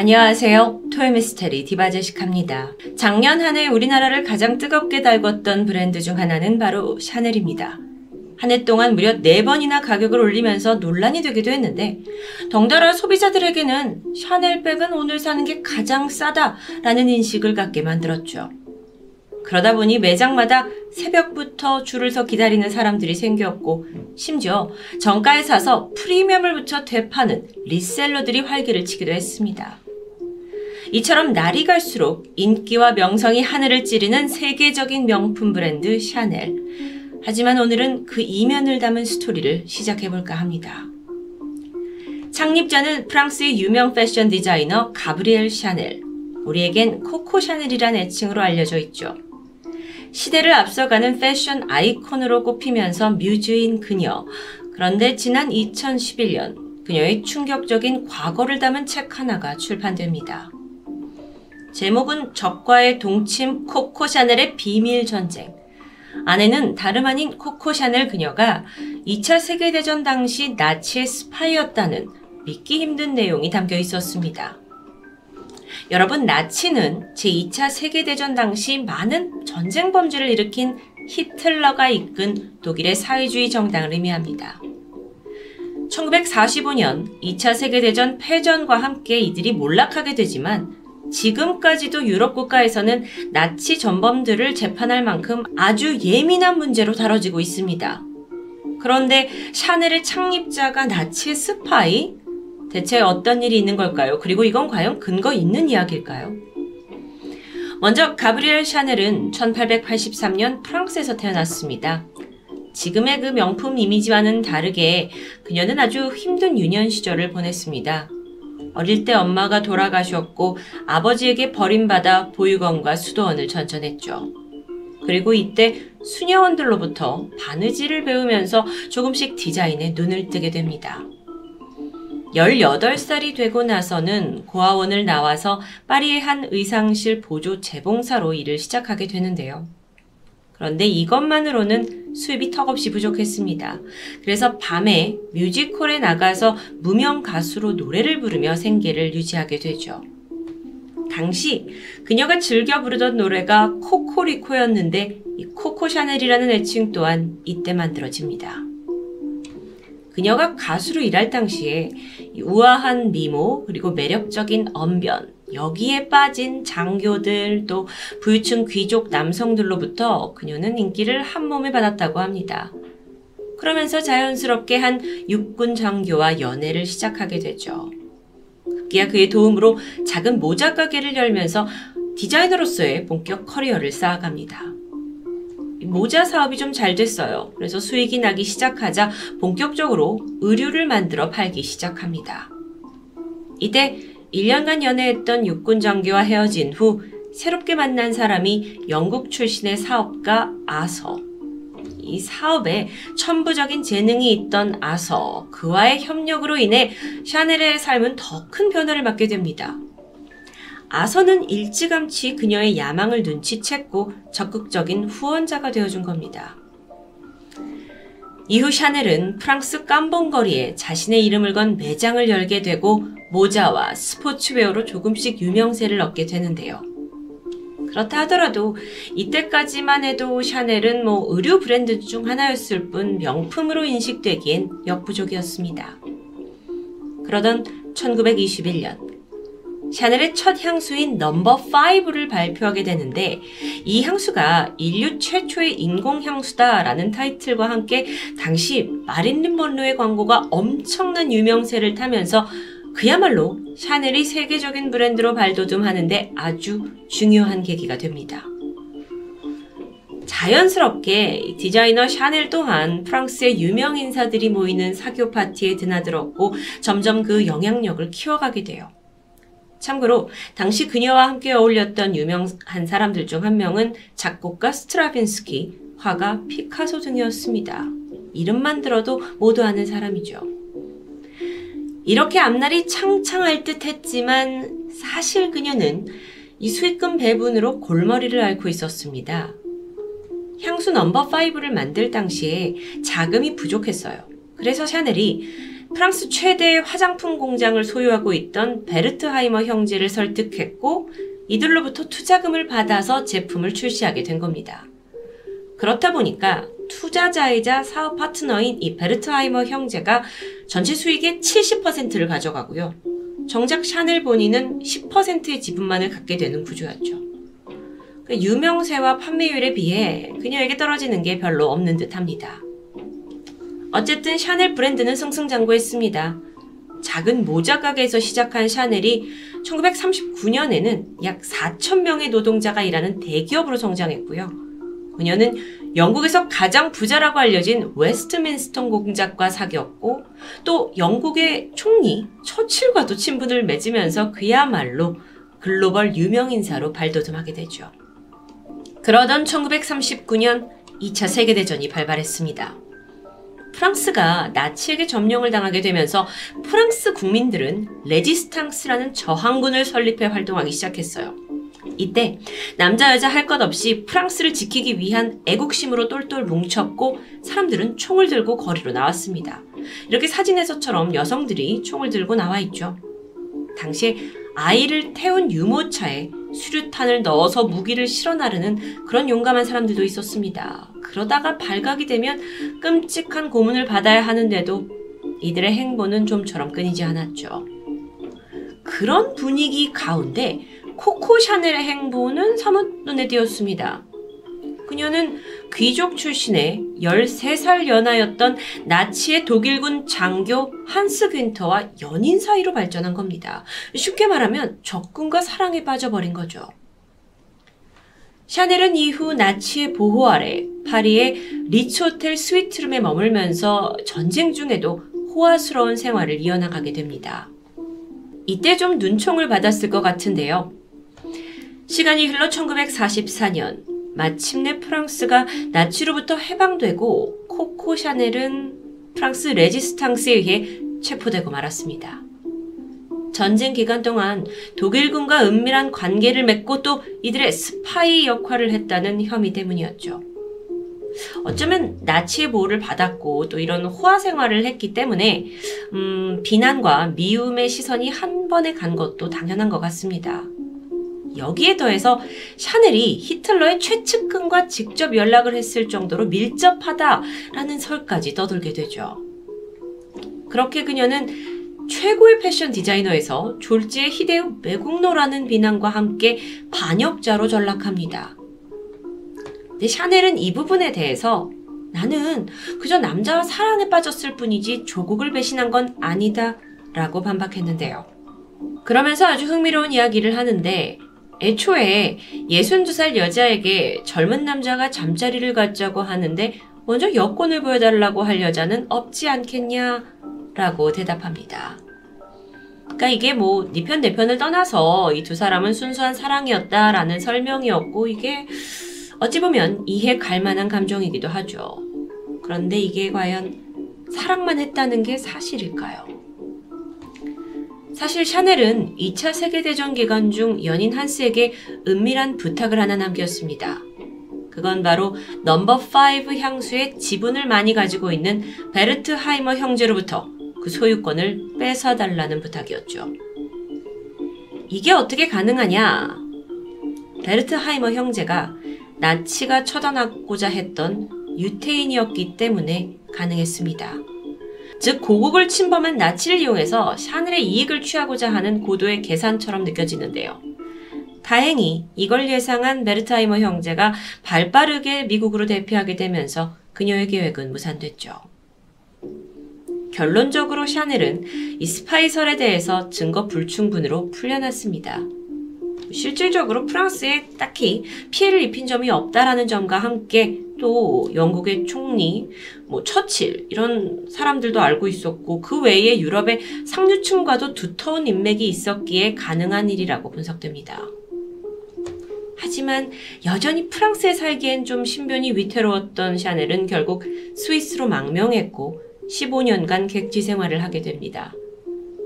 안녕하세요. 토요미스테리 디바제식합니다. 작년 한 해 우리나라를 가장 뜨겁게 달궜던 브랜드 중 하나는 바로 샤넬입니다. 한 해 동안 무려 4번이나 가격을 올리면서 논란이 되기도 했는데 덩달아 소비자들에게는 샤넬백은 오늘 사는 게 가장 싸다라는 인식을 갖게 만들었죠. 그러다 보니 매장마다 새벽부터 줄을 서 기다리는 사람들이 생겼고 심지어 정가에 사서 프리미엄을 붙여 되파는 리셀러들이 활개를 치기도 했습니다. 이처럼 날이 갈수록 인기와 명성이 하늘을 찌르는 세계적인 명품 브랜드 샤넬. 하지만 오늘은 그 이면을 담은 스토리를 시작해볼까 합니다. 창립자는 프랑스의 유명 패션 디자이너 가브리엘 샤넬. 우리에겐 코코 샤넬이란 애칭으로 알려져 있죠. 시대를 앞서가는 패션 아이콘으로 꼽히면서 뮤즈인 그녀. 그런데 지난 2011년 그녀의 충격적인 과거를 담은 책 하나가 출판됩니다. 제목은 적과의 동침 코코 샤넬의 비밀 전쟁. 아내는 다름 아닌 코코 샤넬 그녀가 2차 세계대전 당시 나치의 스파이였다는 믿기 힘든 내용이 담겨 있었습니다. 여러분, 나치는 제2차 세계대전 당시 많은 전쟁 범죄를 일으킨 히틀러가 이끈 독일의 사회주의 정당을 의미합니다. 1945년 2차 세계대전 패전과 함께 이들이 몰락하게 되지만 지금까지도 유럽 국가에서는 나치 전범들을 재판할 만큼 아주 예민한 문제로 다뤄지고 있습니다. 그런데 샤넬의 창립자가 나치의 스파이? 대체 어떤 일이 있는 걸까요? 그리고 이건 과연 근거 있는 이야기일까요? 먼저 가브리엘 샤넬은 1883년 프랑스에서 태어났습니다. 지금의 그 명품 이미지와는 다르게 그녀는 아주 힘든 유년 시절을 보냈습니다. 어릴 때 엄마가 돌아가셨고 아버지에게 버림받아 보육원과 수도원을 전전했죠. 그리고 이때 수녀원들로부터 바느질을 배우면서 조금씩 디자인에 눈을 뜨게 됩니다. 18살이 되고 나서는 고아원을 나와서 파리의 한 의상실 보조 재봉사로 일을 시작하게 되는데요. 그런데 이것만으로는 수입이 턱없이 부족했습니다. 그래서 밤에 뮤지컬에 나가서 무명 가수로 노래를 부르며 생계를 유지하게 되죠. 당시 그녀가 즐겨 부르던 노래가 코코리코였는데 이 코코 샤넬이라는 애칭 또한 이때 만들어집니다. 그녀가 가수로 일할 당시에 우아한 미모 그리고 매력적인 언변 여기에 빠진 장교들 또 부유층 귀족 남성들로부터 그녀는 인기를 한 몸에 받았다고 합니다. 그러면서 자연스럽게 한 육군 장교와 연애를 시작하게 되죠. 급기야 그의 도움으로 작은 모자 가게를 열면서 디자이너로서의 본격 커리어를 쌓아갑니다. 모자 사업이 좀 잘 됐어요. 그래서 수익이 나기 시작하자 본격적으로 의류를 만들어 팔기 시작합니다. 이때 1년간 연애했던 육군 장교와 헤어진 후 새롭게 만난 사람이 영국 출신의 사업가 아서. 이 사업에 천부적인 재능이 있던 아서, 그와의 협력으로 인해 샤넬의 삶은 더 큰 변화를 맞게 됩니다. 아서는 일찌감치 그녀의 야망을 눈치챘고 적극적인 후원자가 되어준 겁니다. 이후 샤넬은 프랑스 깜봉거리에 자신의 이름을 건 매장을 열게 되고 모자와 스포츠웨어로 조금씩 유명세를 얻게 되는데요. 그렇다 하더라도 이때까지만 해도 샤넬은 뭐 의류 브랜드 중 하나였을 뿐 명품으로 인식되기엔 역부족이었습니다. 그러던 1921년 샤넬의 첫 향수인 넘버 5를 발표하게 되는데 이 향수가 인류 최초의 인공 향수다라는 타이틀과 함께 당시 마릴린 먼로의 광고가 엄청난 유명세를 타면서 그야말로 샤넬이 세계적인 브랜드로 발돋움하는데 아주 중요한 계기가 됩니다. 자연스럽게 디자이너 샤넬 또한 프랑스의 유명 인사들이 모이는 사교 파티에 드나들었고 점점 그 영향력을 키워가게 돼요. 참고로 당시 그녀와 함께 어울렸던 유명한 사람들 중 한 명은 작곡가 스트라빈스키, 화가 피카소 등이었습니다. 이름만 들어도 모두 아는 사람이죠. 이렇게 앞날이 창창할 듯 했지만 사실 그녀는 이 수익금 배분으로 골머리를 앓고 있었습니다. 향수 넘버 5를 만들 당시에 자금이 부족했어요. 그래서 샤넬이 프랑스 최대의 화장품 공장을 소유하고 있던 베르트하이머 형제를 설득했고 이들로부터 투자금을 받아서 제품을 출시하게 된 겁니다. 그렇다 보니까 투자자이자 사업 파트너인 이 베르트하이머 형제가 전체 수익의 70%를 가져가고요. 정작 샤넬 본인은 10%의 지분만을 갖게 되는 구조였죠. 그 유명세와 판매율에 비해 그녀에게 떨어지는 게 별로 없는 듯 합니다. 어쨌든 샤넬 브랜드는 승승장구했습니다. 작은 모자 가게에서 시작한 샤넬이 1939년에는 약 4,000명의 노동자가 일하는 대기업으로 성장했고요. 그녀는 영국에서 가장 부자라고 알려진 웨스트민스터 공작과 사귀었고 또 영국의 총리 처칠과도 친분을 맺으면서 그야말로 글로벌 유명인사로 발돋움하게 되죠. 그러던 1939년 2차 세계대전이 발발했습니다. 프랑스가 나치에게 점령을 당하게 되면서 프랑스 국민들은 레지스탕스라는 저항군을 설립해 활동하기 시작했어요. 이때 남자 여자 할 것 없이 프랑스를 지키기 위한 애국심으로 똘똘 뭉쳤고 사람들은 총을 들고 거리로 나왔습니다. 이렇게 사진에서처럼 여성들이 총을 들고 나와 있죠. 당시에 아이를 태운 유모차에 수류탄을 넣어서 무기를 실어 나르는 그런 용감한 사람들도 있었습니다. 그러다가 발각이 되면 끔찍한 고문을 받아야 하는데도 이들의 행보는 좀처럼 끊이지 않았죠. 그런 분위기 가운데 코코 샤넬의 행보는 사뭇 눈에 띄었습니다. 그녀는 귀족 출신의 13살 연하였던 나치의 독일군 장교 한스 윈터와 연인 사이로 발전한 겁니다. 쉽게 말하면 적군과 사랑에 빠져버린 거죠. 샤넬은 이후 나치의 보호 아래 파리의 리츠 호텔 스위트룸에 머물면서 전쟁 중에도 호화스러운 생활을 이어나가게 됩니다. 이때 좀 눈총을 받았을 것 같은데요. 시간이 흘러 1944년 마침내 프랑스가 나치로부터 해방되고 코코 샤넬은 프랑스 레지스탕스에 의해 체포되고 말았습니다. 전쟁 기간 동안 독일군과 은밀한 관계를 맺고 또 이들의 스파이 역할을 했다는 혐의 때문이었죠. 어쩌면 나치의 보호를 받았고 또 이런 호화 생활을 했기 때문에 음, 비난과 미움의 시선이 한 번에 간 것도 당연한 것 같습니다. 여기에 더해서 샤넬이 히틀러의 최측근과 직접 연락을 했을 정도로 밀접하다라는 설까지 떠들게 되죠. 그렇게 그녀는 최고의 패션 디자이너에서 졸지의 히데우 매국노라는 비난과 함께 반역자로 전락합니다. 근데 샤넬은 이 부분에 대해서 나는 그저 남자와 사랑에 빠졌을 뿐이지 조국을 배신한 건 아니다 라고 반박했는데요. 그러면서 아주 흥미로운 이야기를 하는데 애초에 62살 여자에게 젊은 남자가 잠자리를 갖자고 하는데 먼저 여권을 보여달라고 할 여자는 없지 않겠냐? 라고 대답합니다. 그러니까 이게 뭐네편내 편을 떠나서 이 두 사람은 순수한 사랑이었다라는 설명이었고 이게 어찌 보면 이해 갈 만한 감정이기도 하죠. 그런데 이게 과연 사랑만 했다는 게 사실일까요? 사실 샤넬은 2차 세계대전 기간 중 연인 한스에게 은밀한 부탁을 하나 남겼습니다. 그건 바로 넘버 5 향수의 지분을 많이 가지고 있는 베르트하이머 형제로부터 그 소유권을 뺏어달라는 부탁이었죠. 이게 어떻게 가능하냐? 베르트하이머 형제가 나치가 처단하고자 했던 유태인이었기 때문에 가능했습니다. 즉 고국을 침범한 나치를 이용해서 샤넬의 이익을 취하고자 하는 고도의 계산처럼 느껴지는데요. 다행히 이걸 예상한 베르트하이머 형제가 발빠르게 미국으로 대피하게 되면서 그녀의 계획은 무산됐죠. 결론적으로 샤넬은 이 스파이설에 대해서 증거 불충분으로 풀려났습니다. 실질적으로 프랑스에 딱히 피해를 입힌 점이 없다라는 점과 함께 또 영국의 총리, 뭐 처칠 이런 사람들도 알고 있었고 그 외에 유럽의 상류층과도 두터운 인맥이 있었기에 가능한 일이라고 분석됩니다. 하지만 여전히 프랑스에 살기엔 좀 신변이 위태로웠던 샤넬은 결국 스위스로 망명했고 15년간 객지 생활을 하게 됩니다.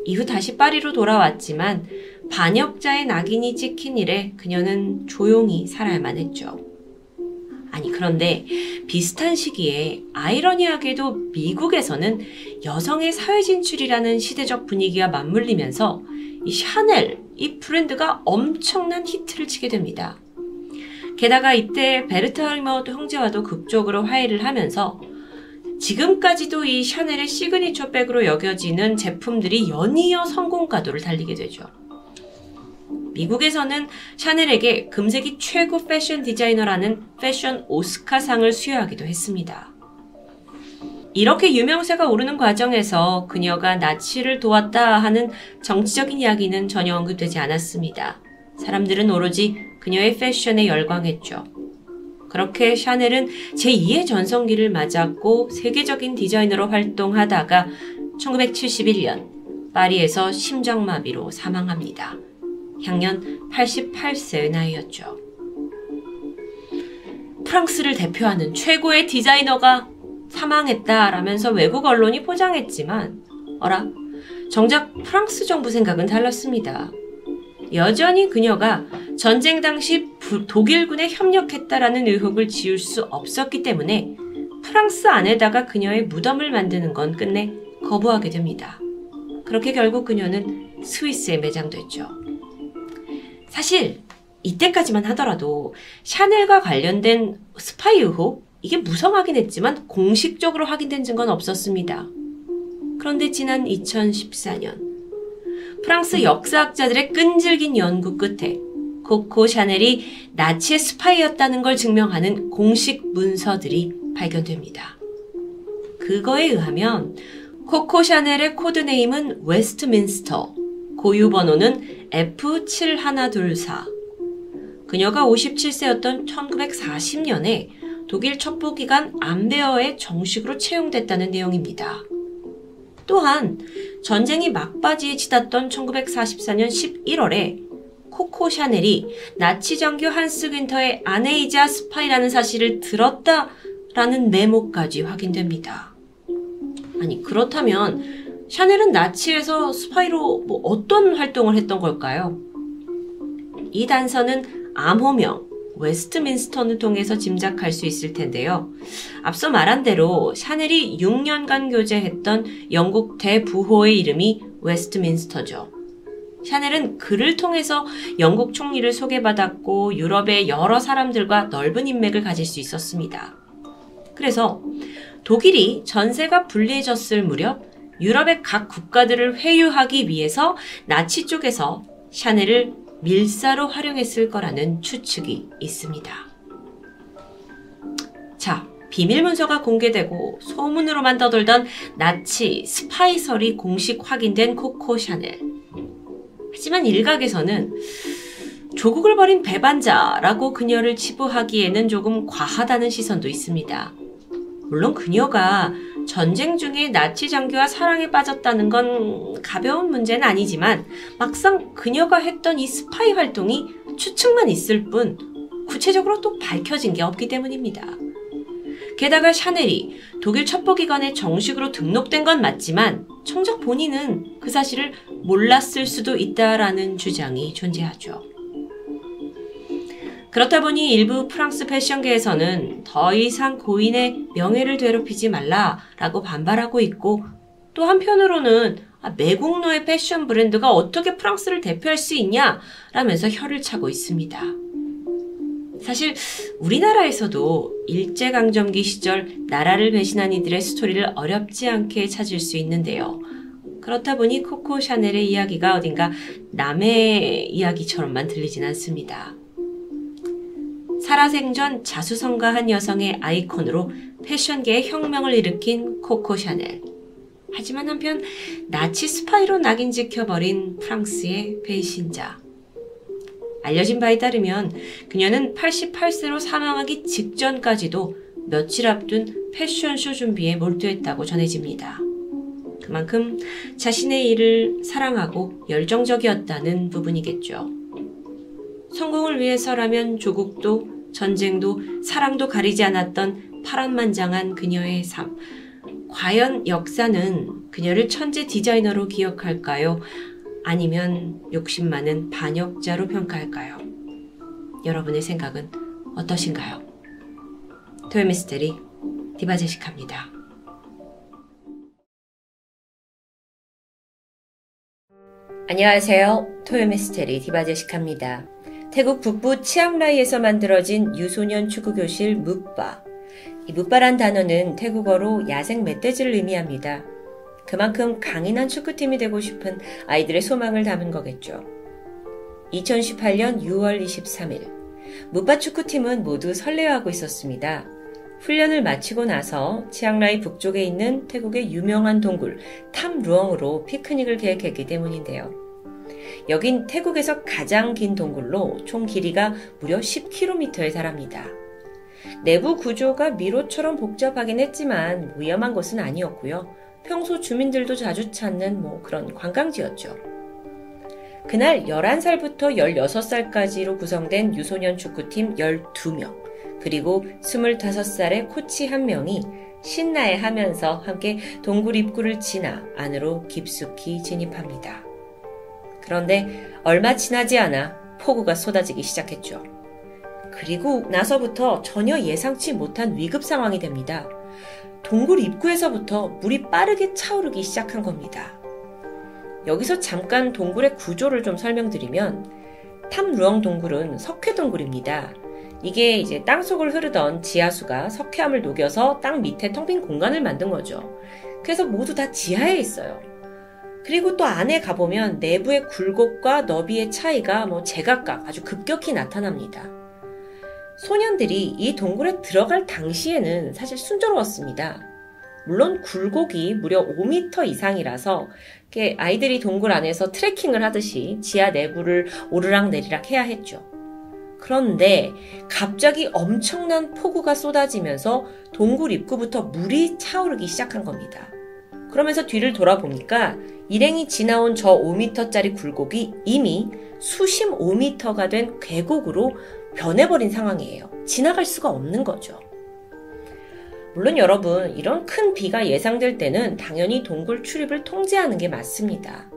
이후 다시 파리로 돌아왔지만 반역자의 낙인이 찍힌 일에 그녀는 조용히 살아야만 했죠. 아니, 그런데 비슷한 시기에 아이러니하게도 미국에서는 여성의 사회 진출이라는 시대적 분위기와 맞물리면서 이 샤넬, 이 브랜드가 엄청난 히트를 치게 됩니다. 게다가 이때 베르트 할머 형제와도 극적으로 화해를 하면서 지금까지도 이 샤넬의 시그니처 백으로 여겨지는 제품들이 연이어 성공가도를 달리게 되죠. 미국에서는 샤넬에게 금세기 최고 패션 디자이너라는 패션 오스카상을 수여하기도 했습니다. 이렇게 유명세가 오르는 과정에서 그녀가 나치를 도왔다 하는 정치적인 이야기는 전혀 언급되지 않았습니다. 사람들은 오로지 그녀의 패션에 열광했죠. 그렇게 샤넬은 제2의 전성기를 맞았고 세계적인 디자이너로 활동하다가 1971년 파리에서 심장마비로 사망합니다. 향년 88세의 나이였죠. 프랑스를 대표하는 최고의 디자이너가 사망했다라면서 외국 언론이 포장했지만 어라 정작 프랑스 정부 생각은 달랐습니다. 여전히 그녀가 전쟁 당시 독일군에 협력했다라는 의혹을 지울 수 없었기 때문에 프랑스 안에다가 그녀의 무덤을 만드는 건 끝내 거부하게 됩니다. 그렇게 결국 그녀는 스위스에 매장됐죠. 사실 이때까지만 하더라도 샤넬과 관련된 스파이 의혹 이게 무성하긴 했지만 공식적으로 확인된 증거는 없었습니다. 그런데 지난 2014년 프랑스 역사학자들의 끈질긴 연구 끝에 코코 샤넬이 나치의 스파이였다는 걸 증명하는 공식 문서들이 발견됩니다. 그거에 의하면 코코 샤넬의 코드네임은 웨스트민스터, 고유 번호는 F7124. 그녀가 57세였던 1940년에 독일 첩보기관 압베어에 정식으로 채용됐다는 내용입니다. 또한 전쟁이 막바지에 치닫던 1944년 11월에 코코 샤넬이 나치 장교 한스 귄터의 아내이자 스파이라는 사실을 들었다라는 메모까지 확인됩니다. 아니 그렇다면 샤넬은 나치에서 스파이로 뭐 어떤 활동을 했던 걸까요? 이 단서는 암호명 웨스트민스터를 통해서 짐작할 수 있을 텐데요. 앞서 말한 대로 샤넬이 6년간 교제했던 영국 대부호의 이름이 웨스트민스터죠. 샤넬은 그를 통해서 영국 총리를 소개받았고 유럽의 여러 사람들과 넓은 인맥을 가질 수 있었습니다. 그래서 독일이 전세가 불리해졌을 무렵 유럽의 각 국가들을 회유하기 위해서 나치 쪽에서 샤넬을 밀사로 활용했을 거라는 추측이 있습니다. 자, 비밀 문서가 공개되고 소문으로만 떠돌던 나치 스파이설이 공식 확인된 코코 샤넬. 하지만 일각에서는 조국을 버린 배반자라고 그녀를 치부하기에는 조금 과하다는 시선도 있습니다. 물론 그녀가 전쟁 중에 나치 장교와 사랑에 빠졌다는 건 가벼운 문제는 아니지만 막상 그녀가 했던 이 스파이 활동이 추측만 있을 뿐 구체적으로 또 밝혀진 게 없기 때문입니다. 게다가 샤넬이 독일 첩보기관에 정식으로 등록된 건 맞지만 청작 본인은 그 사실을 몰랐을 수도 있다라는 주장이 존재하죠. 그렇다 보니 일부 프랑스 패션계에서는 더 이상 고인의 명예를 괴롭히지 말라라고 반발하고 있고 또 한편으로는 아, 매국노의 패션 브랜드가 어떻게 프랑스를 대표할 수 있냐 라면서 혀를 차고 있습니다. 사실 우리나라에서도 일제강점기 시절 나라를 배신한 이들의 스토리를 어렵지 않게 찾을 수 있는데요. 그렇다 보니 코코 샤넬의 이야기가 어딘가 남의 이야기처럼만 들리진 않습니다. 살아생전 자수성가한 여성의 아이콘으로 패션계의 혁명을 일으킨 코코 샤넬. 하지만 한편 나치 스파이로 낙인 찍혀버린 프랑스의 배신자. 알려진 바에 따르면 그녀는 88세로 사망하기 직전까지도 며칠 앞둔 패션쇼 준비에 몰두했다고 전해집니다. 그만큼 자신의 일을 사랑하고 열정적이었다는 부분이겠죠. 성공을 위해서라면 조국도 전쟁도 사랑도 가리지 않았던 파란만장한 그녀의 삶. 과연 역사는 그녀를 천재 디자이너로 기억할까요? 아니면 욕심 많은 반역자로 평가할까요? 여러분의 생각은 어떠신가요? 토요미스테리 디바제식합니다. 안녕하세요. 토요미스테리 디바제식합니다. 태국 북부 치앙라이에서 만들어진 유소년 축구교실 묵바. 이 묵바란 단어는 태국어로 야생 멧돼지를 의미합니다. 그만큼 강인한 축구팀이 되고 싶은 아이들의 소망을 담은 거겠죠. 2018년 6월 23일, 묵바 축구팀은 모두 설레어하고 있었습니다. 훈련을 마치고 나서 치앙라이 북쪽에 있는 태국의 유명한 동굴 탐루엉으로 피크닉을 계획했기 때문인데요. 여긴 태국에서 가장 긴 동굴로 총 길이가 무려 10km에 달합니다. 내부 구조가 미로처럼 복잡하긴 했지만 위험한 곳은 아니었고요. 평소 주민들도 자주 찾는 뭐 그런 관광지였죠. 그날 11살부터 16살까지로 구성된 유소년 축구팀 12명, 그리고 25살의 코치 한 명이 신나해 하면서 함께 동굴 입구를 지나 안으로 깊숙이 진입합니다. 그런데 얼마 지나지 않아 폭우가 쏟아지기 시작했죠. 그리고 나서부터 전혀 예상치 못한 위급 상황이 됩니다. 동굴 입구에서부터 물이 빠르게 차오르기 시작한 겁니다. 여기서 잠깐 동굴의 구조를 좀 설명드리면 탐루엉 동굴은 석회 동굴입니다. 이게 이제 땅 속을 흐르던 지하수가 석회암을 녹여서 땅 밑에 텅 빈 공간을 만든 거죠. 그래서 모두 다 지하에 있어요. 그리고 또 안에 가보면 내부의 굴곡과 너비의 차이가 뭐 제각각 아주 급격히 나타납니다. 소년들이 이 동굴에 들어갈 당시에는 사실 순조로웠습니다. 물론 굴곡이 무려 5m 이상이라서 아이들이 동굴 안에서 트레킹을 하듯이 지하 내부를 오르락 내리락 해야 했죠. 그런데 갑자기 엄청난 폭우가 쏟아지면서 동굴 입구부터 물이 차오르기 시작한 겁니다. 그러면서 뒤를 돌아보니까 일행이 지나온 저 5m짜리 굴곡이 이미 수심 5m가 된 계곡으로 변해버린 상황이에요. 지나갈 수가 없는 거죠. 물론 여러분, 이런 큰 비가 예상될 때는 당연히 동굴 출입을 통제하는 게 맞습니다.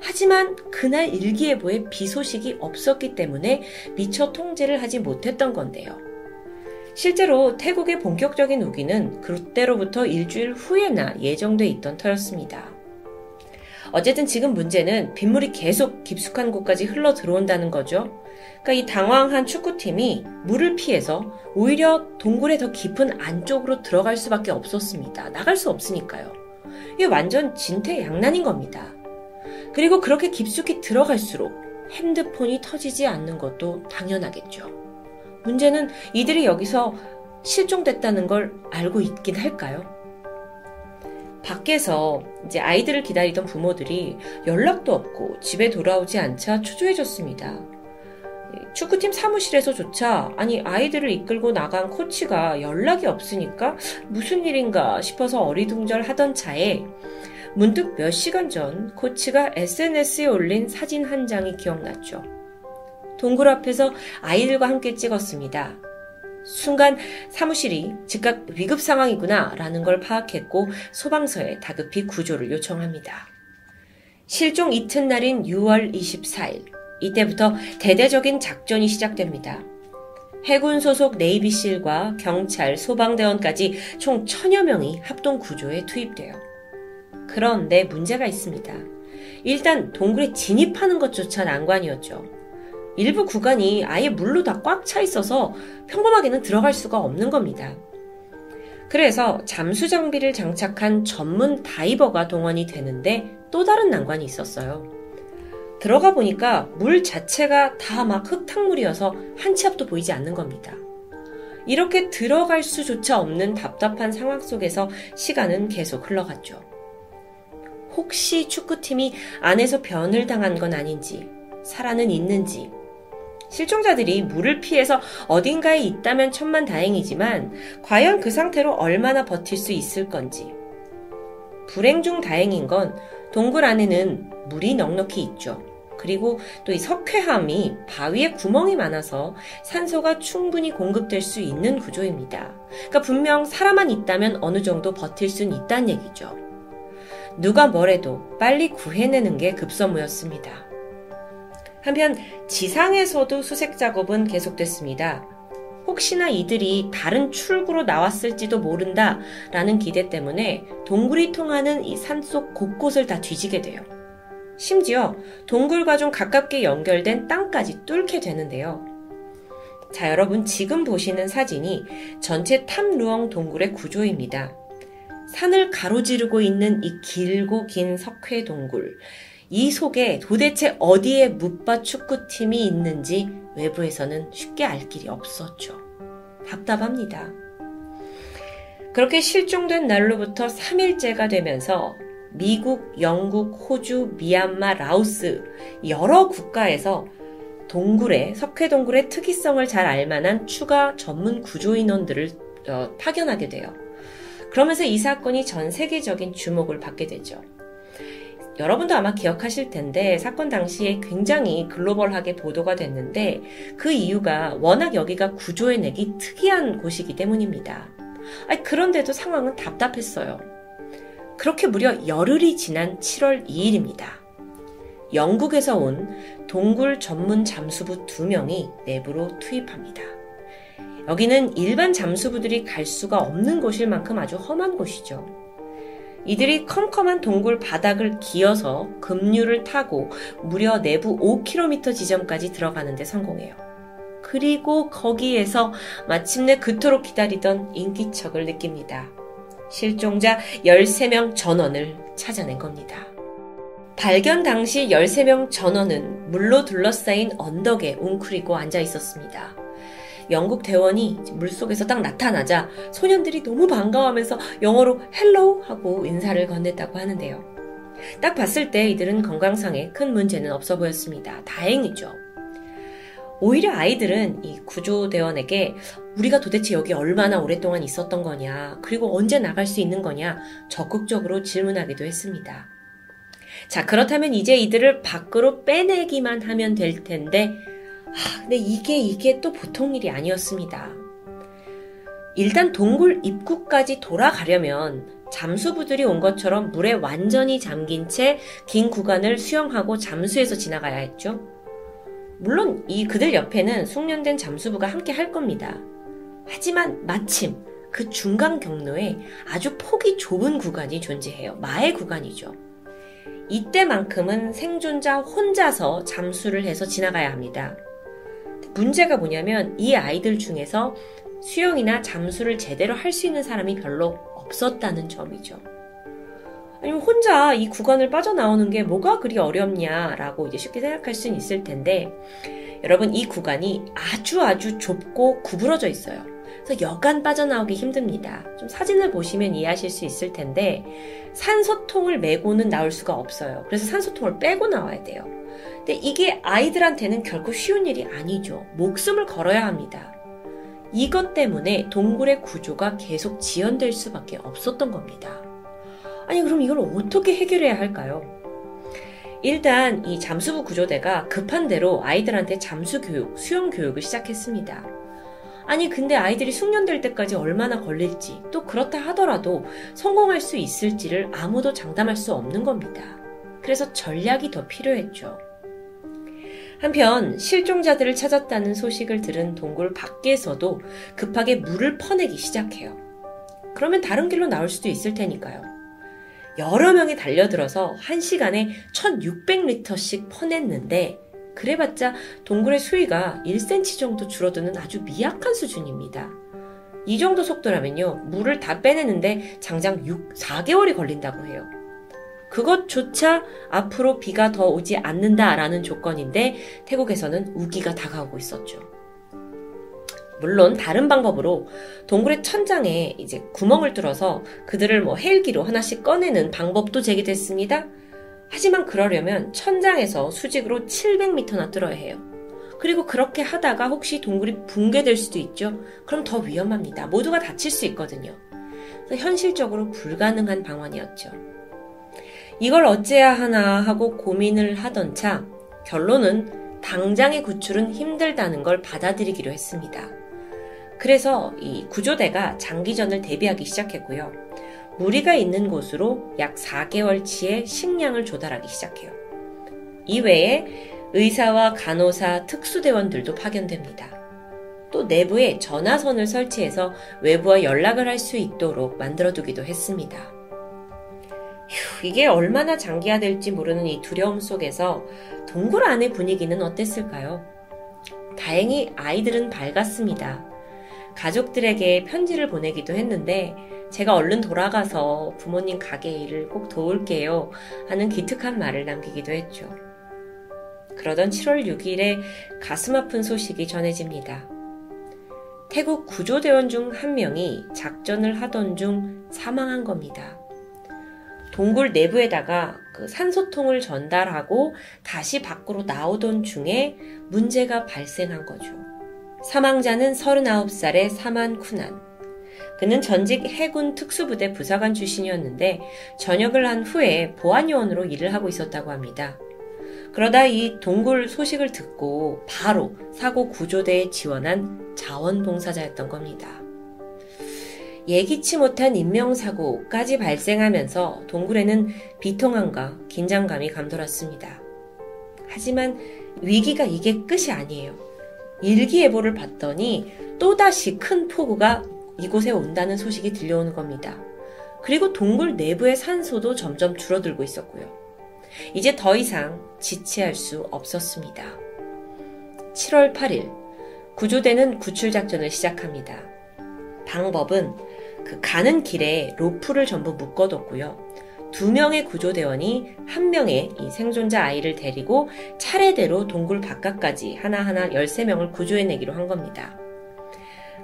하지만 그날 일기예보에 비 소식이 없었기 때문에 미처 통제를 하지 못했던 건데요. 실제로 태국의 본격적인 우기는 그때로부터 일주일 후에나 예정돼 있던 터였습니다. 어쨌든 지금 문제는 빗물이 계속 깊숙한 곳까지 흘러 들어온다는 거죠. 그러니까 이 당황한 축구팀이 물을 피해서 오히려 동굴의 더 깊은 안쪽으로 들어갈 수밖에 없었습니다. 나갈 수 없으니까요. 이게 완전 진퇴양난인 겁니다. 그리고 그렇게 깊숙이 들어갈수록 핸드폰이 터지지 않는 것도 당연하겠죠. 문제는 이들이 여기서 실종됐다는 걸 알고 있긴 할까요? 밖에서 이제 아이들을 기다리던 부모들이 연락도 없고 집에 돌아오지 않자 초조해졌습니다. 축구팀 사무실에서조차 아니 아이들을 이끌고 나간 코치가 연락이 없으니까 무슨 일인가 싶어서 어리둥절 하던 차에 문득 몇 시간 전 코치가 SNS에 올린 사진 한 장이 기억났죠. 동굴 앞에서 아이들과 함께 찍었습니다. 순간 사무실이 즉각 위급 상황이구나 라는 걸 파악했고 소방서에 다급히 구조를 요청합니다. 실종 이튿날인 6월 24일, 이때부터 대대적인 작전이 시작됩니다. 해군 소속 네이비실과 경찰, 소방대원까지 총 천여 명이 합동 구조에 투입돼요. 그런데 문제가 있습니다. 일단 동굴에 진입하는 것조차 난관이었죠. 일부 구간이 아예 물로 다 꽉 차 있어서 평범하게는 들어갈 수가 없는 겁니다. 그래서 잠수 장비를 장착한 전문 다이버가 동원이 되는데 또 다른 난관이 있었어요. 들어가 보니까 물 자체가 다 막 흙탕물이어서 한 치 앞도 보이지 않는 겁니다. 이렇게 들어갈 수조차 없는 답답한 상황 속에서 시간은 계속 흘러갔죠. 혹시 축구팀이 안에서 변을 당한 건 아닌지, 살아는 있는지, 실종자들이 물을 피해서 어딘가에 있다면 천만 다행이지만 과연 그 상태로 얼마나 버틸 수 있을 건지. 불행 중 다행인 건 동굴 안에는 물이 넉넉히 있죠. 그리고 또 이 석회암이 바위에 구멍이 많아서 산소가 충분히 공급될 수 있는 구조입니다. 그러니까 분명 사람만 있다면 어느 정도 버틸 수는 있다는 얘기죠. 누가 뭐래도 빨리 구해내는 게 급선무였습니다. 한편 지상에서도 수색 작업은 계속됐습니다. 혹시나 이들이 다른 출구로 나왔을지도 모른다 라는 기대 때문에 동굴이 통하는 이 산속 곳곳을 다 뒤지게 돼요. 심지어 동굴과 좀 가깝게 연결된 땅까지 뚫게 되는데요. 자, 여러분 지금 보시는 사진이 전체 탐루엉 동굴의 구조입니다. 산을 가로지르고 있는 이 길고 긴 석회 동굴. 이 속에 도대체 어디에 묻바 축구팀이 있는지 외부에서는 쉽게 알 길이 없었죠. 답답합니다. 그렇게 실종된 날로부터 3일째가 되면서 미국, 영국, 호주, 미얀마, 라오스 여러 국가에서 동굴의 석회 동굴의 특이성을 잘 알만한 추가 전문 구조 인원들을 어, 파견하게 돼요. 그러면서 이 사건이 전 세계적인 주목을 받게 되죠. 여러분도 아마 기억하실 텐데 사건 당시에 굉장히 글로벌하게 보도가 됐는데 그 이유가 워낙 여기가 구조해내기 특이한 곳이기 때문입니다. 아니, 그런데도 상황은 답답했어요. 그렇게 무려 열흘이 지난 7월 2일입니다. 영국에서 온 동굴 전문 잠수부 두 명이 내부로 투입합니다. 여기는 일반 잠수부들이 갈 수가 없는 곳일 만큼 아주 험한 곳이죠. 이들이 컴컴한 동굴 바닥을 기어서 급류를 타고 무려 내부 5km 지점까지 들어가는데 성공해요. 그리고 거기에서 마침내 그토록 기다리던 인기척을 느낍니다. 실종자 13명 전원을 찾아낸 겁니다. 발견 당시 13명 전원은 물로 둘러싸인 언덕에 웅크리고 앉아 있었습니다. 영국 대원이 물속에서 딱 나타나자 소년들이 너무 반가워하면서 영어로 hello 하고 인사를 건넸다고 하는데요. 딱 봤을 때 이들은 건강상에 큰 문제는 없어 보였습니다. 다행이죠. 오히려 아이들은 이 구조대원에게 우리가 도대체 여기 얼마나 오랫동안 있었던 거냐, 그리고 언제 나갈 수 있는 거냐, 적극적으로 질문하기도 했습니다. 자, 그렇다면 이제 이들을 밖으로 빼내기만 하면 될 텐데, 아, 근데 이게 이게 또 보통 일이 아니었습니다. 일단 동굴 입구까지 돌아가려면 잠수부들이 온 것처럼 물에 완전히 잠긴 채 긴 구간을 수영하고 잠수해서 지나가야 했죠. 물론 이 그들 옆에는 숙련된 잠수부가 함께 할 겁니다. 하지만 마침 그 중간 경로에 아주 폭이 좁은 구간이 존재해요. 마의 구간이죠. 이때만큼은 생존자 혼자서 잠수를 해서 지나가야 합니다. 문제가 뭐냐면 이 아이들 중에서 수영이나 잠수를 제대로 할 수 있는 사람이 별로 없었다는 점이죠. 아니면 혼자 이 구간을 빠져나오는 게 뭐가 그리 어렵냐라고 이제 쉽게 생각할 수는 있을 텐데 여러분 이 구간이 아주 아주 좁고 구부러져 있어요. 그래서 여간 빠져나오기 힘듭니다. 좀 사진을 보시면 이해하실 수 있을 텐데 산소통을 메고는 나올 수가 없어요. 그래서 산소통을 빼고 나와야 돼요. 근데 이게 아이들한테는 결코 쉬운 일이 아니죠. 목숨을 걸어야 합니다. 이것 때문에 동굴의 구조가 계속 지연될 수밖에 없었던 겁니다. 아니, 그럼 이걸 어떻게 해결해야 할까요? 일단 이 잠수부 구조대가 급한 대로 아이들한테 잠수 교육, 수영 교육을 시작했습니다. 아니, 근데 아이들이 숙련될 때까지 얼마나 걸릴지, 또 그렇다 하더라도 성공할 수 있을지를 아무도 장담할 수 없는 겁니다. 그래서 전략이 더 필요했죠. 한편 실종자들을 찾았다는 소식을 들은 동굴 밖에서도 급하게 물을 퍼내기 시작해요. 그러면 다른 길로 나올 수도 있을 테니까요. 여러 명이 달려들어서 한 시간에 1600리터씩 퍼냈는데 그래봤자 동굴의 수위가 1cm 정도 줄어드는 아주 미약한 수준입니다. 이 정도 속도라면요, 물을 다 빼내는데 장장 6, 4개월이 걸린다고 해요. 그것조차 앞으로 비가 더 오지 않는다라는 조건인데 태국에서는 우기가 다가오고 있었죠. 물론 다른 방법으로 동굴의 천장에 이제 구멍을 뚫어서 그들을 뭐 헬기로 하나씩 꺼내는 방법도 제기됐습니다. 하지만 그러려면 천장에서 수직으로 700m나 뚫어야 해요. 그리고 그렇게 하다가 혹시 동굴이 붕괴될 수도 있죠. 그럼 더 위험합니다. 모두가 다칠 수 있거든요. 현실적으로 불가능한 방안이었죠. 이걸 어째야 하나 하고 고민을 하던 차 결론은 당장의 구출은 힘들다는 걸 받아들이기로 했습니다. 그래서 이 구조대가 장기전을 대비하기 시작했고요. 무리가 있는 곳으로 약 4개월치의 식량을 조달하기 시작해요. 이외에 의사와 간호사, 특수대원들도 파견됩니다. 또 내부에 전화선을 설치해서 외부와 연락을 할 수 있도록 만들어두기도 했습니다. 휴, 이게 얼마나 장기화될지 모르는 이 두려움 속에서 동굴 안의 분위기는 어땠을까요? 다행히 아이들은 밝았습니다. 가족들에게 편지를 보내기도 했는데 제가 얼른 돌아가서 부모님 가게 일을 꼭 도울게요 하는 기특한 말을 남기기도 했죠. 그러던 7월 6일에 가슴 아픈 소식이 전해집니다. 태국 구조대원 중 한 명이 작전을 하던 중 사망한 겁니다. 동굴 내부에다가 그 산소통을 전달하고 다시 밖으로 나오던 중에 문제가 발생한 거죠. 사망자는 39살의 사만 쿠난. 그는 전직 해군 특수부대 부사관 출신이었는데 전역을 한 후에 보안요원으로 일을 하고 있었다고 합니다. 그러다 이 동굴 소식을 듣고 바로 사고 구조대에 지원한 자원봉사자였던 겁니다. 예기치 못한 인명사고까지 발생하면서 동굴에는 비통함과 긴장감이 감돌았습니다. 하지만 위기가 이게 끝이 아니에요. 일기예보를 봤더니 또다시 큰 폭우가 이곳에 온다는 소식이 들려오는 겁니다. 그리고 동굴 내부의 산소도 점점 줄어들고 있었고요. 이제 더 이상 지체할 수 없었습니다. 7월 8일, 구조대는 구출작전을 시작합니다. 방법은 그 가는 길에 로프를 전부 묶어뒀고요. 두 명의 구조대원이 한 명의 이 생존자 아이를 데리고 차례대로 동굴 바깥까지 하나하나 13명을 구조해내기로 한 겁니다.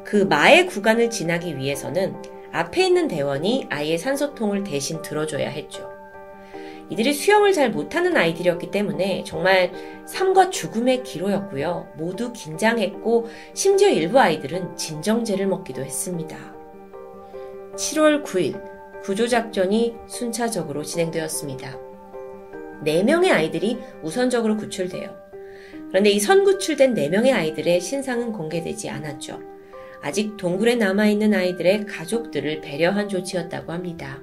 그 마의 구간을 지나기 위해서는 앞에 있는 대원이 아이의 산소통을 대신 들어줘야 했죠. 이들이 수영을 잘 못하는 아이들이었기 때문에 정말 삶과 죽음의 기로였고요. 모두 긴장했고 심지어 일부 아이들은 진정제를 먹기도 했습니다. 7월 9일 구조작전이 순차적으로 진행되었습니다. 4명의 아이들이 우선적으로 구출돼요. 그런데 이 선구출된 4명의 아이들의 신상은 공개되지 않았죠. 아직 동굴에 남아있는 아이들의 가족들을 배려한 조치였다고 합니다.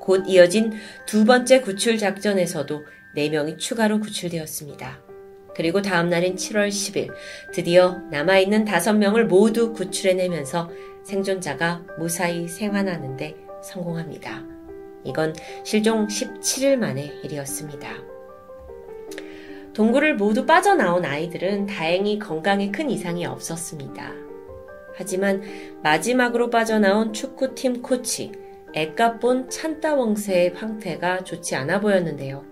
곧 이어진 두 번째 구출 작전에서도 4명이 추가로 구출되었습니다. 그리고 다음 날인 7월 10일 드디어 남아있는 5명을 모두 구출해내면서 생존자가 무사히 생還하는데 성공합니다. 이건 실종 17일 만의 일이었습니다. 동굴을 모두 빠져나온 아이들은 다행히 건강에 큰 이상이 없었습니다. 하지만 마지막으로 빠져나온 축구팀 코치 에까본 찬따웡세의 황태가 좋지 않아 보였는데요.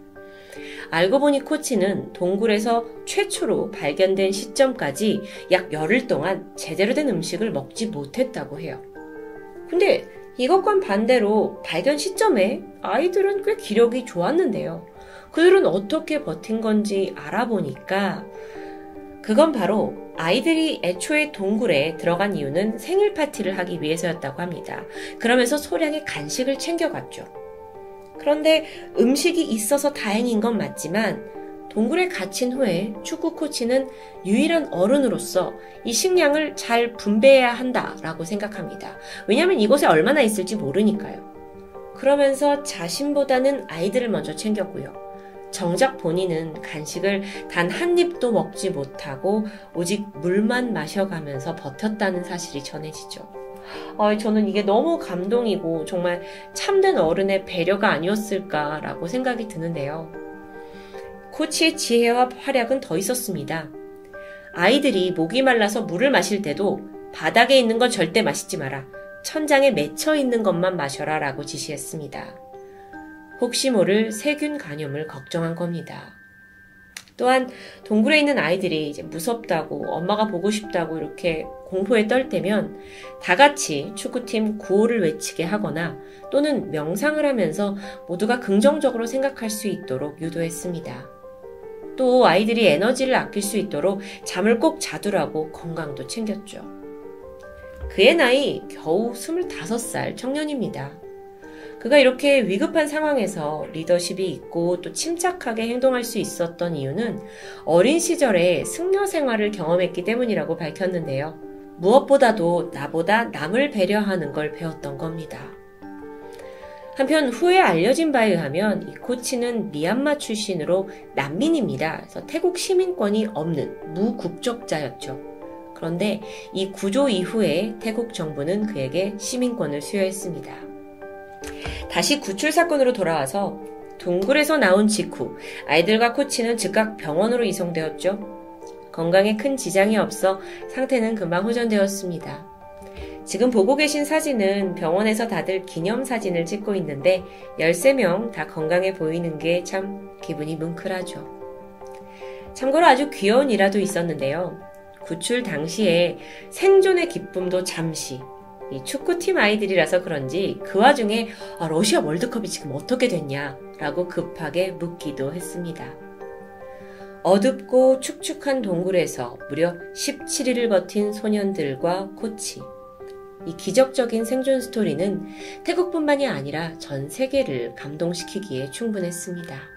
알고 보니 코치는 동굴에서 최초로 발견된 시점까지 약 열흘 동안 제대로 된 음식을 먹지 못했다고 해요. 근데 이것과는 반대로 발견 시점에 아이들은 꽤 기력이 좋았는데요. 그들은 어떻게 버틴 건지 알아보니까 그건 바로 아이들이 애초에 동굴에 들어간 이유는 생일 파티를 하기 위해서였다고 합니다. 그러면서 소량의 간식을 챙겨갔죠. 그런데 음식이 있어서 다행인 건 맞지만 동굴에 갇힌 후에 축구 코치는 유일한 어른으로서 이 식량을 잘 분배해야 한다라고 생각합니다. 왜냐하면 이곳에 얼마나 있을지 모르니까요. 그러면서 자신보다는 아이들을 먼저 챙겼고요. 정작 본인은 간식을 단 한 입도 먹지 못하고 오직 물만 마셔가면서 버텼다는 사실이 전해지죠. 어, 저는 이게 너무 감동이고 정말 참된 어른의 배려가 아니었을까라고 생각이 드는데요. 코치의 지혜와 활약은 더 있었습니다. 아이들이 목이 말라서 물을 마실 때도 바닥에 있는 건 절대 마시지 마라. 천장에 맺혀 있는 것만 마셔라 라고 지시했습니다. 혹시 모를 세균 감염을 걱정한 겁니다. 또한 동굴에 있는 아이들이 이제 무섭다고 엄마가 보고 싶다고 이렇게 공포에 떨 때면 다 같이 축구팀 구호를 외치게 하거나 또는 명상을 하면서 모두가 긍정적으로 생각할 수 있도록 유도했습니다. 또 아이들이 에너지를 아낄 수 있도록 잠을 꼭 자두라고 건강도 챙겼죠. 그의 나이 겨우 25살 청년입니다. 그가 이렇게 위급한 상황에서 리더십이 있고 또 침착하게 행동할 수 있었던 이유는 어린 시절에 승려 생활을 경험했기 때문이라고 밝혔는데요. 무엇보다도 나보다 남을 배려하는 걸 배웠던 겁니다. 한편 후에 알려진 바에 의하면 이 코치는 미얀마 출신으로 난민입니다. 그래서 태국 시민권이 없는 무국적자였죠. 그런데 이 구조 이후에 태국 정부는 그에게 시민권을 수여했습니다. 다시 구출 사건으로 돌아와서 동굴에서 나온 직후 아이들과 코치는 즉각 병원으로 이송되었죠. 건강에 큰 지장이 없어 상태는 금방 호전되었습니다. 지금 보고 계신 사진은 병원에서 다들 기념 사진을 찍고 있는데 13명 다 건강해 보이는 게 참 기분이 뭉클하죠. 참고로 아주 귀여운 일화도 있었는데요. 구출 당시에 생존의 기쁨도 잠시 이 축구팀 아이들이라서 그런지 그 와중에 아, 러시아 월드컵이 지금 어떻게 됐냐라고 급하게 묻기도 했습니다. 어둡고 축축한 동굴에서 무려 17일을 버틴 소년들과 코치. 이 기적적인 생존 스토리는 태국뿐만이 아니라 전 세계를 감동시키기에 충분했습니다.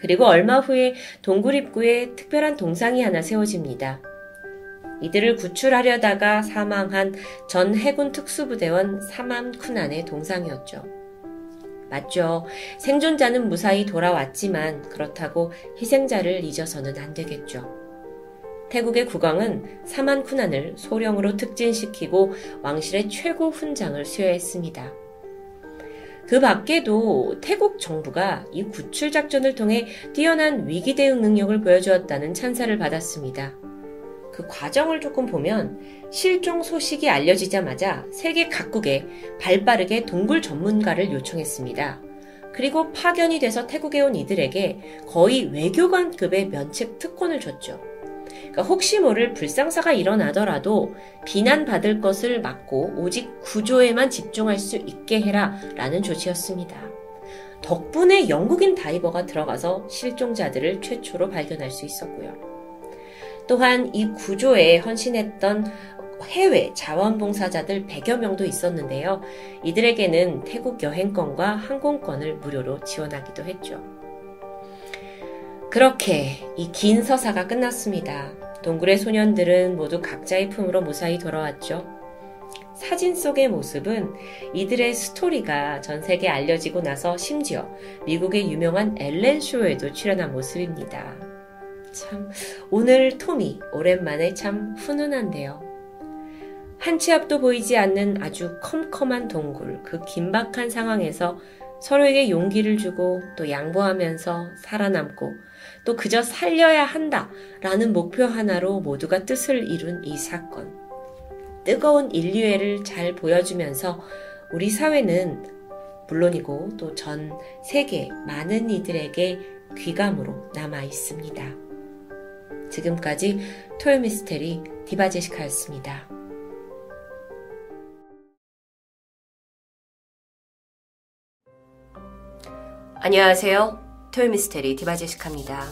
그리고 얼마 후에 동굴 입구에 특별한 동상이 하나 세워집니다. 이들을 구출하려다가 사망한 전 해군 특수부대원 사만 쿠난의 동상이었죠. 맞죠. 생존자는 무사히 돌아왔지만 그렇다고 희생자를 잊어서는 안 되겠죠. 태국의 국왕은 사만 쿠난을 소령으로 특진시키고 왕실의 최고 훈장을 수여했습니다. 그 밖에도 태국 정부가 이 구출 작전을 통해 뛰어난 위기 대응 능력을 보여주었다는 찬사를 받았습니다. 그 과정을 조금 보면 실종 소식이 알려지자마자 세계 각국에 발 빠르게 동굴 전문가를 요청했습니다. 그리고 파견이 돼서 태국에 온 이들에게 거의 외교관급의 면책 특권을 줬죠. 그러니까 혹시 모를 불상사가 일어나더라도 비난받을 것을 막고 오직 구조에만 집중할 수 있게 해라 라는 조치였습니다. 덕분에 영국인 다이버가 들어가서 실종자들을 최초로 발견할 수 있었고요. 또한 이 구조에 헌신했던 해외 자원봉사자들 100여 명도 있었는데요. 이들에게는 태국 여행권과 항공권을 무료로 지원하기도 했죠. 그렇게 이 긴 서사가 끝났습니다. 동굴의 소년들은 모두 각자의 품으로 무사히 돌아왔죠. 사진 속의 모습은 이들의 스토리가 전 세계에 알려지고 나서 심지어 미국의 유명한 엘렌 쇼에도 출연한 모습입니다. 참, 오늘 톰이 오랜만에 참 훈훈한데요. 한치 앞도 보이지 않는 아주 컴컴한 동굴, 그 긴박한 상황에서 서로에게 용기를 주고 또 양보하면서 살아남고 또 그저 살려야 한다 라는 목표 하나로 모두가 뜻을 이룬 이 사건. 뜨거운 인류애를 잘 보여주면서 우리 사회는 물론이고 또 전 세계 많은 이들에게 귀감으로 남아 있습니다. 지금까지 토요미스테리 디바제시카였습니다. 안녕하세요. 토요미스테리 디바제시카입니다.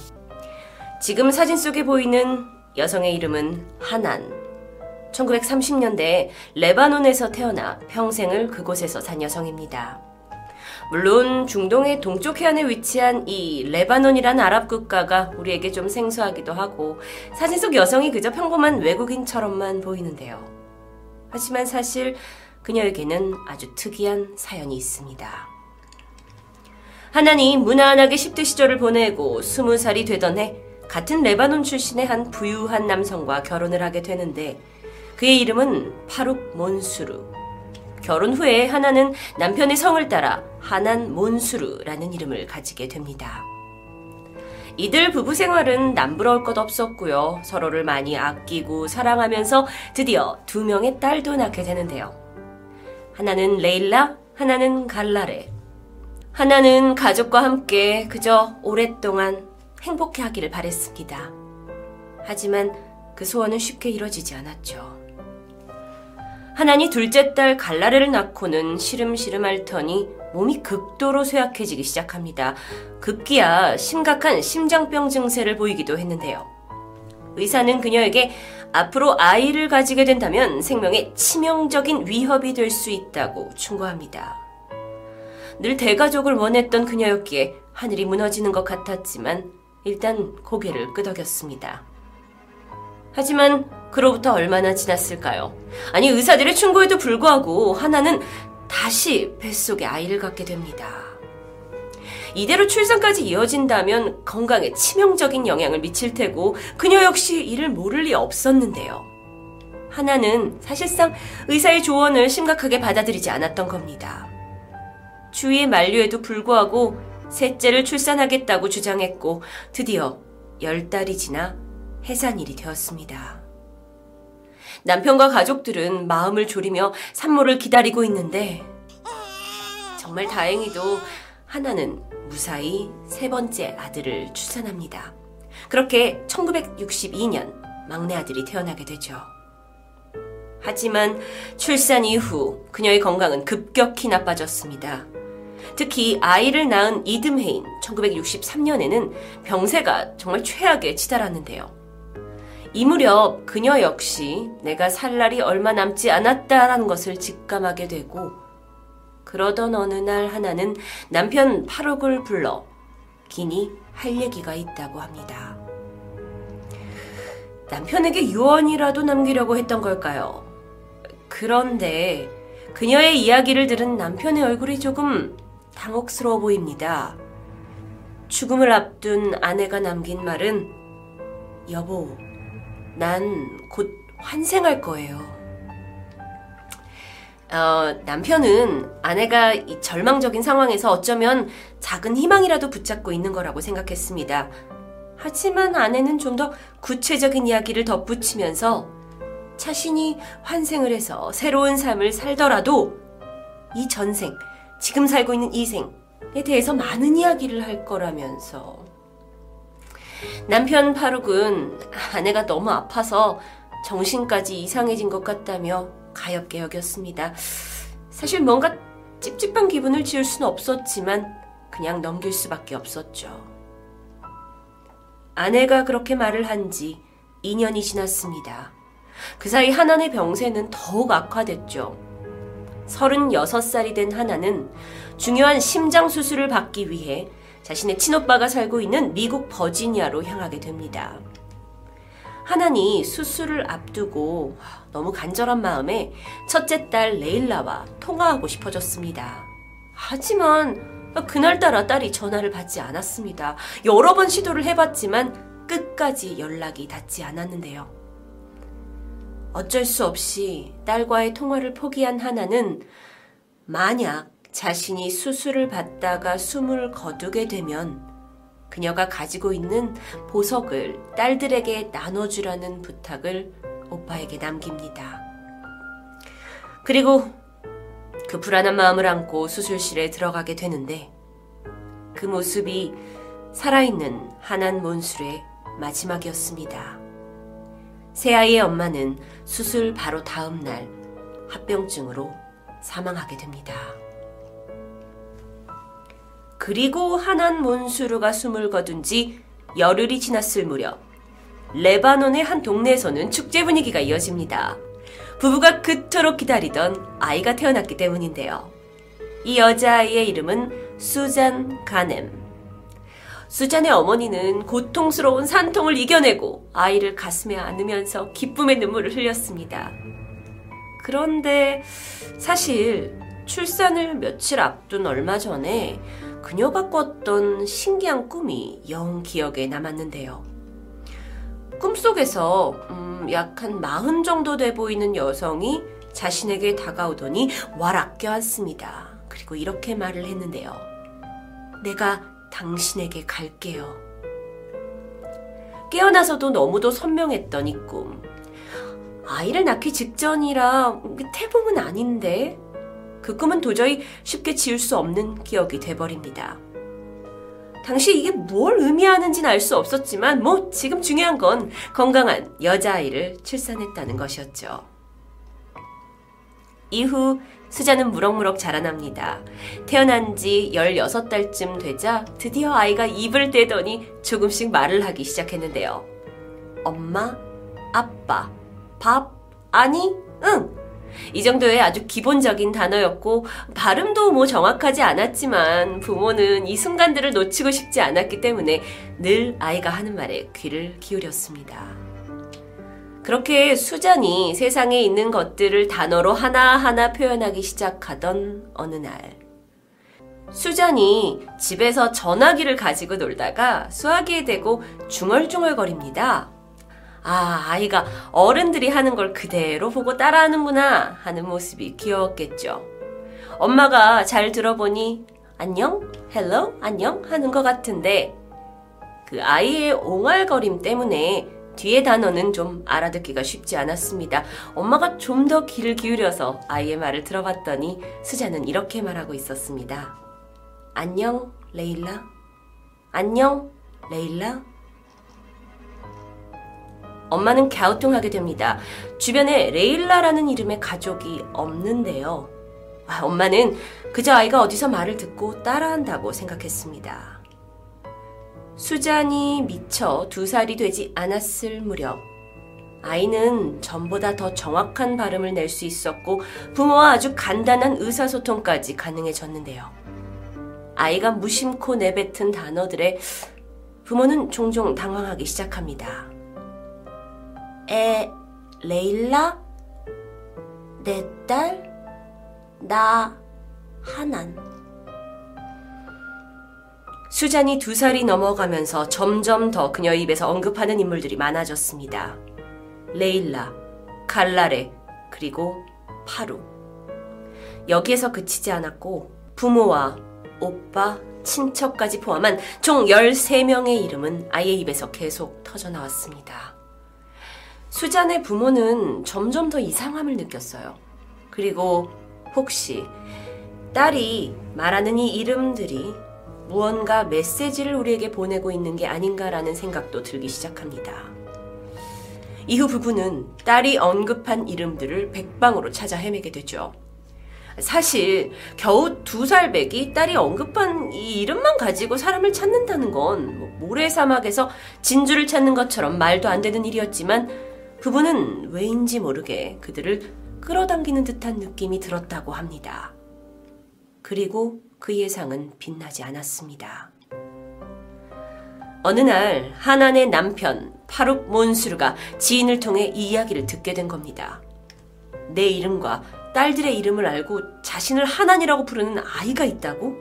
지금 사진 속에 보이는 여성의 이름은 하난. 1930년대 레바논에서 태어나 평생을 그곳에서 산 여성입니다. 물론 중동의 동쪽 해안에 위치한 이 레바논이라는 아랍 국가가 우리에게 좀 생소하기도 하고 사진 속 여성이 그저 평범한 외국인처럼만 보이는데요. 하지만 사실 그녀에게는 아주 특이한 사연이 있습니다. 하나니 무난하게 10대 시절을 보내고 20살이 되던 해 같은 레바논 출신의 한 부유한 남성과 결혼을 하게 되는데 그의 이름은 파룩 몬수르. 결혼 후에 하나는 남편의 성을 따라 하난 몬수르라는 이름을 가지게 됩니다. 이들 부부 생활은 남부러울 것 없었고요. 서로를 많이 아끼고 사랑하면서 드디어 두 명의 딸도 낳게 되는데요. 하나는 레일라, 하나는 갈라레. 하나는 가족과 함께 그저 오랫동안 행복해 하기를 바랬습니다. 하지만 그 소원은 쉽게 이뤄지지 않았죠. 하나니 둘째 딸 갈라레를 낳고는 시름시름 앓더니 몸이 극도로 쇠약해지기 시작합니다. 급기야 심각한 심장병 증세를 보이기도 했는데요. 의사는 그녀에게 앞으로 아이를 가지게 된다면 생명에 치명적인 위협이 될 수 있다고 충고합니다. 늘 대가족을 원했던 그녀였기에 하늘이 무너지는 것 같았지만 일단 고개를 끄덕였습니다. 하지만 그로부터 얼마나 지났을까요? 아니 의사들의 충고에도 불구하고 하나는 다시 뱃속에 아이를 갖게 됩니다. 이대로 출산까지 이어진다면 건강에 치명적인 영향을 미칠 테고 그녀 역시 이를 모를 리 없었는데요. 하나는 사실상 의사의 조언을 심각하게 받아들이지 않았던 겁니다. 주위의 만류에도 불구하고 셋째를 출산하겠다고 주장했고 드디어 열 달이 지나 해산일이 되었습니다. 남편과 가족들은 마음을 졸이며 산모를 기다리고 있는데 정말 다행히도 하나는 무사히 세 번째 아들을 출산합니다. 그렇게 1962년 막내 아들이 태어나게 되죠. 하지만 출산 이후 그녀의 건강은 급격히 나빠졌습니다. 특히 아이를 낳은 이듬해인 1963년에는 병세가 정말 최악에 치달았는데요. 이 무렵 그녀 역시 내가 살 날이 얼마 남지 않았다라는 것을 직감하게 되고 그러던 어느 날 하나는 남편 파록을 불러 기니 할 얘기가 있다고 합니다. 남편에게 유언이라도 남기려고 했던 걸까요? 그런데 그녀의 이야기를 들은 남편의 얼굴이 조금 당혹스러워 보입니다. 죽음을 앞둔 아내가 남긴 말은 여보, 난 곧 환생할 거예요. 어, 남편은 아내가 이 절망적인 상황에서 어쩌면 작은 희망이라도 붙잡고 있는 거라고 생각했습니다. 하지만 아내는 좀 더 구체적인 이야기를 덧붙이면서 자신이 환생을 해서 새로운 삶을 살더라도 이 전생, 지금 살고 있는 이 생에 대해서 많은 이야기를 할 거라면서 남편 파룩은 아내가 너무 아파서 정신까지 이상해진 것 같다며 가엽게 여겼습니다. 사실 뭔가 찝찝한 기분을 지울 수는 없었지만 그냥 넘길 수밖에 없었죠. 아내가 그렇게 말을 한 지 2년이 지났습니다. 그 사이 하나의 병세는 더욱 악화됐죠. 36살이 된 하나는 중요한 심장 수술을 받기 위해 자신의 친오빠가 살고 있는 미국 버지니아로 향하게 됩니다. 하나니 수술을 앞두고 너무 간절한 마음에 첫째 딸 레일라와 통화하고 싶어졌습니다. 하지만 그날따라 딸이 전화를 받지 않았습니다. 여러 번 시도를 해봤지만 끝까지 연락이 닿지 않았는데요. 어쩔 수 없이 딸과의 통화를 포기한 하나는 만약 자신이 수술을 받다가 숨을 거두게 되면 그녀가 가지고 있는 보석을 딸들에게 나눠주라는 부탁을 오빠에게 남깁니다. 그리고 그 불안한 마음을 안고 수술실에 들어가게 되는데 그 모습이 살아있는 한한 몬술의 마지막이었습니다. 새아이의 엄마는 수술 바로 다음 날 합병증으로 사망하게 됩니다. 그리고 하난 몬수르가 숨을 거둔 지 열흘이 지났을 무렵 레바논의 한 동네에서는 축제 분위기가 이어집니다. 부부가 그토록 기다리던 아이가 태어났기 때문인데요. 이 여자아이의 이름은 수잔 가넴. 수잔의 어머니는 고통스러운 산통을 이겨내고 아이를 가슴에 안으면서 기쁨의 눈물을 흘렸습니다. 그런데 사실 출산을 며칠 앞둔 얼마 전에 그녀가 꿨던 신기한 꿈이 영 기억에 남았는데요. 꿈속에서 음, 약한 마흔 정도 돼 보이는 여성이 자신에게 다가오더니 와락 껴안습니다. 그리고 이렇게 말을 했는데요. 내가 당신에게 갈게요. 깨어나서도 너무도 선명했던 이 꿈. 아이를 낳기 직전이라 태봉은 아닌데 그 꿈은 도저히 쉽게 지울 수 없는 기억이 돼버립니다. 당시 이게 뭘 의미하는지는 알 수 없었지만 뭐 지금 중요한 건 건강한 여자아이를 출산했다는 것이었죠. 이후 수자는 무럭무럭 자라납니다. 태어난 지 16달쯤 되자 드디어 아이가 입을 떼더니 조금씩 말을 하기 시작했는데요. 엄마, 아빠, 밥, 아니, 응, 이 정도의 아주 기본적인 단어였고 발음도 뭐 정확하지 않았지만 부모는 이 순간들을 놓치고 싶지 않았기 때문에 늘 아이가 하는 말에 귀를 기울였습니다. 그렇게 수잔이 세상에 있는 것들을 단어로 하나하나 표현하기 시작하던 어느 날 수잔이 집에서 전화기를 가지고 놀다가 수화기에 대고 중얼중얼거립니다. 아, 아이가 어른들이 하는 걸 그대로 보고 따라하는구나 하는 모습이 귀여웠겠죠. 엄마가 잘 들어보니 안녕, hello, 안녕 하는 것 같은데 그 아이의 옹알거림 때문에 뒤에 단어는 좀 알아듣기가 쉽지 않았습니다. 엄마가 좀 더 귀를 기울여서 아이의 말을 들어봤더니 수자는 이렇게 말하고 있었습니다. 안녕, 레일라. 안녕, 레일라. 엄마는 갸우뚱하게 됩니다. 주변에 레일라라는 이름의 가족이 없는데요. 아, 엄마는 그저 아이가 어디서 말을 듣고 따라한다고 생각했습니다. 수잔이 미처 두 살이 되지 않았을 무렵, 아이는 전보다 더 정확한 발음을 낼 수 있었고 부모와 아주 간단한 의사소통까지 가능해졌는데요. 아이가 무심코 내뱉은 단어들에 부모는 종종 당황하기 시작합니다. 에, 레일라? 내 딸? 나, 하난. 수잔이 두 살이 넘어가면서 점점 더 그녀 입에서 언급하는 인물들이 많아졌습니다. 레일라, 칼라레, 그리고 파루. 여기에서 그치지 않았고 부모와 오빠, 친척까지 포함한 총 13명의 이름은 아이의 입에서 계속 터져 나왔습니다. 수잔의 부모는 점점 더 이상함을 느꼈어요. 그리고 혹시 딸이 말하는 이 이름들이 무언가 메시지를 우리에게 보내고 있는 게 아닌가라는 생각도 들기 시작합니다. 이후 부부는 딸이 언급한 이름들을 백방으로 찾아 헤매게 되죠. 사실 겨우 두 살 배기 딸이 언급한 이 이름만 가지고 사람을 찾는다는 건뭐 모래사막에서 진주를 찾는 것처럼 말도 안 되는 일이었지만 부부는 왜인지 모르게 그들을 끌어당기는 듯한 느낌이 들었다고 합니다. 그리고 그 예상은 빛나지 않았습니다. 어느 날 하난의 남편 파룩 몬수르가 지인을 통해 이 이야기를 듣게 된 겁니다. 내 이름과 딸들의 이름을 알고 자신을 하난이라고 부르는 아이가 있다고?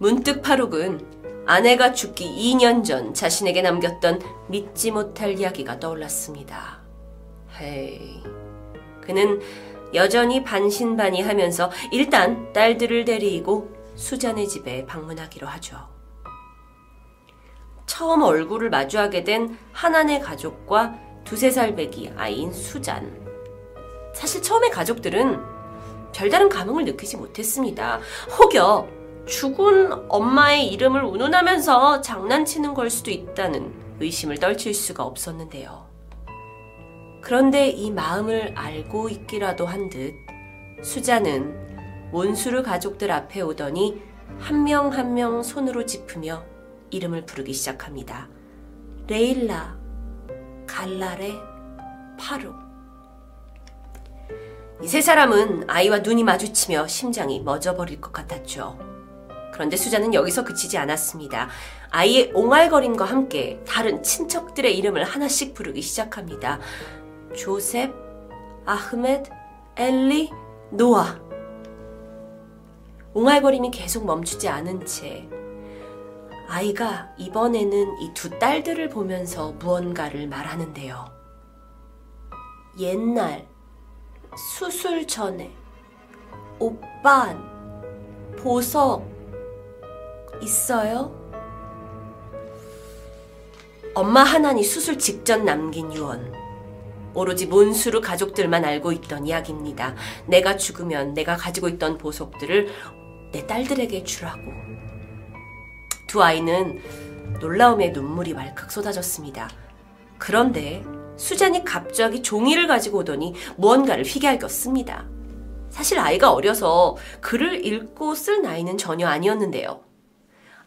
문득 파룩은 아내가 죽기 2년 전 자신에게 남겼던 믿지 못할 이야기가 떠올랐습니다. 헤이. 그는 여전히 반신반의 하면서 일단 딸들을 데리고 수잔의 집에 방문하기로 하죠. 처음 얼굴을 마주하게 된 하난의 가족과 두세 살 배기 아이인 수잔. 사실 처음에 가족들은 별다른 감흥을 느끼지 못했습니다. 혹여 죽은 엄마의 이름을 운운하면서 장난치는 걸 수도 있다는 의심을 떨칠 수가 없었는데요. 그런데 이 마음을 알고 있기라도 한 듯 수자는 몬수르 가족들 앞에 오더니 한 명 한 명 손으로 짚으며 이름을 부르기 시작합니다. 레일라, 갈라레, 파루. 이 세 사람은 아이와 눈이 마주치며 심장이 멎어버릴 것 같았죠. 그런데 수자는 여기서 그치지 않았습니다. 아이의 옹알거림과 함께 다른 친척들의 이름을 하나씩 부르기 시작합니다. 조셉, 아흐메드, 엘리, 노아. 옹알거림이 계속 멈추지 않은 채 아이가 이번에는 이 두 딸들을 보면서 무언가를 말하는데요. 옛날, 수술 전에, 오빤, 보석, 있어요? 엄마 하나니 수술 직전 남긴 유언. 오로지 몬수르 가족들만 알고 있던 이야기입니다. 내가 죽으면 내가 가지고 있던 보석들을 내 딸들에게 주라고. 두 아이는 놀라움에 눈물이 왈칵 쏟아졌습니다. 그런데 수잔이 갑자기 종이를 가지고 오더니 무언가를 휘갈겼습니다. 사실 아이가 어려서 글을 읽고 쓸 나이는 전혀 아니었는데요.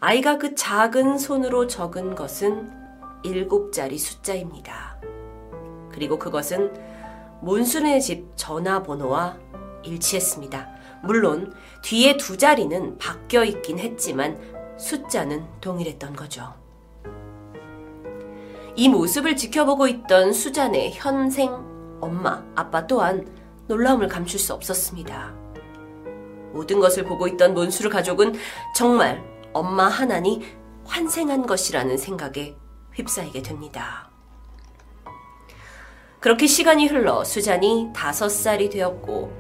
아이가 그 작은 손으로 적은 것은 일곱 자리 숫자입니다. 그리고 그것은 몬순의 집 전화번호와 일치했습니다. 물론 뒤에 두 자리는 바뀌어 있긴 했지만 숫자는 동일했던 거죠. 이 모습을 지켜보고 있던 수잔의 현생 엄마, 아빠 또한 놀라움을 감출 수 없었습니다. 모든 것을 보고 있던 몬수르 가족은 정말 엄마 하나니 환생한 것이라는 생각에 휩싸이게 됩니다. 그렇게 시간이 흘러 수잔이 다섯 살이 되었고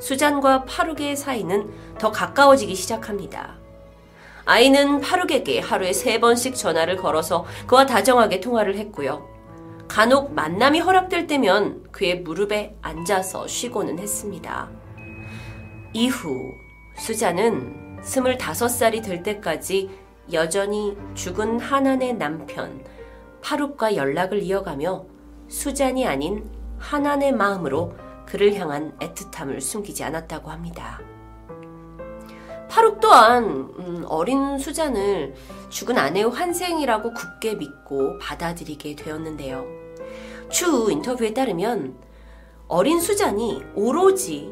수잔과 파룩의 사이는 더 가까워지기 시작합니다. 아이는 파룩에게 하루에 세 번씩 전화를 걸어서 그와 다정하게 통화를 했고요. 간혹 만남이 허락될 때면 그의 무릎에 앉아서 쉬고는 했습니다. 이후 수잔은 스물다섯 살이 될 때까지 여전히 죽은 하난의 남편 파룩과 연락을 이어가며 수잔이 아닌 하난의 마음으로 그를 향한 애틋함을 숨기지 않았다고 합니다. 파룩 또한 음, 어린 수잔을 죽은 아내의 환생이라고 굳게 믿고 받아들이게 되었는데요. 추 인터뷰에 따르면 어린 수잔이 오로지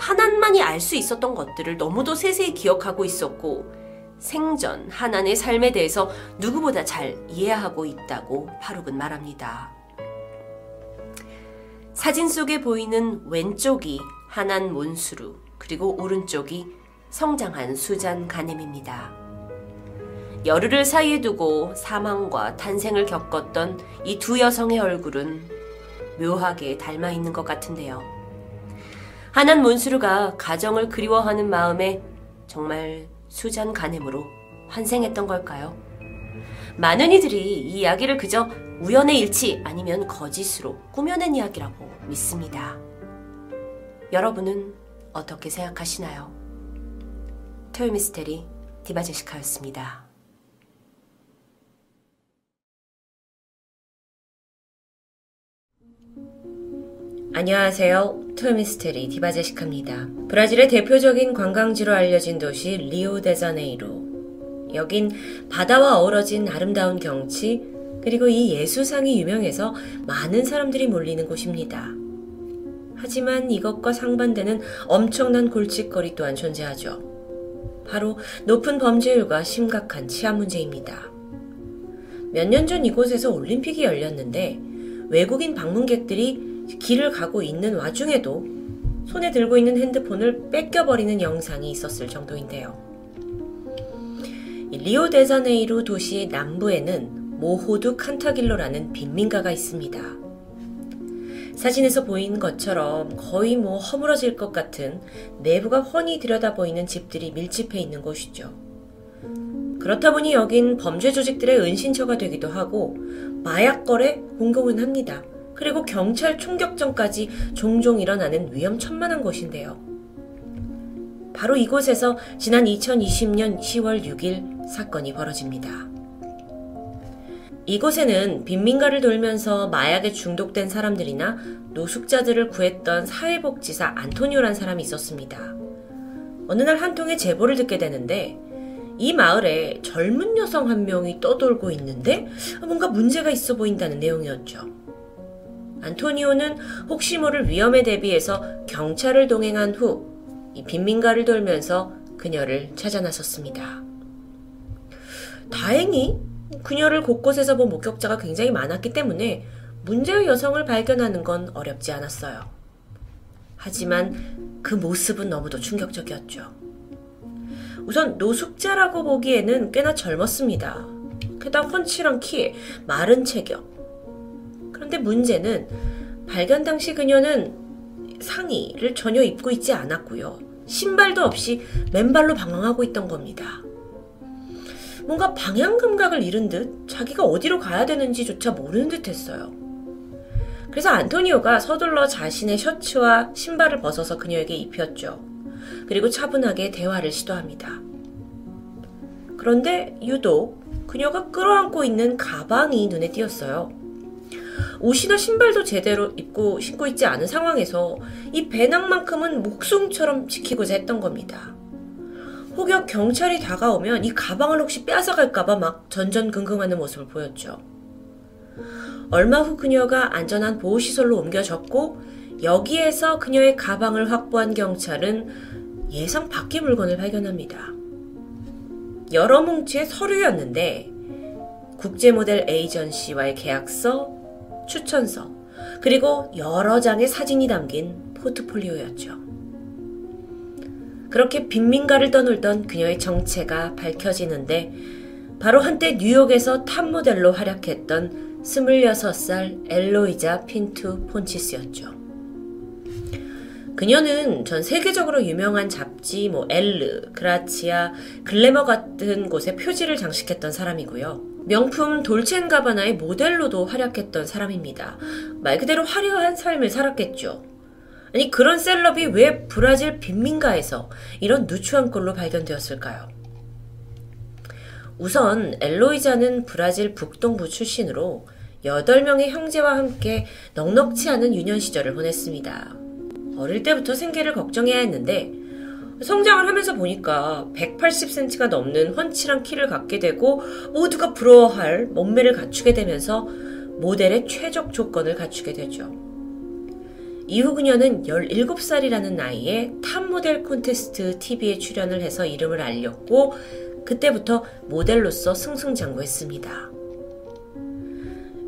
하나만이 알 수 있었던 것들을 너무도 세세히 기억하고 있었고 생전 하나의 삶에 대해서 누구보다 잘 이해하고 있다고 파룩은 말합니다. 사진 속에 보이는 왼쪽이 하난 몬수루 그리고 오른쪽이 성장한 수잔 가넴입니다. 열흘을 사이에 두고 사망과 탄생을 겪었던 이 두 여성의 얼굴은 묘하게 닮아 있는 것 같은데요. 하난 몬수르가 가정을 그리워하는 마음에 정말 수잔 가넴으로 환생했던 걸까요? 많은 이들이 이 이야기를 그저 우연의 일치 아니면 거짓으로 꾸며낸 이야기라고 믿습니다. 여러분은 어떻게 생각하시나요? 토요미스테리 디바제시카였습니다. 안녕하세요. 토요미스테리 디바제시카입니다. 브라질의 대표적인 관광지로 알려진 도시 리오데자네이루. 여긴 바다와 어우러진 아름다운 경치, 그리고 이 예수상이 유명해서 많은 사람들이 몰리는 곳입니다. 하지만 이것과 상반되는 엄청난 골칫거리 또한 존재하죠. 바로 높은 범죄율과 심각한 치안 문제입니다. 몇 년 전 이곳에서 올림픽이 열렸는데 외국인 방문객들이 길을 가고 있는 와중에도 손에 들고 있는 핸드폰을 뺏겨버리는 영상이 있었을 정도인데요. 리오데자네이루 도시의 남부에는 모호두 칸타길로라는 빈민가가 있습니다. 사진에서 보인 것처럼 거의 뭐 허물어질 것 같은 내부가 훤히 들여다 보이는 집들이 밀집해 있는 곳이죠. 그렇다 보니 여긴 범죄 조직들의 은신처가 되기도 하고 마약 거래 공공은 합니다. 그리고 경찰 총격전까지 종종 일어나는 위험천만한 곳인데요. 바로 이곳에서 지난 2020년 10월 6일 사건이 벌어집니다. 이곳에는 빈민가를 돌면서 마약에 중독된 사람들이나 노숙자들을 구했던 사회복지사 안토니오란 사람이 있었습니다. 어느 날 한 통의 제보를 듣게 되는데 이 마을에 젊은 여성 한 명이 떠돌고 있는데 뭔가 문제가 있어 보인다는 내용이었죠. 안토니오는 혹시 모를 위험에 대비해서 경찰을 동행한 후 빈민가를 돌면서 그녀를 찾아 나섰습니다. 다행히 그녀를 곳곳에서 본 목격자가 굉장히 많았기 때문에 문제의 여성을 발견하는 건 어렵지 않았어요. 하지만 그 모습은 너무도 충격적이었죠. 우선 노숙자라고 보기에는 꽤나 젊었습니다. 게다가 훤칠한 키에 마른 체격, 그런데 문제는 발견 당시 그녀는 상의를 전혀 입고 있지 않았고요. 신발도 없이 맨발로 방황하고 있던 겁니다. 뭔가 방향 감각을 잃은 듯 자기가 어디로 가야 되는지조차 모르는 듯 했어요. 그래서 안토니오가 서둘러 자신의 셔츠와 신발을 벗어서 그녀에게 입혔죠. 그리고 차분하게 대화를 시도합니다. 그런데 유독 그녀가 끌어안고 있는 가방이 눈에 띄었어요. 옷이나 신발도 제대로 입고 신고 있지 않은 상황에서 이 배낭만큼은 목숨처럼 지키고자 했던 겁니다. 혹여 경찰이 다가오면 이 가방을 혹시 빼앗아갈까봐 막 전전긍긍하는 모습을 보였죠. 얼마 후 그녀가 안전한 보호시설로 옮겨졌고 여기에서 그녀의 가방을 확보한 경찰은 예상 밖의 물건을 발견합니다. 여러 뭉치의 서류였는데 국제 모델 에이전시와의 계약서, 추천서, 그리고 여러 장의 사진이 담긴 포트폴리오였죠. 그렇게 빈민가를 떠돌던 그녀의 정체가 밝혀지는데 바로 한때 뉴욕에서 탑 모델로 활약했던 26살 엘로이자 핀투 폰치스였죠. 그녀는 전 세계적으로 유명한 잡지 뭐 엘르, 그라치아, 글래머 같은 곳에 표지를 장식했던 사람이고요. 명품 돌첸가바나의 모델로도 활약했던 사람입니다. 말 그대로 화려한 삶을 살았겠죠. 아니 그런 셀럽이 왜 브라질 빈민가에서 이런 누추한 꼴로 발견되었을까요? 우선 엘로이자는 브라질 북동부 출신으로 8명의 형제와 함께 넉넉치 않은 유년 시절을 보냈습니다. 어릴 때부터 생계를 걱정해야 했는데 성장을 하면서 보니까 180cm가 넘는 훤칠한 키를 갖게 되고 모두가 부러워할 몸매를 갖추게 되면서 모델의 최적 조건을 갖추게 되죠. 이후 그녀는 17살이라는 나이에 탑 모델 콘테스트 TV에 출연을 해서 이름을 알렸고 그때부터 모델로서 승승장구했습니다.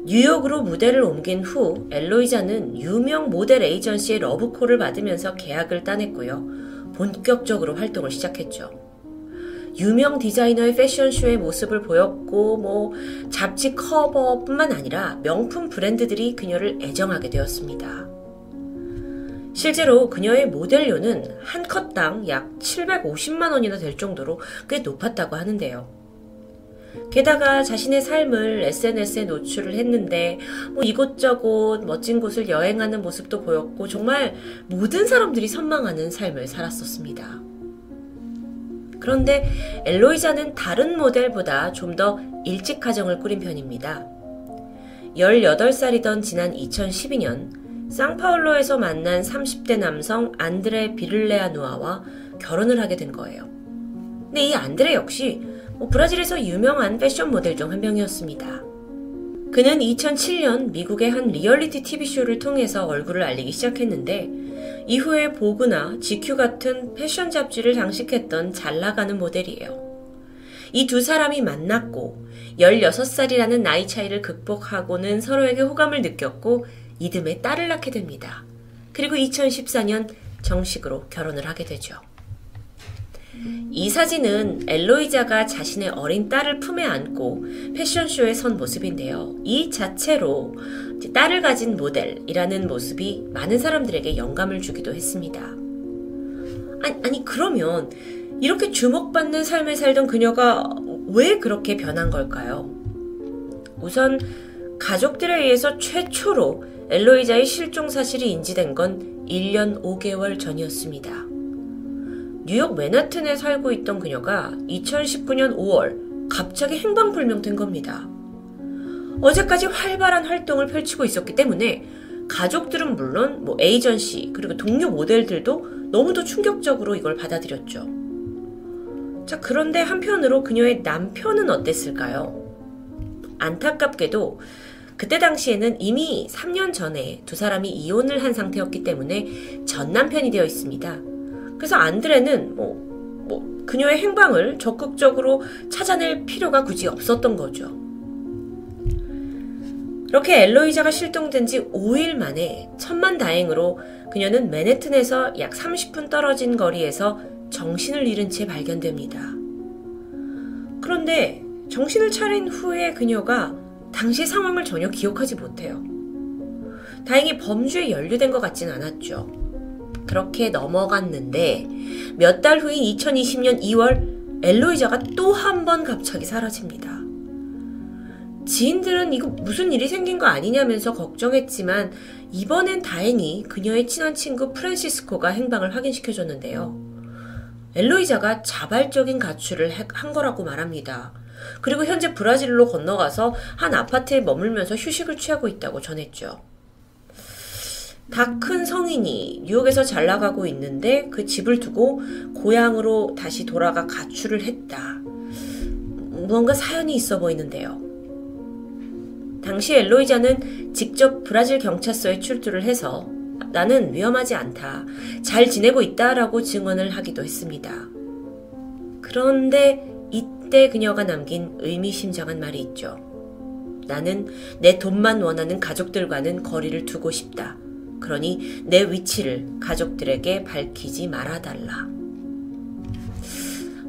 뉴욕으로 무대를 옮긴 후 엘로이자는 유명 모델 에이전시의 러브콜을 받으면서 계약을 따냈고요. 본격적으로 활동을 시작했죠. 유명 디자이너의 패션쇼의 모습을 보였고, 뭐, 잡지 커버뿐만 아니라 명품 브랜드들이 그녀를 애정하게 되었습니다. 실제로 그녀의 모델료는 한 컷당 약 750만 원이나 될 정도로 꽤 높았다고 하는데요. 게다가 자신의 삶을 SNS에 노출을 했는데 뭐 이곳저곳 멋진 곳을 여행하는 모습도 보였고 정말 모든 사람들이 선망하는 삶을 살았었습니다. 그런데 엘로이자는 다른 모델보다 좀 더 일찍 가정을 꾸린 편입니다. 18살이던 지난 2012년 쌍파울로에서 만난 30대 남성 안드레 비를레아누아와 결혼을 하게 된 거예요. 근데 이 안드레 역시 뭐 브라질에서 유명한 패션 모델 중 한 명이었습니다. 그는 2007년 미국의 한 리얼리티 TV쇼를 통해서 얼굴을 알리기 시작했는데 이후에 보그나 GQ 같은 패션 잡지를 장식했던 잘 나가는 모델이에요. 이 두 사람이 만났고 16살이라는 나이 차이를 극복하고는 서로에게 호감을 느꼈고 이듬해 딸을 낳게 됩니다. 그리고 2014년 정식으로 결혼을 하게 되죠. 이 사진은 엘로이자가 자신의 어린 딸을 품에 안고 패션쇼에 선 모습인데요. 이 자체로 딸을 가진 모델이라는 모습이 많은 사람들에게 영감을 주기도 했습니다. 아니, 아니 그러면 이렇게 주목받는 삶을 살던 그녀가 왜 그렇게 변한 걸까요? 우선 가족들에 의해서 최초로 엘로이자의 실종 사실이 인지된 건 1년 5개월 전이었습니다. 뉴욕 맨하튼에 살고 있던 그녀가 2019년 5월 갑자기 행방불명된 겁니다. 어제까지 활발한 활동을 펼치고 있었기 때문에 가족들은 물론 뭐 에이전시 그리고 동료 모델들도 너무도 충격적으로 이걸 받아들였죠. 자, 그런데 한편으로 그녀의 남편은 어땠을까요? 안타깝게도 그때 당시에는 이미 3년 전에 두 사람이 이혼을 한 상태였기 때문에 전 남편이 되어 있습니다. 그래서 안드레는 뭐, 뭐 그녀의 행방을 적극적으로 찾아낼 필요가 굳이 없었던 거죠. 그렇게 엘로이자가 실종된 지 5일 만에 천만 다행으로 그녀는 맨해튼에서 약 30분 떨어진 거리에서 정신을 잃은 채 발견됩니다. 그런데 정신을 차린 후에 그녀가 당시 상황을 전혀 기억하지 못해요. 다행히 범죄에 연루된 것 같진 않았죠. 그렇게 넘어갔는데 몇 달 후인 2020년 2월 엘로이자가 또 한 번 갑자기 사라집니다. 지인들은 이거 무슨 일이 생긴 거 아니냐면서 걱정했지만 이번엔 다행히 그녀의 친한 친구 프란시스코가 행방을 확인시켜줬는데요. 엘로이자가 자발적인 가출을 한 거라고 말합니다. 그리고 현재 브라질로 건너가서 한 아파트에 머물면서 휴식을 취하고 있다고 전했죠. 다 큰 성인이 뉴욕에서 잘 나가고 있는데 그 집을 두고 고향으로 다시 돌아가 가출을 했다. 무언가 사연이 있어 보이는데요. 당시 엘로이자는 직접 브라질 경찰서에 출두를 해서 나는 위험하지 않다. 잘 지내고 있다 라고 증언을 하기도 했습니다. 그런데 이때 그녀가 남긴 의미심장한 말이 있죠. 나는 내 돈만 원하는 가족들과는 거리를 두고 싶다. 그러니 내 위치를 가족들에게 밝히지 말아달라.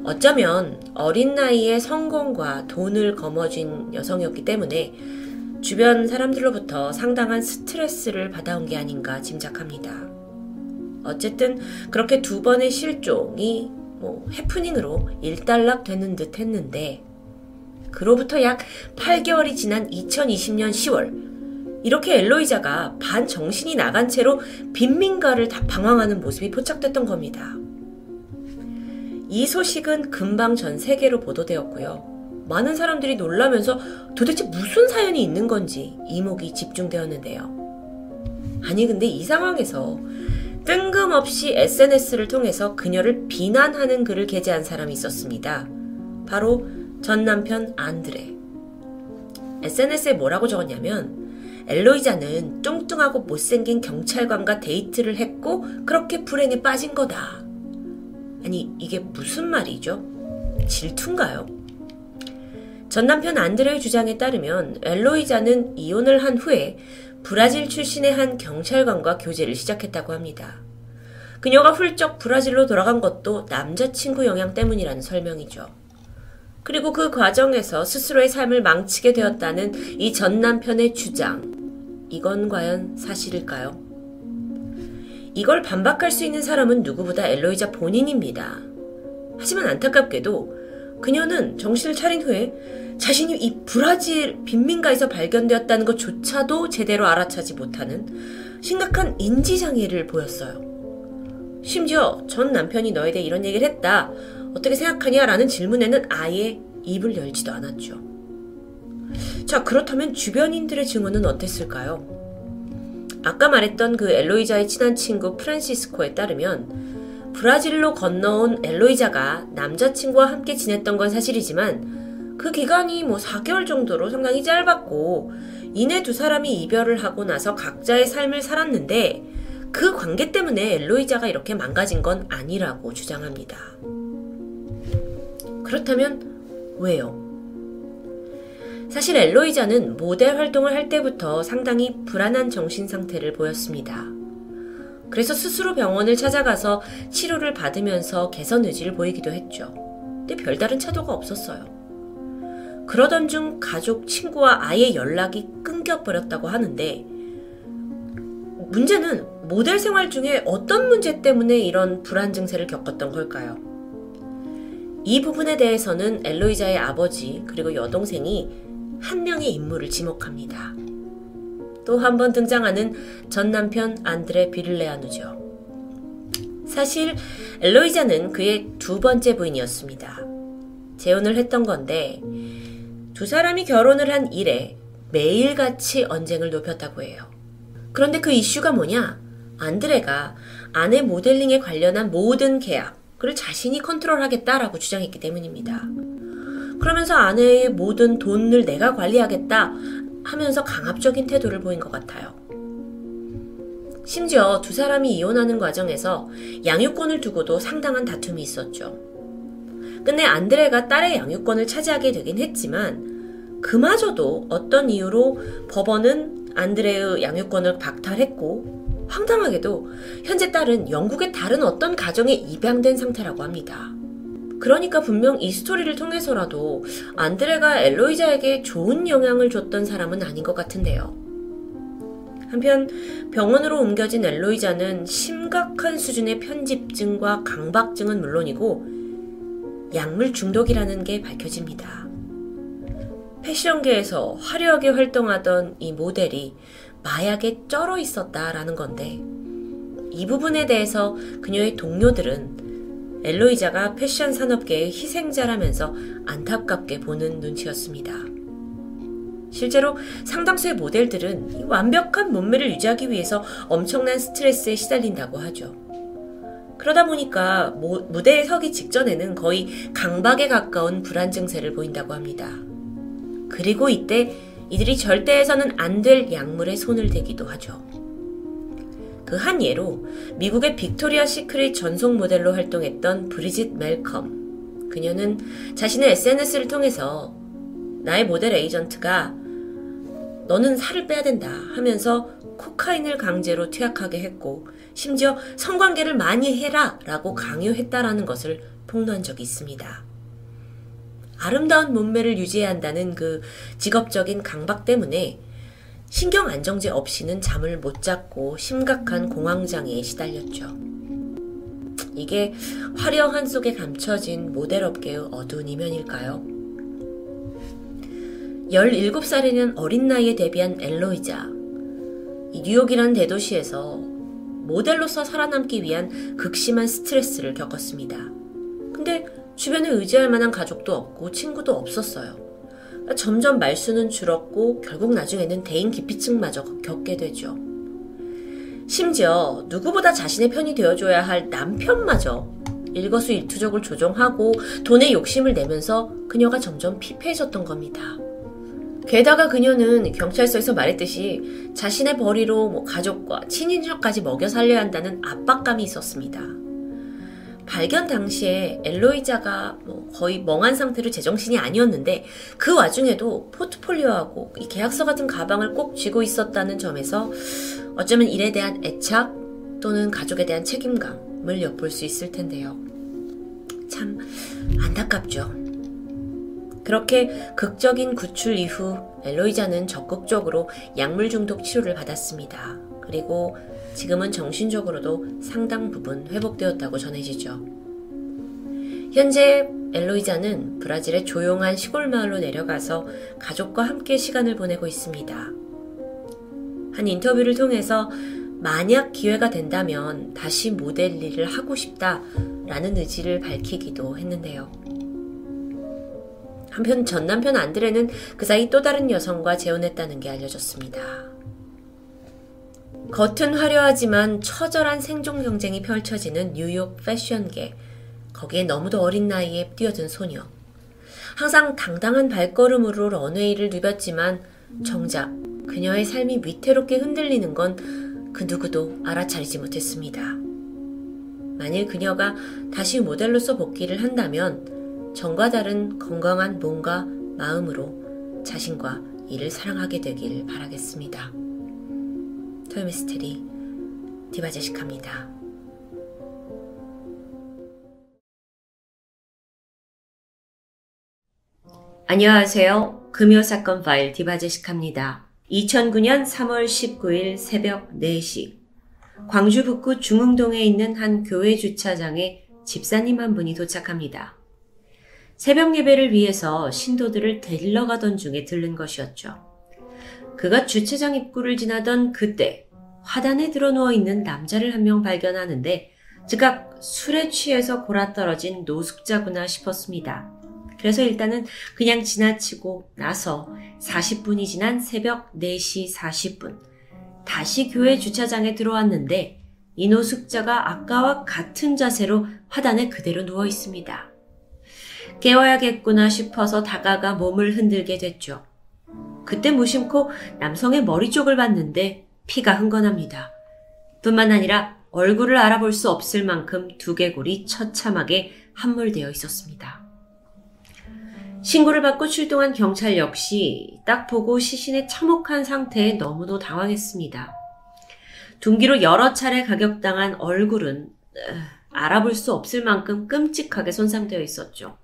어쩌면 어린 나이에 성공과 돈을 거머쥔 여성이었기 때문에 주변 사람들로부터 상당한 스트레스를 받아온 게 아닌가 짐작합니다. 어쨌든 그렇게 두 번의 실종이 뭐 해프닝으로 일단락 되는 듯 했는데 그로부터 약 8개월이 지난 2020년 10월 이렇게 엘로이자가 반 정신이 나간 채로 빈민가를 다 방황하는 모습이 포착됐던 겁니다. 이 소식은 금방 전 세계로 보도되었고요. 많은 사람들이 놀라면서 도대체 무슨 사연이 있는 건지 이목이 집중되었는데요. 아니, 근데 이 상황에서 뜬금없이 SNS를 통해서 그녀를 비난하는 글을 게재한 사람이 있었습니다. 바로 전 남편 안드레. SNS에 뭐라고 적었냐면, 엘로이자는 뚱뚱하고 못생긴 경찰관과 데이트를 했고 그렇게 불행에 빠진 거다. 아니, 이게 무슨 말이죠? 질투인가요? 전 남편 안드레의 주장에 따르면 엘로이자는 이혼을 한 후에 브라질 출신의 한 경찰관과 교제를 시작했다고 합니다. 그녀가 훌쩍 브라질로 돌아간 것도 남자친구 영향 때문이라는 설명이죠. 그리고 그 과정에서 스스로의 삶을 망치게 되었다는 이 전 남편의 주장. 이건 과연 사실일까요? 이걸 반박할 수 있는 사람은 누구보다 엘로이자 본인입니다. 하지만 안타깝게도 그녀는 정신을 차린 후에 자신이 이 브라질 빈민가에서 발견되었다는 것조차도 제대로 알아차지 못하는 심각한 인지장애를 보였어요. 심지어 전 남편이 너에 대해 이런 얘기를 했다. 어떻게 생각하냐? 라는 질문에는 아예 입을 열지도 않았죠. 자, 그렇다면 주변인들의 증언은 어땠을까요? 아까 말했던 그 엘로이자의 친한 친구 프란시스코에 따르면 브라질로 건너온 엘로이자가 남자친구와 함께 지냈던 건 사실이지만 그 기간이 뭐 4개월 정도로 상당히 짧았고 이내 두 사람이 이별을 하고 나서 각자의 삶을 살았는데 그 관계 때문에 엘로이자가 이렇게 망가진 건 아니라고 주장합니다. 그렇다면 왜요? 사실 엘로이자는 모델 활동을 할 때부터 상당히 불안한 정신 상태를 보였습니다. 그래서 스스로 병원을 찾아가서 치료를 받으면서 개선 의지를 보이기도 했죠. 근데 별다른 차도가 없었어요. 그러던 중 가족, 친구와 아예 연락이 끊겨버렸다고 하는데, 문제는 모델 생활 중에 어떤 문제 때문에 이런 불안 증세를 겪었던 걸까요? 이 부분에 대해서는 엘로이자의 아버지 그리고 여동생이 한 명의 인물을 지목합니다. 또 한 번 등장하는 전 남편 안드레 비를레아누죠. 사실 엘로이자는 그의 두 번째 부인이었습니다. 재혼을 했던 건데 두 사람이 결혼을 한 이래 매일같이 언쟁을 높였다고 해요. 그런데 그 이슈가 뭐냐? 안드레가 아내 모델링에 관련한 모든 계약, 그를 자신이 컨트롤하겠다라고 주장했기 때문입니다. 그러면서 아내의 모든 돈을 내가 관리하겠다 하면서 강압적인 태도를 보인 것 같아요. 심지어 두 사람이 이혼하는 과정에서 양육권을 두고도 상당한 다툼이 있었죠. 끝내 안드레가 딸의 양육권을 차지하게 되긴 했지만 그마저도 어떤 이유로 법원은 안드레의 양육권을 박탈했고 황당하게도 현재 딸은 영국의 다른 어떤 가정에 입양된 상태라고 합니다. 그러니까 분명 이 스토리를 통해서라도 안드레가 엘로이자에게 좋은 영향을 줬던 사람은 아닌 것 같은데요. 한편 병원으로 옮겨진 엘로이자는 심각한 수준의 편집증과 강박증은 물론이고 약물 중독이라는 게 밝혀집니다. 패션계에서 화려하게 활동하던 이 모델이 마약에 쩔어 있었다라는 건데 이 부분에 대해서 그녀의 동료들은 엘로이자가 패션 산업계의 희생자라면서 안타깝게 보는 눈치였습니다. 실제로 상당수의 모델들은 완벽한 몸매를 유지하기 위해서 엄청난 스트레스에 시달린다고 하죠. 그러다 보니까 모, 무대에 서기 직전에는 거의 강박에 가까운 불안 증세를 보인다고 합니다. 그리고 이때 이들이 절대해서는 안 될 약물에 손을 대기도 하죠. 그 한 예로 미국의 빅토리아 시크릿 전속 모델로 활동했던 브리짓 멜컴. 그녀는 자신의 SNS를 통해서 나의 모델 에이전트가 너는 살을 빼야 된다 하면서 코카인을 강제로 투약하게 했고 심지어 성관계를 많이 해라 라고 강요했다라는 것을 폭로한 적이 있습니다. 아름다운 몸매를 유지해야 한다는 그 직업적인 강박 때문에 신경 안정제 없이는 잠을 못 잤고 심각한 공황장애에 시달렸죠. 이게 화려한 속에 감춰진 모델업계의 어두운 이면일까요? 17살이는 어린 나이에 데뷔한 엘로이자. 뉴욕이라는 대도시에서 모델로서 살아남기 위한 극심한 스트레스를 겪었습니다. 근데 주변에 의지할 만한 가족도 없고 친구도 없었어요. 점점 말수는 줄었고 결국 나중에는 대인 기피증마저 겪게 되죠. 심지어 누구보다 자신의 편이 되어줘야 할 남편마저 일거수일투족을 조종하고 돈에 욕심을 내면서 그녀가 점점 피폐해졌던 겁니다. 게다가 그녀는 경찰서에서 말했듯이 자신의 벌이로 뭐 가족과 친인척까지 먹여 살려야 한다는 압박감이 있었습니다. 발견 당시에 엘로이자가 뭐 거의 멍한 상태로 제정신이 아니었는데 그 와중에도 포트폴리오하고 이 계약서 같은 가방을 꼭 쥐고 있었다는 점에서 어쩌면 일에 대한 애착 또는 가족에 대한 책임감을 엿볼 수 있을 텐데요. 참 안타깝죠. 그렇게 극적인 구출 이후 엘로이자는 적극적으로 약물 중독 치료를 받았습니다. 그리고 지금은 정신적으로도 상당 부분 회복되었다고 전해지죠. 현재 엘로이자는 브라질의 조용한 시골 마을로 내려가서 가족과 함께 시간을 보내고 있습니다. 한 인터뷰를 통해서 만약 기회가 된다면 다시 모델 일을 하고 싶다라는 의지를 밝히기도 했는데요. 한편 전 남편 안드레는 그 사이 또 다른 여성과 재혼했다는 게 알려졌습니다. 겉은 화려하지만 처절한 생존 경쟁이 펼쳐지는 뉴욕 패션계. 거기에 너무도 어린 나이에 뛰어든 소녀. 항상 당당한 발걸음으로 런웨이를 누볐지만 정작 그녀의 삶이 위태롭게 흔들리는 건 그 누구도 알아차리지 못했습니다. 만일 그녀가 다시 모델로서 복귀를 한다면 전과 다른 건강한 몸과 마음으로 자신과 이를 사랑하게 되길 바라겠습니다. 토요미스테리 디바제식합니다. 안녕하세요. 금요사건 파일 디바제식합니다. 2009년 3월 19일 새벽 4시 광주 북구 중흥동에 있는 한 교회 주차장에 집사님 한 분이 도착합니다. 새벽 예배를 위해서 신도들을 데리러 가던 중에 들른 것이었죠. 그가 주차장 입구를 지나던 그때 화단에 들어 누워 있는 남자를 한 명 발견하는데 즉각 술에 취해서 골아떨어진 노숙자구나 싶었습니다. 그래서 일단은 그냥 지나치고 나서 40분이 지난 새벽 4시 40분 다시 교회 주차장에 들어왔는데 이 노숙자가 아까와 같은 자세로 화단에 그대로 누워 있습니다. 깨워야겠구나 싶어서 다가가 몸을 흔들게 됐죠. 그때 무심코 남성의 머리 쪽을 봤는데 피가 흥건합니다. 뿐만 아니라 얼굴을 알아볼 수 없을 만큼 두개골이 처참하게 함몰되어 있었습니다. 신고를 받고 출동한 경찰 역시 딱 보고 시신의 참혹한 상태에 너무도 당황했습니다. 둔기로 여러 차례 가격당한 얼굴은 알아볼 수 없을 만큼 끔찍하게 손상되어 있었죠.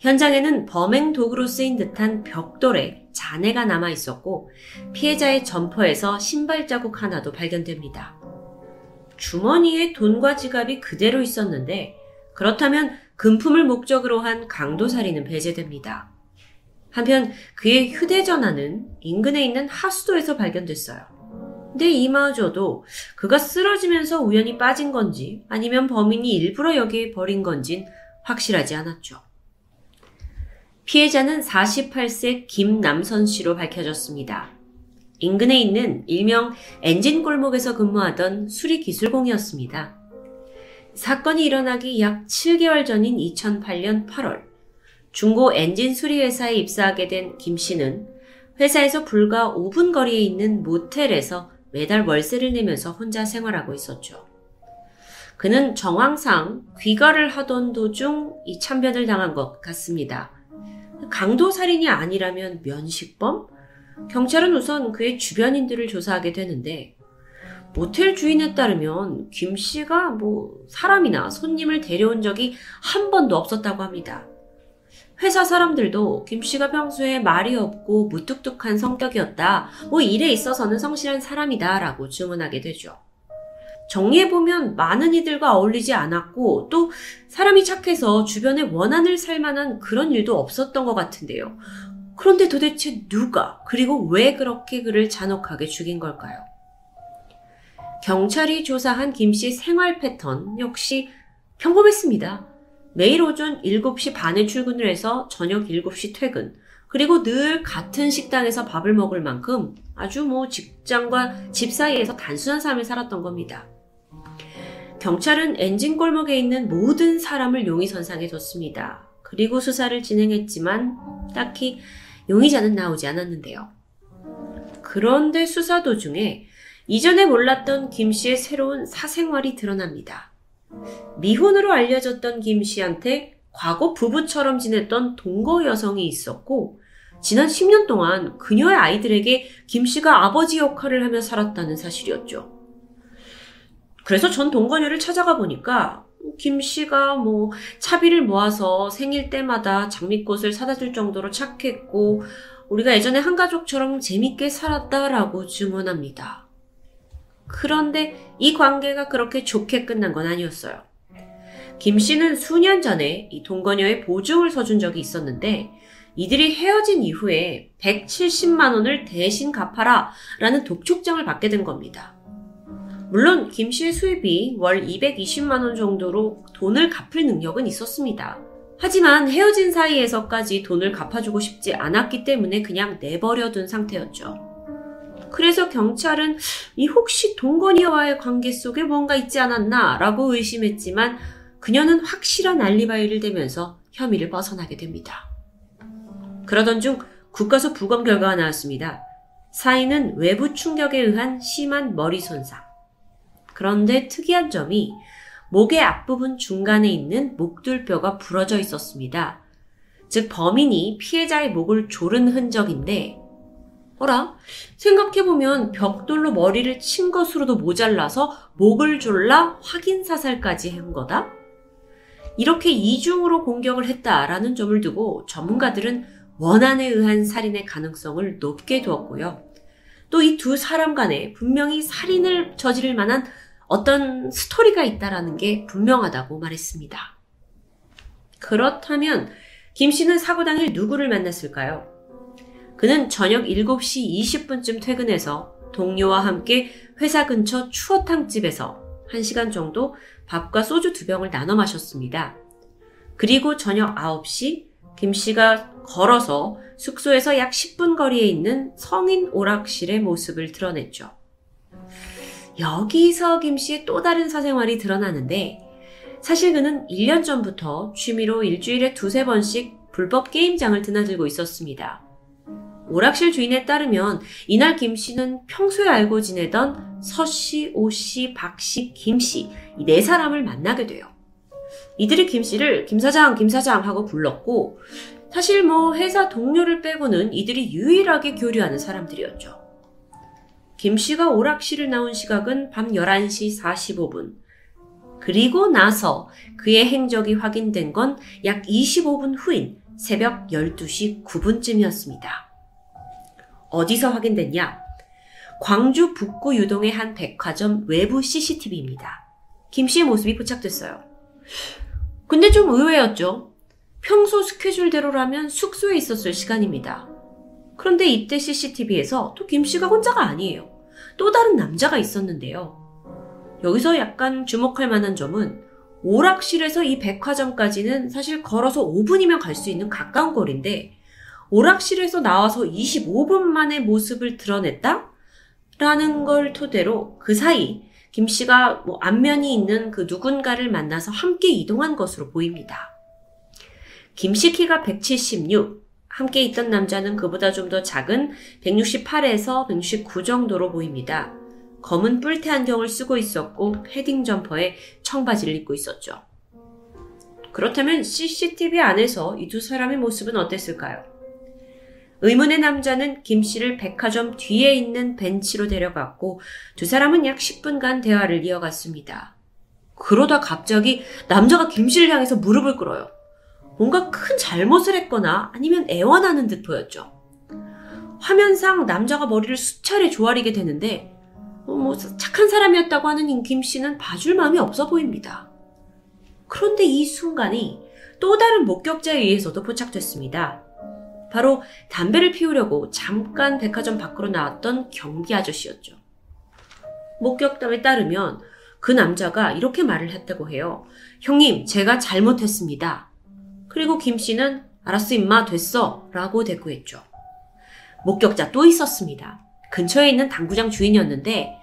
현장에는 범행 도구로 쓰인 듯한 벽돌에 잔해가 남아 있었고 피해자의 점퍼에서 신발 자국 하나도 발견됩니다. 주머니에 돈과 지갑이 그대로 있었는데 그렇다면 금품을 목적으로 한 강도살인은 배제됩니다. 한편 그의 휴대전화는 인근에 있는 하수도에서 발견됐어요. 근데 이마저도 그가 쓰러지면서 우연히 빠진 건지 아니면 범인이 일부러 여기에 버린 건진 확실하지 않았죠. 피해자는 48세 김남선 씨로 밝혀졌습니다. 인근에 있는 일명 엔진 골목에서 근무하던 수리기술공이었습니다. 사건이 일어나기 약 7개월 전인 2008년 8월, 중고 엔진 수리회사에 입사하게 된 김 씨는 회사에서 불과 5분 거리에 있는 모텔에서 매달 월세를 내면서 혼자 생활하고 있었죠. 그는 정황상 귀가를 하던 도중 이 참변을 당한 것 같습니다. 강도 살인이 아니라면 면식범? 경찰은 우선 그의 주변인들을 조사하게 되는데 모텔 주인에 따르면 김 씨가 뭐 사람이나 손님을 데려온 적이 한 번도 없었다고 합니다. 회사 사람들도 김 씨가 평소에 말이 없고 무뚝뚝한 성격이었다. 뭐 일에 있어서는 성실한 사람이다. 라고 증언하게 되죠. 정리해보면 많은 이들과 어울리지 않았고 또 사람이 착해서 주변에 원한을 살 만한 그런 일도 없었던 것 같은데요. 그런데 도대체 누가 그리고 왜 그렇게 그를 잔혹하게 죽인 걸까요? 경찰이 조사한 김 씨 생활 패턴 역시 평범했습니다. 매일 오전 7시 반에 출근을 해서 저녁 7시 퇴근. 그리고 늘 같은 식당에서 밥을 먹을 만큼 아주 뭐 직장과 집 사이에서 단순한 삶을 살았던 겁니다. 경찰은 엔진 골목에 있는 모든 사람을 용의 선상에 뒀습니다. 그리고 수사를 진행했지만 딱히 용의자는 나오지 않았는데요. 그런데 수사 도중에 이전에 몰랐던 김 씨의 새로운 사생활이 드러납니다. 미혼으로 알려졌던 김 씨한테 과거 부부처럼 지냈던 동거 여성이 있었고, 지난 10년 동안 그녀의 아이들에게 김 씨가 아버지 역할을 하며 살았다는 사실이었죠. 그래서 전 동거녀를 찾아가 보니까 김 씨가 뭐 차비를 모아서 생일 때마다 장미꽃을 사다 줄 정도로 착했고 우리가 예전에 한 가족처럼 재밌게 살았다라고 증언합니다. 그런데 이 관계가 그렇게 좋게 끝난 건 아니었어요. 김 씨는 수년 전에 이 동거녀의 보증을 서준 적이 있었는데 이들이 헤어진 이후에 170만 원을 대신 갚아라 라는 독촉장을 받게 된 겁니다. 물론 김 씨의 수입이 월 220만 원 정도로 돈을 갚을 능력은 있었습니다. 하지만 헤어진 사이에서까지 돈을 갚아주고 싶지 않았기 때문에 그냥 내버려둔 상태였죠. 그래서 경찰은 이 혹시 동건이와의 관계 속에 뭔가 있지 않았나 라고 의심했지만 그녀는 확실한 알리바이를 대면서 혐의를 벗어나게 됩니다. 그러던 중 국가수 부검 결과가 나왔습니다. 사인은 외부 충격에 의한 심한 머리 손상. 그런데 특이한 점이 목의 앞부분 중간에 있는 목둘뼈가 부러져 있었습니다. 즉 범인이 피해자의 목을 조른 흔적인데 어라? 생각해보면 벽돌로 머리를 친 것으로도 모자라서 목을 졸라 확인 사살까지 한 거다? 이렇게 이중으로 공격을 했다라는 점을 두고 전문가들은 원한에 의한 살인의 가능성을 높게 두었고요. 또 이 두 사람 간에 분명히 살인을 저지를 만한 어떤 스토리가 있다라는 게 분명하다고 말했습니다. 그렇다면 김 씨는 사고 당일 누구를 만났을까요? 그는 저녁 7시 20분쯤 퇴근해서 동료와 함께 회사 근처 추어탕 집에서 1시간 정도 밥과 소주 두 병을 나눠 마셨습니다. 그리고 저녁 9시 김 씨가 걸어서 숙소에서 약 10분 거리에 있는 성인 오락실의 모습을 드러냈죠. 여기서 김 씨의 또 다른 사생활이 드러나는데 사실 그는 1년 전부터 취미로 일주일에 두세 번씩 불법 게임장을 드나들고 있었습니다. 오락실 주인에 따르면 이날 김 씨는 평소에 알고 지내던 서 씨, 오 씨, 박 씨, 김 씨, 이 네 사람을 만나게 돼요. 이들이 김 씨를 김 사장, 김 사장 하고 불렀고, 사실 뭐 회사 동료를 빼고는 이들이 유일하게 교류하는 사람들이었죠. 김 씨가 오락실을 나온 시각은 밤 11시 45분. 그리고 나서 그의 행적이 확인된 건 약 25분 후인 새벽 12시 9분쯤이었습니다. 어디서 확인됐냐? 광주 북구 유동의 한 백화점 외부 CCTV입니다. 김 씨의 모습이 포착됐어요. 근데 좀 의외였죠. 평소 스케줄대로라면 숙소에 있었을 시간입니다. 그런데 이때 CCTV에서 또 김 씨가 혼자가 아니에요. 또 다른 남자가 있었는데요. 여기서 약간 주목할 만한 점은 오락실에서 이 백화점까지는 사실 걸어서 5분이면 갈 수 있는 가까운 거리인데 오락실에서 나와서 25분 만에 모습을 드러냈다? 라는 걸 토대로 그 사이 김 씨가 뭐 안면이 있는 그 누군가를 만나서 함께 이동한 것으로 보입니다. 김 씨 키가 176, 함께 있던 남자는 그보다 좀 더 작은 168에서 169 정도로 보입니다. 검은 뿔테 안경을 쓰고 있었고 패딩 점퍼에 청바지를 입고 있었죠. 그렇다면 CCTV 안에서 이 두 사람의 모습은 어땠을까요? 의문의 남자는 김 씨를 백화점 뒤에 있는 벤치로 데려갔고 두 사람은 약 10분간 대화를 이어갔습니다. 그러다 갑자기 남자가 김 씨를 향해서 무릎을 꿇어요. 뭔가 큰 잘못을 했거나 아니면 애원하는 듯 보였죠. 화면상 남자가 머리를 수차례 조아리게 되는데 어, 뭐 착한 사람이었다고 하는 김 씨는 봐줄 마음이 없어 보입니다. 그런데 이 순간이 또 다른 목격자에 의해서도 포착됐습니다. 바로 담배를 피우려고 잠깐 백화점 밖으로 나왔던 경비 아저씨였죠. 목격담에 따르면 그 남자가 이렇게 말을 했다고 해요. 형님, 제가 잘못했습니다. 그리고 김 씨는 알았어, 임마, 됐어. 라고 대꾸했죠. 목격자 또 있었습니다. 근처에 있는 당구장 주인이었는데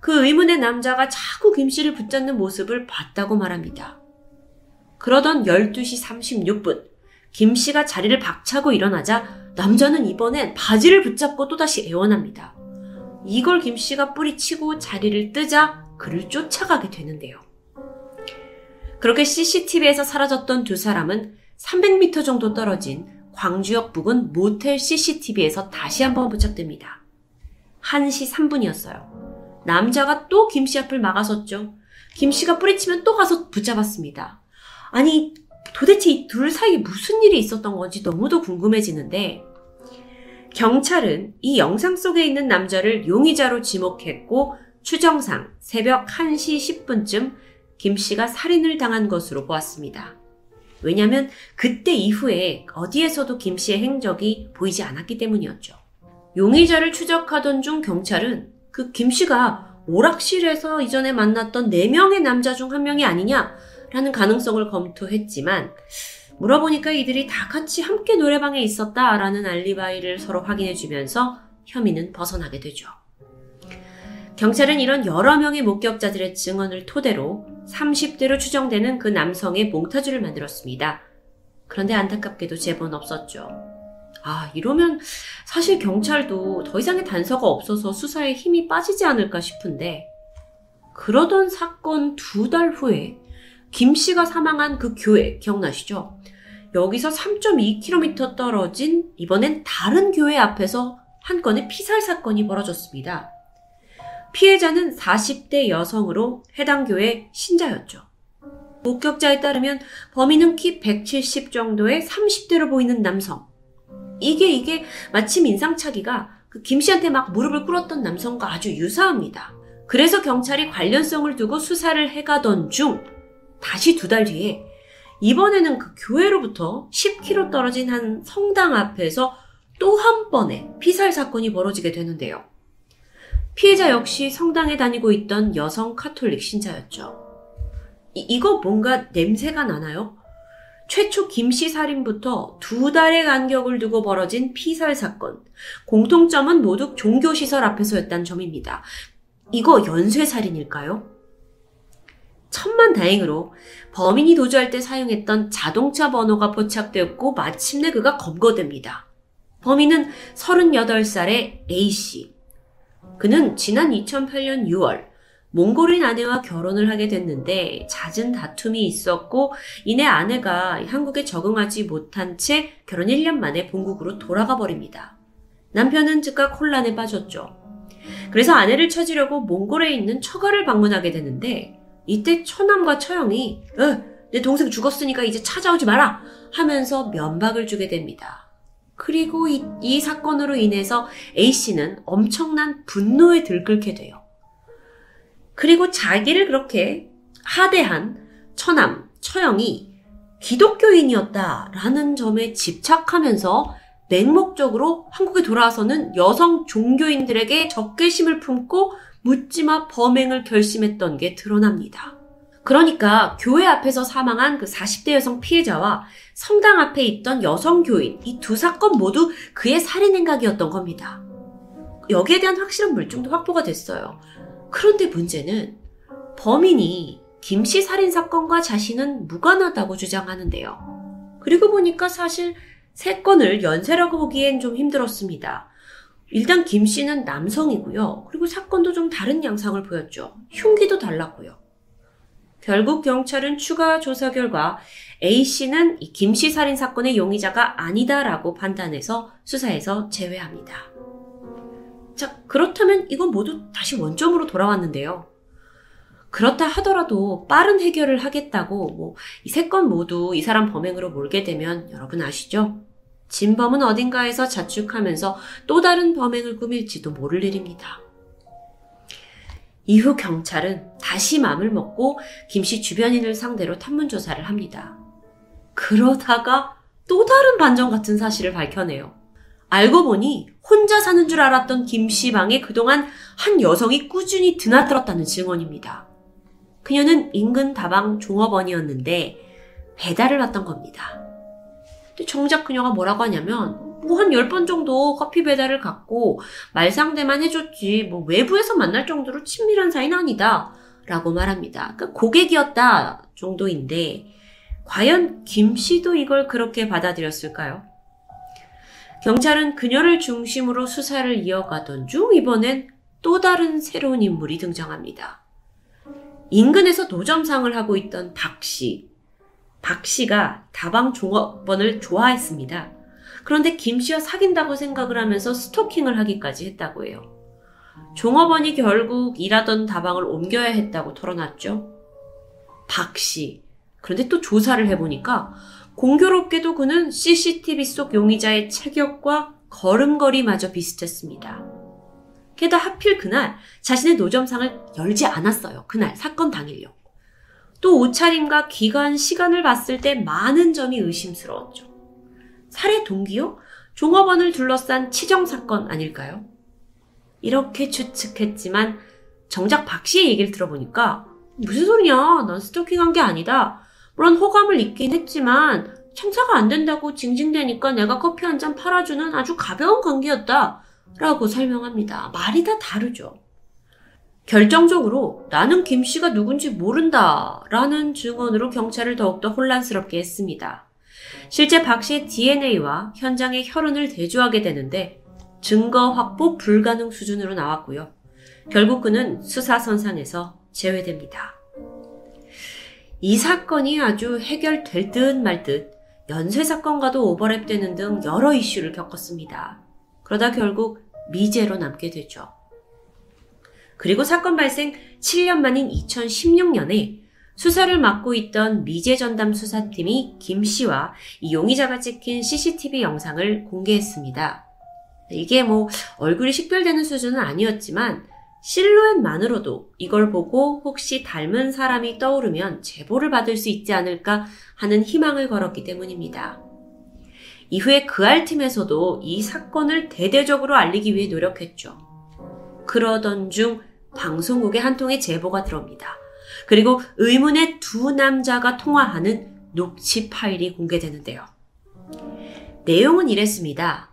그 의문의 남자가 자꾸 김 씨를 붙잡는 모습을 봤다고 말합니다. 그러던 12시 36분, 김 씨가 자리를 박차고 일어나자 남자는 이번엔 바지를 붙잡고 또다시 애원합니다. 이걸 김 씨가 뿌리치고 자리를 뜨자 그를 쫓아가게 되는데요. 그렇게 CCTV에서 사라졌던 두 사람은 300m 정도 떨어진 광주역 부근 모텔 CCTV에서 다시 한번 포착됩니다. 1시 3분이었어요. 남자가 또 김씨 앞을 막아섰죠. 김 씨가 뿌리치면 또 가서 붙잡았습니다. 아니, 도대체 이 둘 사이에 무슨 일이 있었던 건지 너무도 궁금해지는데 경찰은 이 영상 속에 있는 남자를 용의자로 지목했고 추정상 새벽 1시 10분쯤 김 씨가 살인을 당한 것으로 보았습니다. 왜냐하면 그때 이후에 어디에서도 김 씨의 행적이 보이지 않았기 때문이었죠. 용의자를 추적하던 중 경찰은 그 김 씨가 오락실에서 이전에 만났던 4명의 남자 중 한 명이 아니냐 라는 가능성을 검토했지만 물어보니까 이들이 다 같이 함께 노래방에 있었다라는 알리바이를 서로 확인해주면서 혐의는 벗어나게 되죠. 경찰은 이런 여러 명의 목격자들의 증언을 토대로 30대로 추정되는 그 남성의 몽타주를 만들었습니다. 그런데 안타깝게도 제본 없었죠. 아, 이러면 사실 경찰도 더 이상의 단서가 없어서 수사에 힘이 빠지지 않을까 싶은데, 그러던 사건 두 달 후에 김 씨가 사망한 그 교회 기억나시죠? 여기서 3.2km 떨어진 이번엔 다른 교회 앞에서 한 건의 피살 사건이 벌어졌습니다. 피해자는 40대 여성으로 해당 교회 신자였죠. 목격자에 따르면 범인은 키 170 정도의 30대로 보이는 남성. 이게 이게 마침 인상착의가 그 김 씨한테 막 무릎을 꿇었던 남성과 아주 유사합니다. 그래서 경찰이 관련성을 두고 수사를 해가던 중 다시 두 달 뒤에 이번에는 그 교회로부터 10km 떨어진 한 성당 앞에서 또 한 번의 피살 사건이 벌어지게 되는데요. 피해자 역시 성당에 다니고 있던 여성 카톨릭 신자였죠. 이, 이거 뭔가 냄새가 나나요? 최초 김씨 살인부터 두 달의 간격을 두고 벌어진 피살 사건. 공통점은 모두 종교시설 앞에서였다는 점입니다. 이거 연쇄살인일까요? 천만 다행으로 범인이 도주할 때 사용했던 자동차 번호가 포착되었고 마침내 그가 검거됩니다. 범인은 38살의 A씨. 그는 지난 2008년 6월 몽골인 아내와 결혼을 하게 됐는데 잦은 다툼이 있었고 이내 아내가 한국에 적응하지 못한 채 결혼 1년 만에 본국으로 돌아가 버립니다. 남편은 즉각 혼란에 빠졌죠. 그래서 아내를 찾으려고 몽골에 있는 처가를 방문하게 되는데 이때 처남과 처형이 어, 내 동생 죽었으니까 이제 찾아오지 마라 하면서 면박을 주게 됩니다. 그리고 이, 이 사건으로 인해서 A씨는 엄청난 분노에 들끓게 돼요. 그리고 자기를 그렇게 하대한 처남, 처형이 기독교인이었다라는 점에 집착하면서 맹목적으로 한국에 돌아와서는 여성 종교인들에게 적개심을 품고 묻지마 범행을 결심했던 게 드러납니다. 그러니까 교회 앞에서 사망한 그 40대 여성 피해자와 성당 앞에 있던 여성 교인 이 두 사건 모두 그의 살인 행각이었던 겁니다. 여기에 대한 확실한 물증도 확보가 됐어요. 그런데 문제는 범인이 김 씨 살인 사건과 자신은 무관하다고 주장하는데요. 그리고 보니까 사실 세 건을 연쇄라고 보기엔 좀 힘들었습니다. 일단 김 씨는 남성이고요. 그리고 사건도 좀 다른 양상을 보였죠. 흉기도 달랐고요. 결국 경찰은 추가 조사 결과 A씨는 김씨 살인 사건의 용의자가 아니다라고 판단해서 수사에서 제외합니다. 자, 그렇다면 이건 모두 다시 원점으로 돌아왔는데요. 그렇다 하더라도 빠른 해결을 하겠다고 뭐 이 세 건 모두 이 사람 범행으로 몰게 되면 여러분 아시죠? 진범은 어딘가에서 자축하면서 또 다른 범행을 꾸밀지도 모를 일입니다. 이후 경찰은 다시 마음을 먹고 김 씨 주변인을 상대로 탐문 조사를 합니다. 그러다가 또 다른 반전 같은 사실을 밝혀내요. 알고 보니 혼자 사는 줄 알았던 김 씨 방에 그동안 한 여성이 꾸준히 드나들었다는 증언입니다. 그녀는 인근 다방 종업원이었는데 배달을 왔던 겁니다. 정작 그녀가 뭐라고 하냐면 뭐 한 10번 정도 커피 배달을 갔고 말상대만 해줬지 뭐 외부에서 만날 정도로 친밀한 사이는 아니다 라고 말합니다. 그러니까 고객이었다 정도인데 과연 김 씨도 이걸 그렇게 받아들였을까요? 경찰은 그녀를 중심으로 수사를 이어가던 중 이번엔 또 다른 새로운 인물이 등장합니다. 인근에서 노점상을 하고 있던 박 씨. 박 씨가 다방 종업원을 좋아했습니다. 그런데 김 씨와 사귄다고 생각을 하면서 스토킹을 하기까지 했다고 해요. 종업원이 결국 일하던 다방을 옮겨야 했다고 털어놨죠. 박 씨. 그런데 또 조사를 해보니까 공교롭게도 그는 CCTV 속 용의자의 체격과 걸음걸이마저 비슷했습니다. 게다가 하필 그날 자신의 노점상을 열지 않았어요. 그날 사건 당일요. 또 옷차림과 기간, 시간을 봤을 때 많은 점이 의심스러웠죠. 살해 동기요? 종업원을 둘러싼 치정 사건 아닐까요? 이렇게 추측했지만 정작 박 씨의 얘기를 들어보니까 무슨 소리냐? 난 스토킹한 게 아니다. 물론 호감을 잊긴 했지만 청사가 안 된다고 징징대니까 내가 커피 한 잔 팔아주는 아주 가벼운 관계였다. 라고 설명합니다. 말이 다 다르죠. 결정적으로 나는 김 씨가 누군지 모른다. 라는 증언으로 경찰을 더욱더 혼란스럽게 했습니다. 실제 박 씨의 DNA와 현장의 혈흔을 대조하게 되는데 증거 확보 불가능 수준으로 나왔고요. 결국 그는 수사선상에서 제외됩니다. 이 사건이 아주 해결될 듯 말 듯 연쇄 사건과도 오버랩되는 등 여러 이슈를 겪었습니다. 그러다 결국 미제로 남게 되죠. 그리고 사건 발생 7년 만인 2016년에 수사를 맡고 있던 미제 전담 수사팀이 김 씨와 이 용의자가 찍힌 CCTV 영상을 공개했습니다. 이게 뭐 얼굴이 식별되는 수준은 아니었지만 실루엣만으로도 이걸 보고 혹시 닮은 사람이 떠오르면 제보를 받을 수 있지 않을까 하는 희망을 걸었기 때문입니다. 이후에 그알팀에서도 이 사건을 대대적으로 알리기 위해 노력했죠. 그러던 중 방송국의 한 통의 제보가 들어옵니다. 그리고 의문의 두 남자가 통화하는 녹취 파일이 공개되는데요. 내용은 이랬습니다.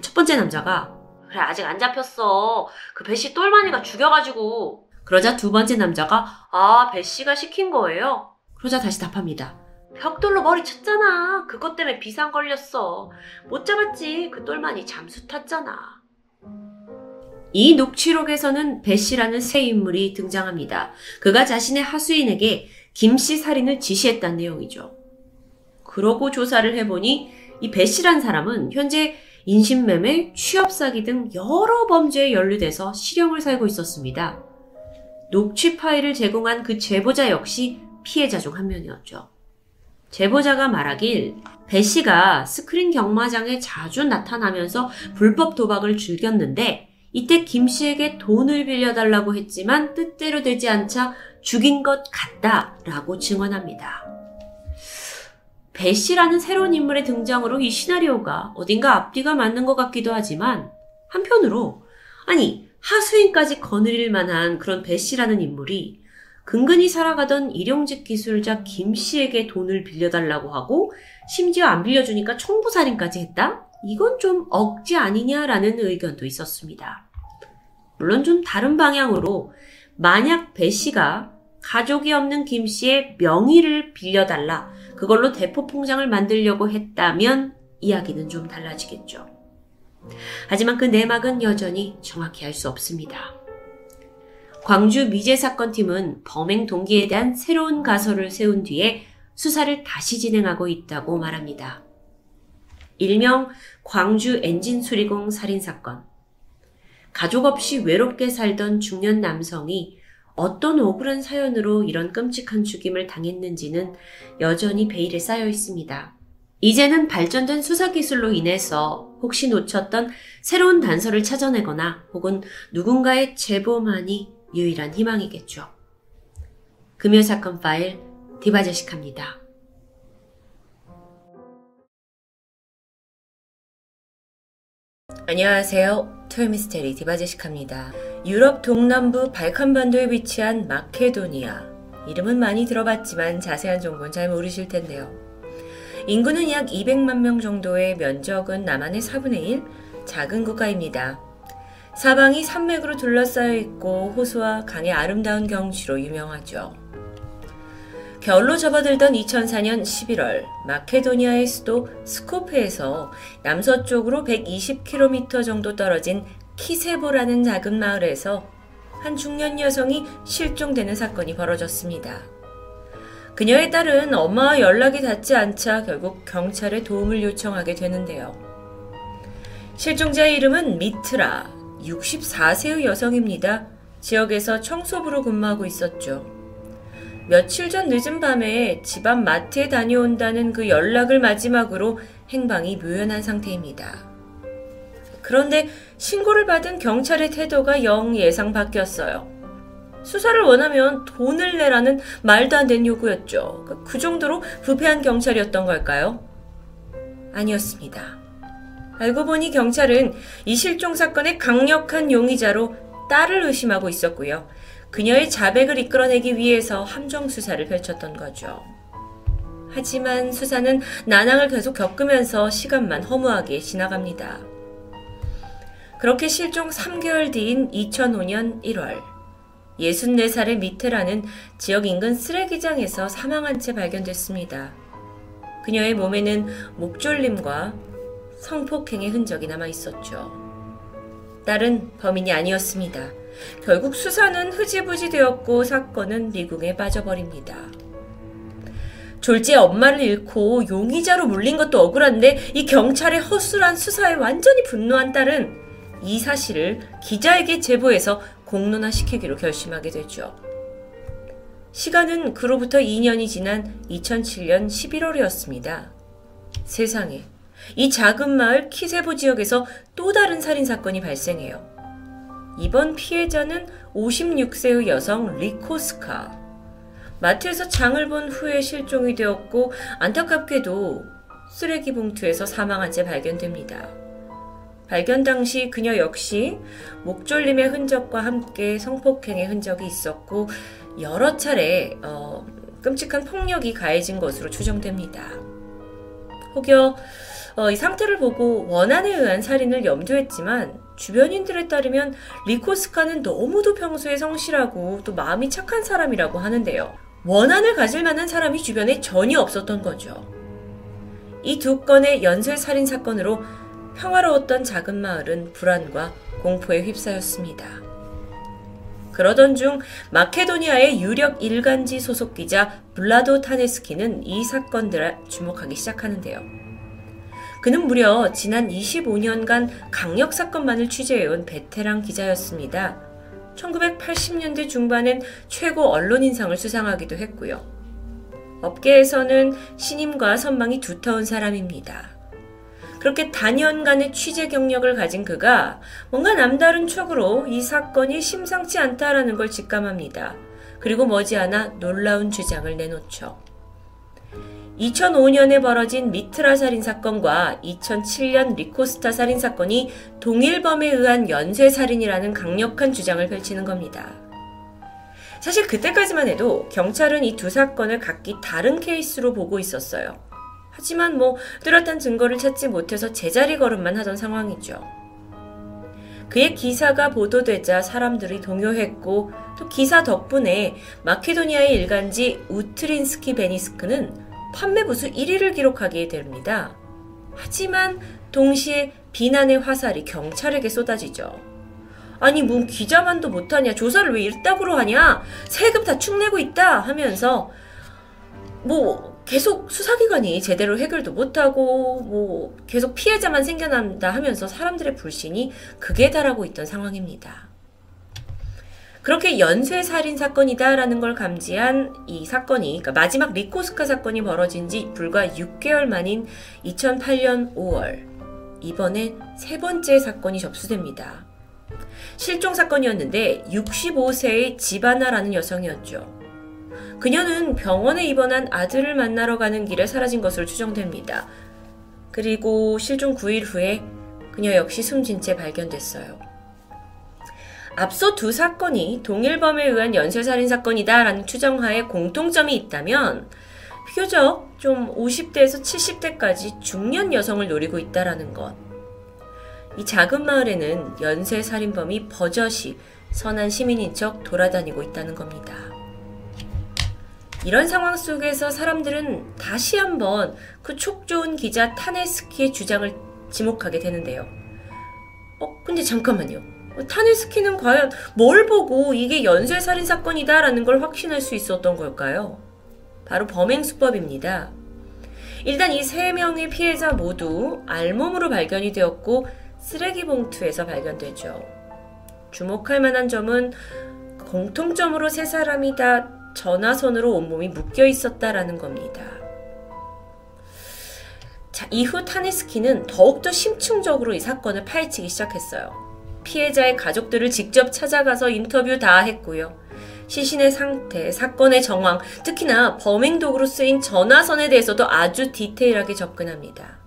첫 번째 남자가 그래 아직 안 잡혔어. 그 배씨 똘마니가 죽여가지고 그러자 두 번째 남자가 아 배씨가 시킨 거예요. 그러자 다시 답합니다. 벽돌로 머리 쳤잖아. 그것 때문에 비상 걸렸어. 못 잡았지. 그 똘마니 잠수 탔잖아. 이 녹취록에서는 배 씨라는 새 인물이 등장합니다. 그가 자신의 하수인에게 김 씨 살인을 지시했다는 내용이죠. 그러고 조사를 해보니 이 배 씨란 사람은 현재 인신매매, 취업사기 등 여러 범죄에 연루돼서 실형을 살고 있었습니다. 녹취 파일을 제공한 그 제보자 역시 피해자 중 한 명이었죠. 제보자가 말하길 배 씨가 스크린 경마장에 자주 나타나면서 불법 도박을 즐겼는데 이때 김 씨에게 돈을 빌려달라고 했지만 뜻대로 되지 않자 죽인 것 같다라고 증언합니다. 배 씨라는 새로운 인물의 등장으로 이 시나리오가 어딘가 앞뒤가 맞는 것 같기도 하지만 한편으로 아니 하수인까지 거느릴 만한 그런 배 씨라는 인물이 근근히 살아가던 일용직 기술자 김 씨에게 돈을 빌려달라고 하고 심지어 안 빌려주니까 청부살인까지 했다? 이건 좀 억지 아니냐라는 의견도 있었습니다. 물론 좀 다른 방향으로 만약 배 씨가 가족이 없는 김 씨의 명의를 빌려달라 그걸로 대포 통장을 만들려고 했다면 이야기는 좀 달라지겠죠. 하지만 그 내막은 여전히 정확히 알 수 없습니다. 광주 미제 사건 팀은 범행 동기에 대한 새로운 가설을 세운 뒤에 수사를 다시 진행하고 있다고 말합니다. 일명 광주 엔진 수리공 살인사건. 가족 없이 외롭게 살던 중년 남성이 어떤 억울한 사연으로 이런 끔찍한 죽임을 당했는지는 여전히 베일에 쌓여 있습니다. 이제는 발전된 수사기술로 인해서 혹시 놓쳤던 새로운 단서를 찾아내거나 혹은 누군가의 제보만이 유일한 희망이겠죠. 금요사건 파일 디바제식합니다. 안녕하세요. 토요미스테리 디바제식합니다. 유럽 동남부 발칸반도에 위치한 마케도니아. 이름은 많이 들어봤지만 자세한 정보는 잘 모르실 텐데요. 인구는 약 200만 명 정도의 면적은 남한의 4분의 1, 작은 국가입니다. 사방이 산맥으로 둘러싸여 있고 호수와 강의 아름다운 경치로 유명하죠. 겨울로 접어들던 2004년 11월 마케도니아의 수도 스코프에서 남서쪽으로 120km 정도 떨어진 키세보라는 작은 마을에서 한 중년 여성이 실종되는 사건이 벌어졌습니다. 그녀의 딸은 엄마와 연락이 닿지 않자 결국 경찰에 도움을 요청하게 되는데요. 실종자의 이름은 미트라, 64세의 여성입니다. 지역에서 청소부로 근무하고 있었죠. 며칠 전 늦은 밤에 집앞 마트에 다녀온다는 그 연락을 마지막으로 행방이 묘연한 상태입니다. 그런데 신고를 받은 경찰의 태도가 영 예상 바뀌었어요. 수사를 원하면 돈을 내라는 말도 안 되는 요구였죠. 그 정도로 부패한 경찰이었던 걸까요? 아니었습니다. 알고 보니 경찰은 이 실종 사건의 강력한 용의자로 딸을 의심하고 있었고요. 그녀의 자백을 이끌어내기 위해서 함정 수사를 펼쳤던 거죠. 하지만 수사는 난항을 계속 겪으면서 시간만 허무하게 지나갑니다. 그렇게 실종 3개월 뒤인 2005년 1월, 64살의 미테라는 지역 인근 쓰레기장에서 사망한 채 발견됐습니다. 그녀의 몸에는 목졸림과 성폭행의 흔적이 남아 있었죠. 딸은 범인이 아니었습니다. 결국 수사는 흐지부지 되었고 사건은 미궁에 빠져버립니다. 졸지에 엄마를 잃고 용의자로 물린 것도 억울한데 이 경찰의 허술한 수사에 완전히 분노한 딸은 이 사실을 기자에게 제보해서 공론화시키기로 결심하게 되죠. 시간은 그로부터 2년이 지난 2007년 11월이었습니다. 세상에 이 작은 마을 키세보 지역에서 또 다른 살인사건이 발생해요. 이번 피해자는 56세의 여성 리코스카. 마트에서 장을 본 후에 실종이 되었고 안타깝게도 쓰레기 봉투에서 사망한 채 발견됩니다. 발견 당시 그녀 역시 목졸림의 흔적과 함께 성폭행의 흔적이 있었고 여러 차례 어, 끔찍한 폭력이 가해진 것으로 추정됩니다. 혹여 어, 이 상태를 보고 원한에 의한 살인을 염두했지만 주변인들에 따르면 리코스카는 너무도 평소에 성실하고 또 마음이 착한 사람이라고 하는데요. 원한을 가질 만한 사람이 주변에 전혀 없었던 거죠. 이 두 건의 연쇄 살인 사건으로 평화로웠던 작은 마을은 불안과 공포에 휩싸였습니다. 그러던 중 마케도니아의 유력 일간지 소속 기자 블라도 타네스키는 이 사건들을 주목하기 시작하는데요. 그는 무려 지난 25년간 강력 사건만을 취재해온 베테랑 기자였습니다. 1980년대 중반엔 최고 언론인상을 수상하기도 했고요. 업계에서는 신임과 선망이 두터운 사람입니다. 그렇게 단연간의 취재 경력을 가진 그가 뭔가 남다른 촉으로 이 사건이 심상치 않다라는 걸 직감합니다. 그리고 머지않아 놀라운 주장을 내놓죠. 2005년에 벌어진 미트라 살인 사건과 2007년 리코스타 살인 사건이 동일범에 의한 연쇄 살인이라는 강력한 주장을 펼치는 겁니다. 사실 그때까지만 해도 경찰은 이 두 사건을 각기 다른 케이스로 보고 있었어요. 하지만 뭐 뚜렷한 증거를 찾지 못해서 제자리 걸음만 하던 상황이죠. 그의 기사가 보도되자 사람들이 동요했고 또 기사 덕분에 마케도니아의 일간지 우트린스키 베니스크는 판매 부수 1위를 기록하게 됩니다. 하지만 동시에 비난의 화살이 경찰에게 쏟아지죠. 아니 뭐 기자만도 못하냐 조사를 왜 일당으로 하냐 세금 다 축내고 있다 하면서 뭐 계속 수사기관이 제대로 해결도 못하고 뭐 계속 피해자만 생겨난다 하면서 사람들의 불신이 극에 달하고 있던 상황입니다. 그렇게 연쇄 살인 사건이다라는 걸 감지한 이 사건이 그러니까 마지막 리코스카 사건이 벌어진 지 불과 6개월 만인 2008년 5월 이번에 세 번째 사건이 접수됩니다. 실종 사건이었는데 65세의 지바나라는 여성이었죠. 그녀는 병원에 입원한 아들을 만나러 가는 길에 사라진 것으로 추정됩니다. 그리고 실종 9일 후에 그녀 역시 숨진 채 발견됐어요. 앞서 두 사건이 동일범에 의한 연쇄살인 사건이다라는 추정하에 공통점이 있다면 비교적 좀 50대에서 70대까지 중년 여성을 노리고 있다라는 것. 이 작은 마을에는 연쇄살인범이 버젓이 선한 시민인 척 돌아다니고 있다는 겁니다. 이런 상황 속에서 사람들은 다시 한번 그 촉 좋은 기자 타네스키의 주장을 지목하게 되는데요. 어, 근데 잠깐만요. 타네스키는 과연 뭘 보고 이게 연쇄살인 사건이다라는 걸 확신할 수 있었던 걸까요? 바로 범행 수법입니다. 일단 이 세 명의 피해자 모두 알몸으로 발견이 되었고 쓰레기 봉투에서 발견되죠. 주목할 만한 점은 공통점으로 세 사람이 다 전화선으로 온몸이 묶여 있었다라는 겁니다. 자, 이후 타니스키는 더욱더 심층적으로 이 사건을 파헤치기 시작했어요. 피해자의 가족들을 직접 찾아가서 인터뷰 다 했고요. 시신의 상태, 사건의 정황, 특히나 범행 도구로 쓰인 전화선에 대해서도 아주 디테일하게 접근합니다.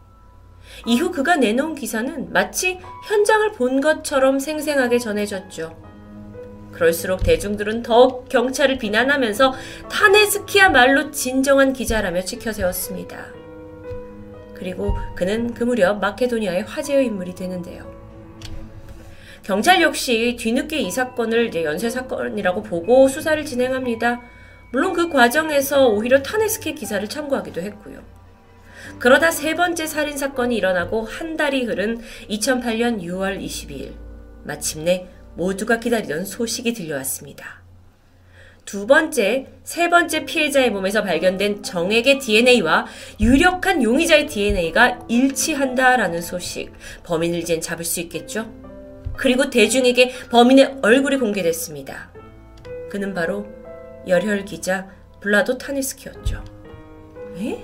이후 그가 내놓은 기사는 마치 현장을 본 것처럼 생생하게 전해졌죠. 그럴수록 대중들은 더욱 경찰을 비난하면서 타네스키야말로 진정한 기자라며 치켜세웠습니다. 그리고 그는 그 무렵 마케도니아의 화제의 인물이 되는데요. 경찰 역시 뒤늦게 이 사건을 연쇄 사건이라고 보고 수사를 진행합니다. 물론 그 과정에서 오히려 타네스키 기사를 참고하기도 했고요. 그러다 세 번째 살인 사건이 일어나고 한 달이 흐른 2008년 6월 22일 마침내 모두가 기다리던 소식이 들려왔습니다. 두 번째, 세 번째 피해자의 몸에서 발견된 정액의 DNA와 유력한 용의자의 DNA가 일치한다라는 소식. 범인을 이젠 잡을 수 있겠죠? 그리고 대중에게 범인의 얼굴이 공개됐습니다. 그는 바로 열혈 기자 블라도 타니스키였죠. 에?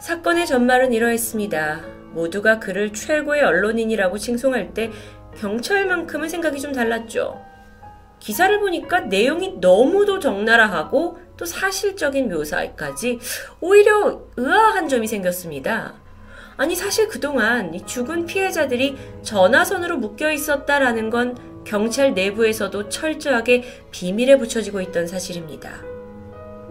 사건의 전말은 이러했습니다. 모두가 그를 최고의 언론인이라고 칭송할 때 경찰만큼은 생각이 좀 달랐죠. 기사를 보니까 내용이 너무도 적나라하고 또 사실적인 묘사까지 오히려 의아한 점이 생겼습니다. 아니 사실 그동안 이 죽은 피해자들이 전화선으로 묶여 있었다라는 건 경찰 내부에서도 철저하게 비밀에 붙여지고 있던 사실입니다.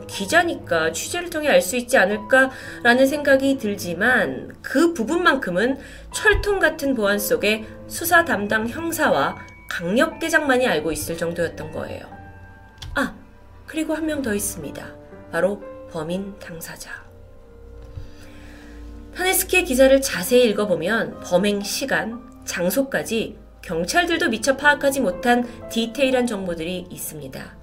기자니까 취재를 통해 알 수 있지 않을까라는 생각이 들지만 그 부분만큼은 철통 같은 보안 속에 수사 담당 형사와 강력대장만이 알고 있을 정도였던 거예요. 아, 그리고 한 명 더 있습니다. 바로 범인 당사자. 타네스키의 기사를 자세히 읽어보면 범행 시간, 장소까지 경찰들도 미처 파악하지 못한 디테일한 정보들이 있습니다.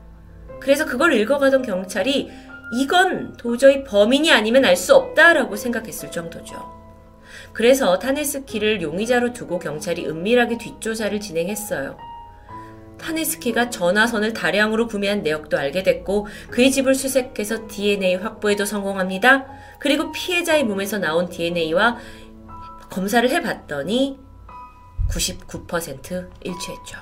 그래서 그걸 읽어가던 경찰이 이건 도저히 범인이 아니면 알 수 없다라고 생각했을 정도죠. 그래서 타네스키를 용의자로 두고 경찰이 은밀하게 뒷조사를 진행했어요. 타네스키가 전화선을 다량으로 구매한 내역도 알게 됐고 그의 집을 수색해서 DNA 확보에도 성공합니다. 그리고 피해자의 몸에서 나온 DNA와 검사를 해봤더니 99% 일치했죠.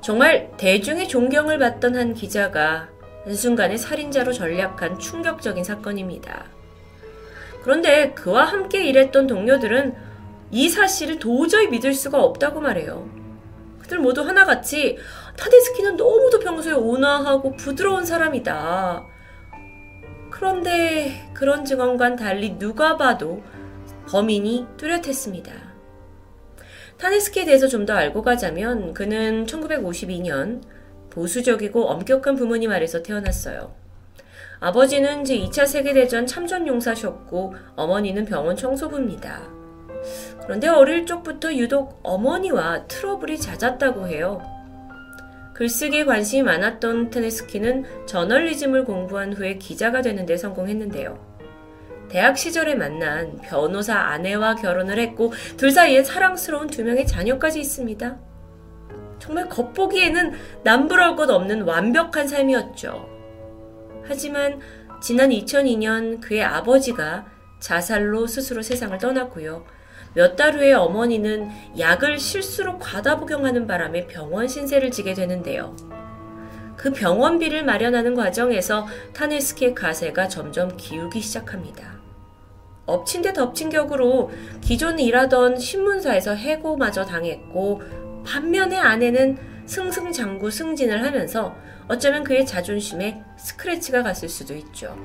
정말 대중의 존경을 받던 한 기자가 한순간에 살인자로 전략한 충격적인 사건입니다. 그런데 그와 함께 일했던 동료들은 이 사실을 도저히 믿을 수가 없다고 말해요. 그들 모두 하나같이 타데스키는 너무도 평소에 온화하고 부드러운 사람이다. 그런데 그런 증언과는 달리 누가 봐도 범인이 뚜렷했습니다. 타네스키에 대해서 좀 더 알고 가자면 그는 1952년 보수적이고 엄격한 부모님 아래서 태어났어요. 아버지는 제2차 세계대전 참전용사셨고 어머니는 병원 청소부입니다. 그런데 어릴 적부터 유독 어머니와 트러블이 잦았다고 해요. 글쓰기에 관심이 많았던 테네스키는 저널리즘을 공부한 후에 기자가 되는 데 성공했는데요. 대학 시절에 만난 변호사 아내와 결혼을 했고 둘 사이에 사랑스러운 두 명의 자녀까지 있습니다. 정말 겉보기에는 남부러울 것 없는 완벽한 삶이었죠. 하지만 지난 2002년 그의 아버지가 자살로 스스로 세상을 떠났고요. 몇 달 후에 어머니는 약을 실수로 과다 복용하는 바람에 병원 신세를 지게 되는데요. 그 병원비를 마련하는 과정에서 타네스키의 가세가 점점 기울기 시작합니다. 엎친 데 덮친 격으로 기존 일하던 신문사에서 해고마저 당했고 반면에 아내는 승승장구 승진을 하면서 어쩌면 그의 자존심에 스크래치가 갔을 수도 있죠.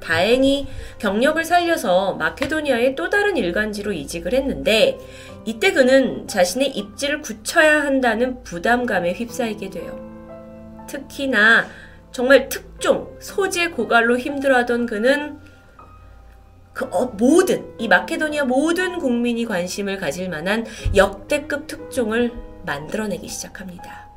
다행히 경력을 살려서 마케도니아의 또 다른 일간지로 이직을 했는데 이때 그는 자신의 입지를 굳혀야 한다는 부담감에 휩싸이게 돼요. 특히나 정말 특종, 소재 고갈로 힘들어하던 그는 그 어, 모든 이 마케도니아 모든 국민이 관심을 가질 만한 역대급 특종을 만들어내기 시작합니다.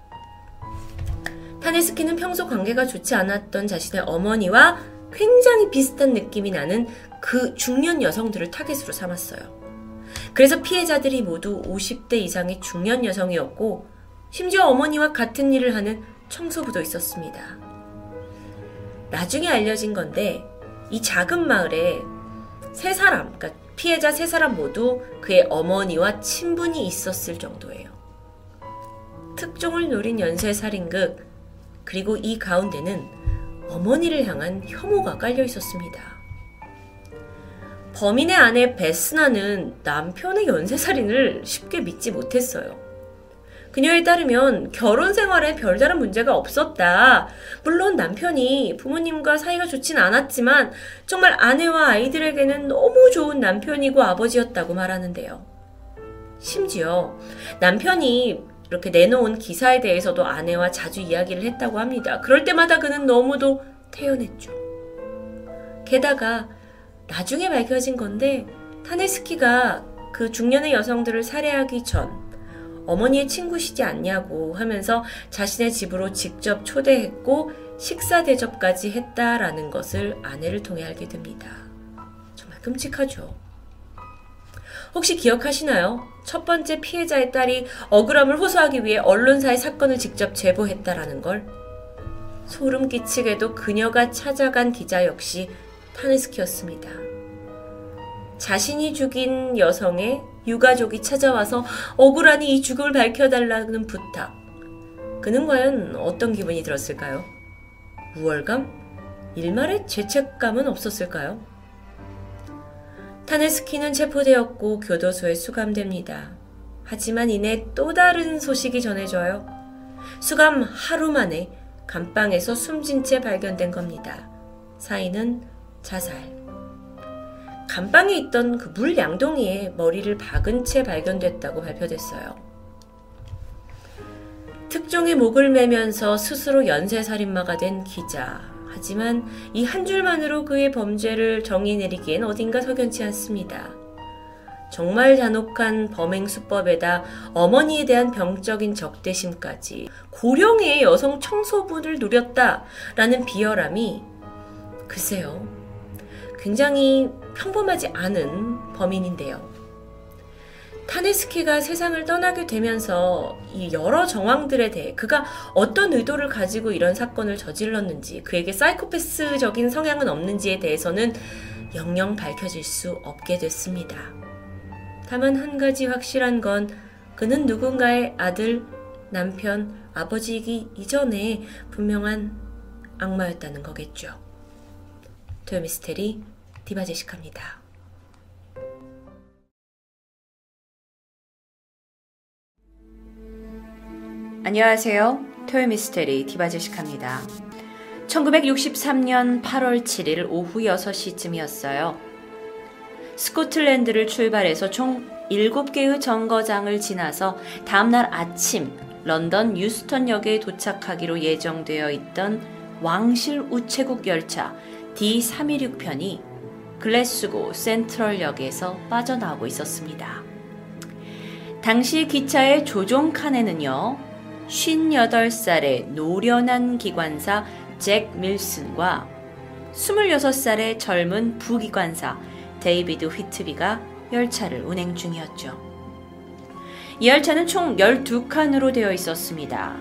타네스키는 평소 관계가 좋지 않았던 자신의 어머니와 굉장히 비슷한 느낌이 나는 그 중년 여성들을 타겟으로 삼았어요. 그래서 피해자들이 모두 50대 이상의 중년 여성이었고, 심지어 어머니와 같은 일을 하는 청소부도 있었습니다. 나중에 알려진 건데, 이 작은 마을에 세 사람, 그러니까 피해자 세 사람 모두 그의 어머니와 친분이 있었을 정도예요. 특종을 노린 연쇄살인극, 그리고 이 가운데는 어머니를 향한 혐오가 깔려 있었습니다. 범인의 아내 베스나는 남편의 연쇄살인을 쉽게 믿지 못했어요. 그녀에 따르면 결혼 생활에 별다른 문제가 없었다. 물론 남편이 부모님과 사이가 좋진 않았지만 정말 아내와 아이들에게는 너무 좋은 남편이고 아버지였다고 말하는데요. 심지어 남편이 이렇게 내놓은 기사에 대해서도 아내와 자주 이야기를 했다고 합니다. 그럴 때마다 그는 너무도 태연했죠. 게다가 나중에 밝혀진 건데 타네스키가 그 중년의 여성들을 살해하기 전 어머니의 친구시지 않냐고 하면서 자신의 집으로 직접 초대했고 식사 대접까지 했다라는 것을 아내를 통해 알게 됩니다. 정말 끔찍하죠. 혹시 기억하시나요? 첫 번째 피해자의 딸이 억울함을 호소하기 위해 언론사에 사건을 직접 제보했다라는 걸 소름 끼치게도 그녀가 찾아간 기자 역시 타네스키였습니다. 자신이 죽인 여성의 유가족이 찾아와서 억울하니 이 죽음을 밝혀달라는 부탁. 그는 과연 어떤 기분이 들었을까요? 우월감? 일말의 죄책감은 없었을까요? 타네스키는 체포되었고 교도소에 수감됩니다. 하지만 이내 또 다른 소식이 전해져요. 수감 하루 만에 감방에서 숨진 채 발견된 겁니다. 사인은 자살. 감방에 있던 그 물 양동이에 머리를 박은 채 발견됐다고 발표됐어요. 특종의 목을 매면서 스스로 연쇄살인마가 된 기자. 하지만 이 한 줄만으로 그의 범죄를 정의 내리기엔 어딘가 석연치 않습니다. 정말 잔혹한 범행 수법에다 어머니에 대한 병적인 적대심까지 고령의 여성 청소부를 누렸다라는 비열함이 글쎄요. 굉장히 평범하지 않은 범인인데요. 타네스키가 세상을 떠나게 되면서 이 여러 정황들에 대해 그가 어떤 의도를 가지고 이런 사건을 저질렀는지 그에게 사이코패스적인 성향은 없는지에 대해서는 영영 밝혀질 수 없게 됐습니다. 다만 한 가지 확실한 건 그는 누군가의 아들, 남편, 아버지이기 이전에 분명한 악마였다는 거겠죠. 토요미스테리 디바제시카입니다. 안녕하세요. 토요미스테리 디바제시카입니다. 1963년 8월 7일 오후 6시쯤이었어요. 스코틀랜드를 출발해서 총 7개의 정거장을 지나서 다음날 아침 런던 유스턴 역에 도착하기로 예정되어 있던 왕실 우체국 열차 D316편이 글래스고 센트럴역에서 빠져나오고 있었습니다. 당시 기차의 조종 칸에는요, 58살의 노련한 기관사 잭 밀슨과 26살의 젊은 부기관사 데이비드 휘트비가 열차를 운행 중이었죠. 이 열차는 총 12칸으로 되어 있었습니다.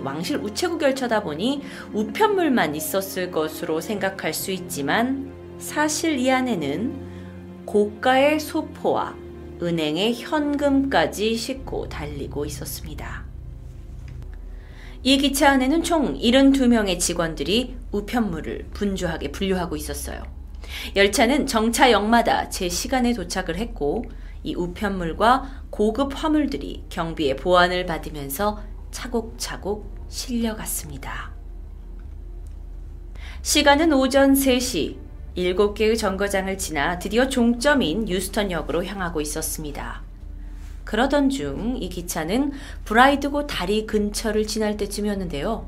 왕실 우체국 열차다 보니 우편물만 있었을 것으로 생각할 수 있지만 사실 이 안에는 고가의 소포와 은행의 현금까지 싣고 달리고 있었습니다. 이 기차 안에는 총 72명의 직원들이 우편물을 분주하게 분류하고 있었어요. 열차는 정차역마다 제 시간에 도착을 했고 이 우편물과 고급 화물들이 경비의 보안을 받으면서 차곡차곡 실려갔습니다. 시간은 오전 3시 7개의 정거장을 지나 드디어 종점인 유스턴역으로 향하고 있었습니다. 그러던 중 이 기차는 브라이드고 다리 근처를 지날 때쯤이었는데요.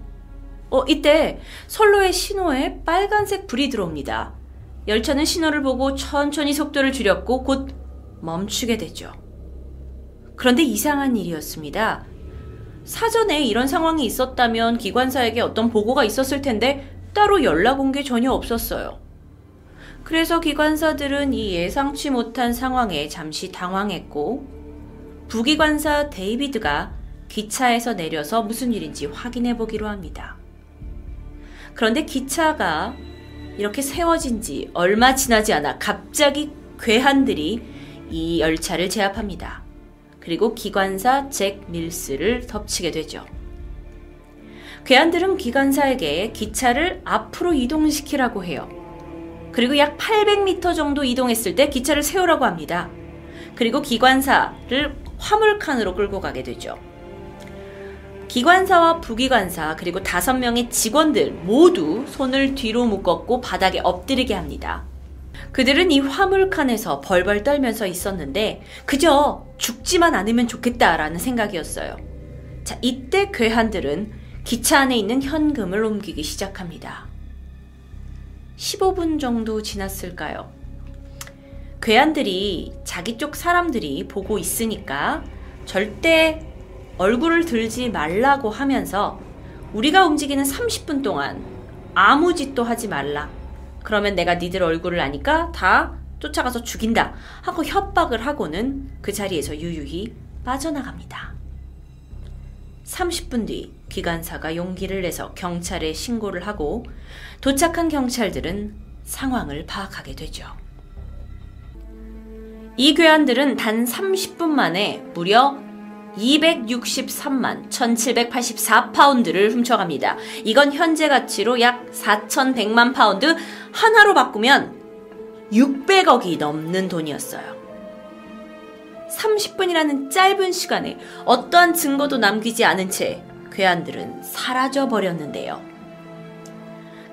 어, 이때 선로의 신호에 빨간색 불이 들어옵니다. 열차는 신호를 보고 천천히 속도를 줄였고 곧 멈추게 되죠. 그런데 이상한 일이었습니다. 사전에 이런 상황이 있었다면 기관사에게 어떤 보고가 있었을 텐데 따로 연락 온 게 전혀 없었어요. 그래서 기관사들은 이 예상치 못한 상황에 잠시 당황했고 부기관사 데이비드가 기차에서 내려서 무슨 일인지 확인해 보기로 합니다. 그런데 기차가 이렇게 세워진 지 얼마 지나지 않아 갑자기 괴한들이 이 열차를 제압합니다. 그리고 기관사 잭 밀스를 덮치게 되죠. 괴한들은 기관사에게 기차를 앞으로 이동시키라고 해요. 그리고 약 800m 정도 이동했을 때 기차를 세우라고 합니다. 그리고 기관사를 화물칸으로 끌고 가게 되죠. 기관사와 부기관사 그리고 다섯 명의 직원들 모두 손을 뒤로 묶었고 바닥에 엎드리게 합니다. 그들은 이 화물칸에서 벌벌 떨면서 있었는데 그저 죽지만 않으면 좋겠다라는 생각이었어요. 자, 이때 괴한들은 기차 안에 있는 현금을 옮기기 시작합니다. 15분 정도 지났을까요? 괴한들이 자기 쪽 사람들이 보고 있으니까 절대 얼굴을 들지 말라고 하면서 우리가 움직이는 30분 동안 아무 짓도 하지 말라. 그러면 내가 니들 얼굴을 아니까 다 쫓아가서 죽인다. 하고 협박을 하고는 그 자리에서 유유히 빠져나갑니다. 30분 뒤 기관사가 용기를 내서 경찰에 신고를 하고 도착한 경찰들은 상황을 파악하게 되죠. 이 괴한들은 단 30분 만에 무려 263만 1784파운드를 훔쳐갑니다. 이건 현재 가치로 약 4100만 파운드 한화로 바꾸면 600억이 넘는 돈이었어요. 30분이라는 짧은 시간에 어떠한 증거도 남기지 않은 채 괴한들은 사라져 버렸는데요.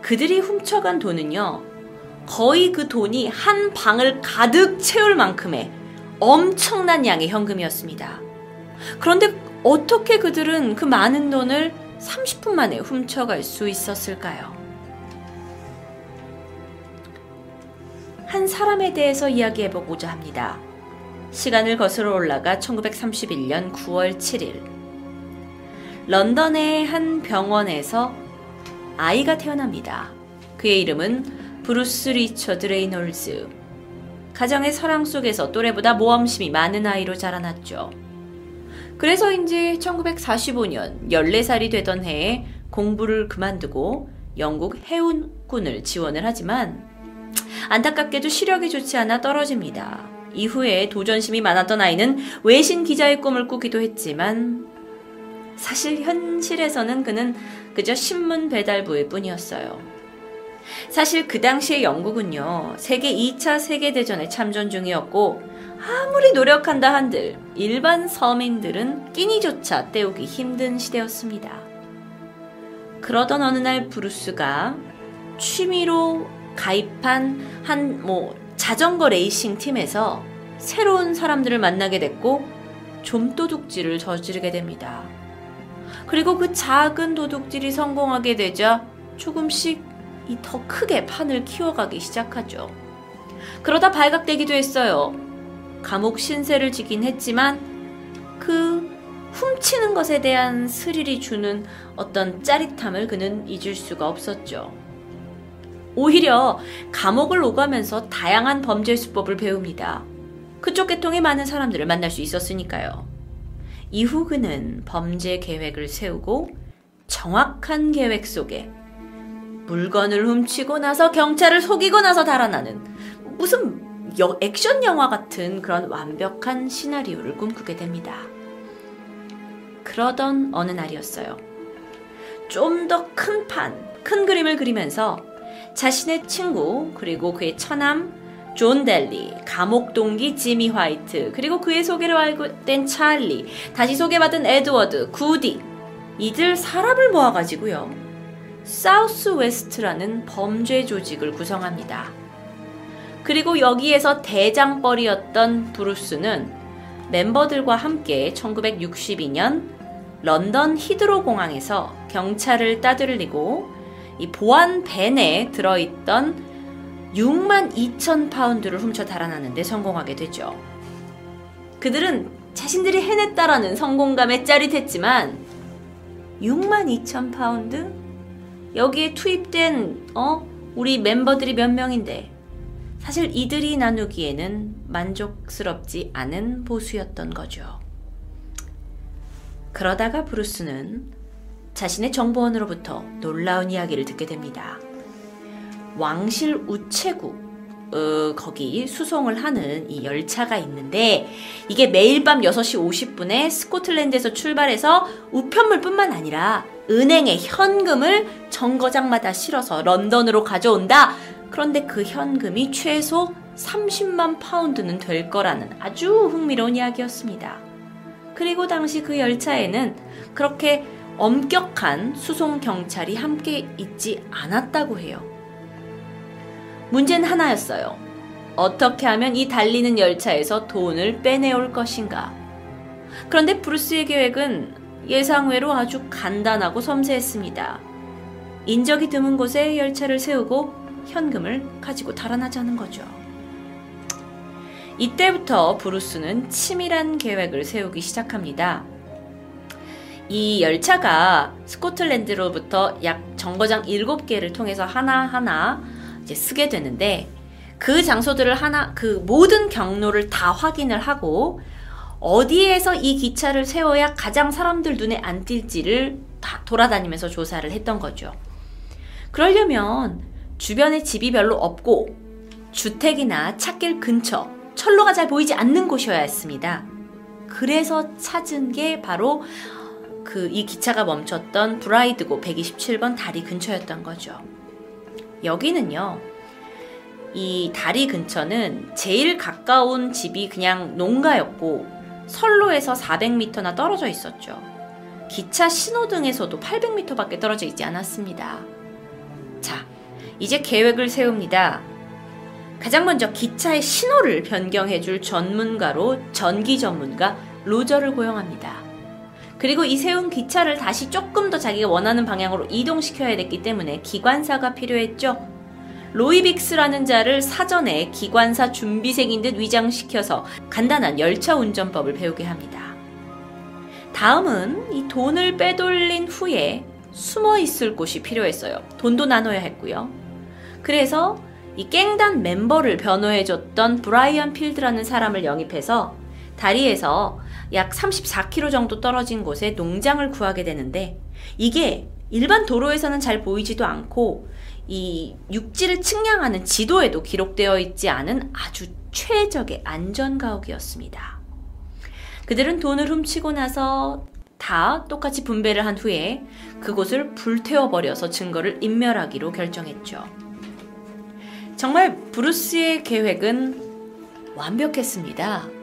그들이 훔쳐간 돈은요, 거의 그 돈이 한 방을 가득 채울 만큼의 엄청난 양의 현금이었습니다. 그런데 어떻게 그들은 그 많은 돈을 30분 만에 훔쳐갈 수 있었을까요? 한 사람에 대해서 이야기해보고자 합니다. 시간을 거슬러 올라가 1931년 9월 7일. 런던의 한 병원에서 아이가 태어납니다. 그의 이름은 브루스 리처드 레이놀즈. 가정의 사랑 속에서 또래보다 모험심이 많은 아이로 자라났죠. 그래서인지 1945년 14살이 되던 해에 공부를 그만두고 영국 해운군을 지원을 하지만 안타깝게도 시력이 좋지 않아 떨어집니다. 이후에 도전심이 많았던 아이는 외신 기자의 꿈을 꾸기도 했지만 사실 현실에서는 그는 그저 신문 배달부일 뿐이었어요. 사실 그 당시의 영국은요, 세계 2차 세계대전에 참전 중이었고, 아무리 노력한다 한들 일반 서민들은 끼니조차 때우기 힘든 시대였습니다. 그러던 어느 날 브루스가 취미로 가입한 한 뭐 자전거 레이싱 팀에서 새로운 사람들을 만나게 됐고 좀도둑질을 저지르게 됩니다. 그리고 그 작은 도둑질이 성공하게 되자 조금씩 이 더 크게 판을 키워가기 시작하죠. 그러다 발각되기도 했어요. 감옥 신세를 지긴 했지만 그 훔치는 것에 대한 스릴이 주는 어떤 짜릿함을 그는 잊을 수가 없었죠. 오히려 감옥을 오가면서 다양한 범죄 수법을 배웁니다. 그쪽 계통의 많은 사람들을 만날 수 있었으니까요. 이후 그는 범죄 계획을 세우고 정확한 계획 속에 물건을 훔치고 나서 경찰을 속이고 나서 달아나는 무슨 여, 액션 영화 같은 그런 완벽한 시나리오를 꿈꾸게 됩니다. 그러던 어느 날이었어요. 좀 더 큰 판, 큰 그림을 그리면서 자신의 친구, 그리고 그의 처남, 존 델리, 감옥 동기 지미 화이트, 그리고 그의 소개로 알게 된 찰리, 다시 소개받은 에드워드, 구디, 이들 사람을 모아가지고요. 사우스 웨스트라는 범죄 조직을 구성합니다. 그리고 여기에서 대장격이었던 브루스는 멤버들과 함께 1962년 런던 히드로 공항에서 경찰을 따돌리고 이 보안 밴에 들어있던 6만 2천 파운드를 훔쳐 달아나는데 성공하게 되죠. 그들은 자신들이 해냈다라는 성공감에 짜릿했지만 6만 2천 파운드? 여기에 투입된 어 우리 멤버들이 몇 명인데 사실 이들이 나누기에는 만족스럽지 않은 보수였던 거죠. 그러다가 브루스는 자신의 정보원으로부터 놀라운 이야기를 듣게 됩니다. 왕실 우체국 어, 거기 수송을 하는 이 열차가 있는데 이게 매일 밤 6시 50분에 스코틀랜드에서 출발해서 우편물뿐만 아니라 은행에 현금을 정거장마다 실어서 런던으로 가져온다. 그런데 그 현금이 최소 30만 파운드는 될 거라는 아주 흥미로운 이야기였습니다. 그리고 당시 그 열차에는 그렇게 엄격한 수송 경찰이 함께 있지 않았다고 해요. 문제는 하나였어요. 어떻게 하면 이 달리는 열차에서 돈을 빼내올 것인가? 그런데 브루스의 계획은 예상외로 아주 간단하고 섬세했습니다. 인적이 드문 곳에 열차를 세우고 현금을 가지고 달아나자는 거죠. 이때부터 브루스는 치밀한 계획을 세우기 시작합니다. 이 열차가 스코틀랜드로부터 약 정거장 7개를 통해서 하나하나 이제 쓰게 되는데 그 장소들을 하나 그 모든 경로를 다 확인을 하고 어디에서 이 기차를 세워야 가장 사람들 눈에 안 띌지를 다 돌아다니면서 조사를 했던 거죠. 그러려면 주변에 집이 별로 없고 주택이나 찻길 근처 철로가 잘 보이지 않는 곳이어야 했습니다. 그래서 찾은 게 바로 그 이 기차가 멈췄던 브라이드고 127번 다리 근처였던 거죠. 여기는요. 이 다리 근처는 제일 가까운 집이 그냥 농가였고 선로에서 400m나 떨어져 있었죠. 기차 신호등에서도 800m밖에 떨어져 있지 않았습니다. 자, 이제 계획을 세웁니다. 가장 먼저 기차의 신호를 변경해 줄 전문가로 전기 전문가 로저를 고용합니다. 그리고 이 세운 기차를 다시 조금 더 자기가 원하는 방향으로 이동시켜야 됐기 때문에 기관사가 필요했죠. 로이빅스라는 자를 사전에 기관사 준비생인 듯 위장시켜서 간단한 열차 운전법을 배우게 합니다. 다음은 이 돈을 빼돌린 후에 숨어 있을 곳이 필요했어요. 돈도 나눠야 했고요. 그래서 이 깽단 멤버를 변호해줬던 브라이언 필드라는 사람을 영입해서 다리에서 약 34km 정도 떨어진 곳에 농장을 구하게 되는데 이게 일반 도로에서는 잘 보이지도 않고 이 육지를 측량하는 지도에도 기록되어 있지 않은 아주 최적의 안전 가옥이었습니다. 그들은 돈을 훔치고 나서 다 똑같이 분배를 한 후에 그곳을 불태워버려서 증거를 인멸하기로 결정했죠. 정말 브루스의 계획은 완벽했습니다.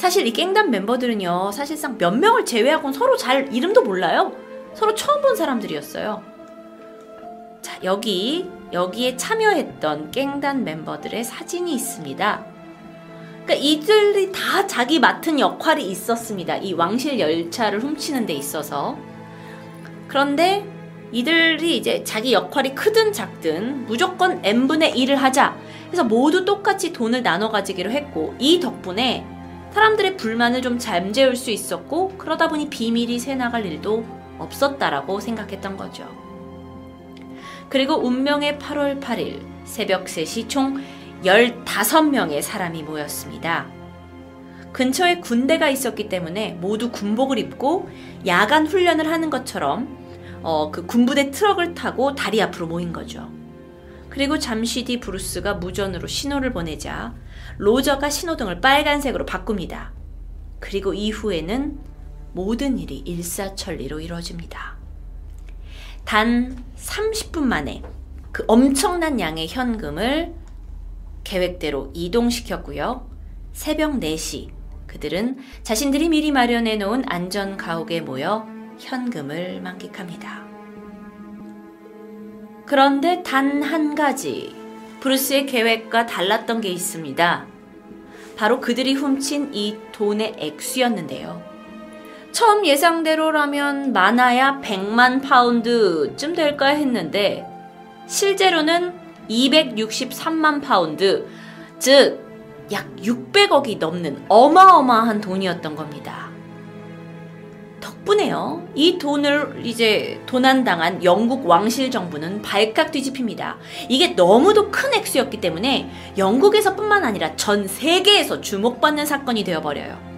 사실 이 깽단 멤버들은요, 사실상 몇 명을 제외하고는 서로 잘 이름도 몰라요. 서로 처음 본 사람들이었어요. 자, 여기, 여기에 참여했던 깽단 멤버들의 사진이 있습니다. 그러니까 이들이 다 자기 맡은 역할이 있었습니다. 이 왕실 열차를 훔치는 데 있어서. 그런데 이들이 이제 자기 역할이 크든 작든 무조건 n분의 1을 하자 그래서 모두 똑같이 돈을 나눠 가지기로 했고 이 덕분에 사람들의 불만을 좀 잠재울 수 있었고 그러다 보니 비밀이 새나갈 일도 없었다라고 생각했던 거죠. 그리고 운명의 8월 8일 새벽 3시 총 15명의 사람이 모였습니다. 근처에 군대가 있었기 때문에 모두 군복을 입고 야간 훈련을 하는 것처럼 어, 그 군부대 트럭을 타고 다리 앞으로 모인 거죠. 그리고 잠시 뒤 브루스가 무전으로 신호를 보내자 로저가 신호등을 빨간색으로 바꿉니다. 그리고 이후에는 모든 일이 일사천리로 이루어집니다. 단 30분 만에 그 엄청난 양의 현금을 계획대로 이동시켰고요. 새벽 4시 그들은 자신들이 미리 마련해 놓은 안전 가옥에 모여 현금을 만끽합니다. 그런데 단 한 가지 브루스의 계획과 달랐던 게 있습니다. 바로 그들이 훔친 이 돈의 액수였는데요. 처음 예상대로라면 많아야 100만 파운드쯤 될까 했는데 실제로는 263만 파운드, 즉 약 600억이 넘는 어마어마한 돈이었던 겁니다. 덕분에요. 이 돈을 이제 도난당한 영국 왕실 정부는 발칵 뒤집힙니다. 이게 너무도 큰 액수였기 때문에 영국에서뿐만 아니라 전 세계에서 주목받는 사건이 되어버려요.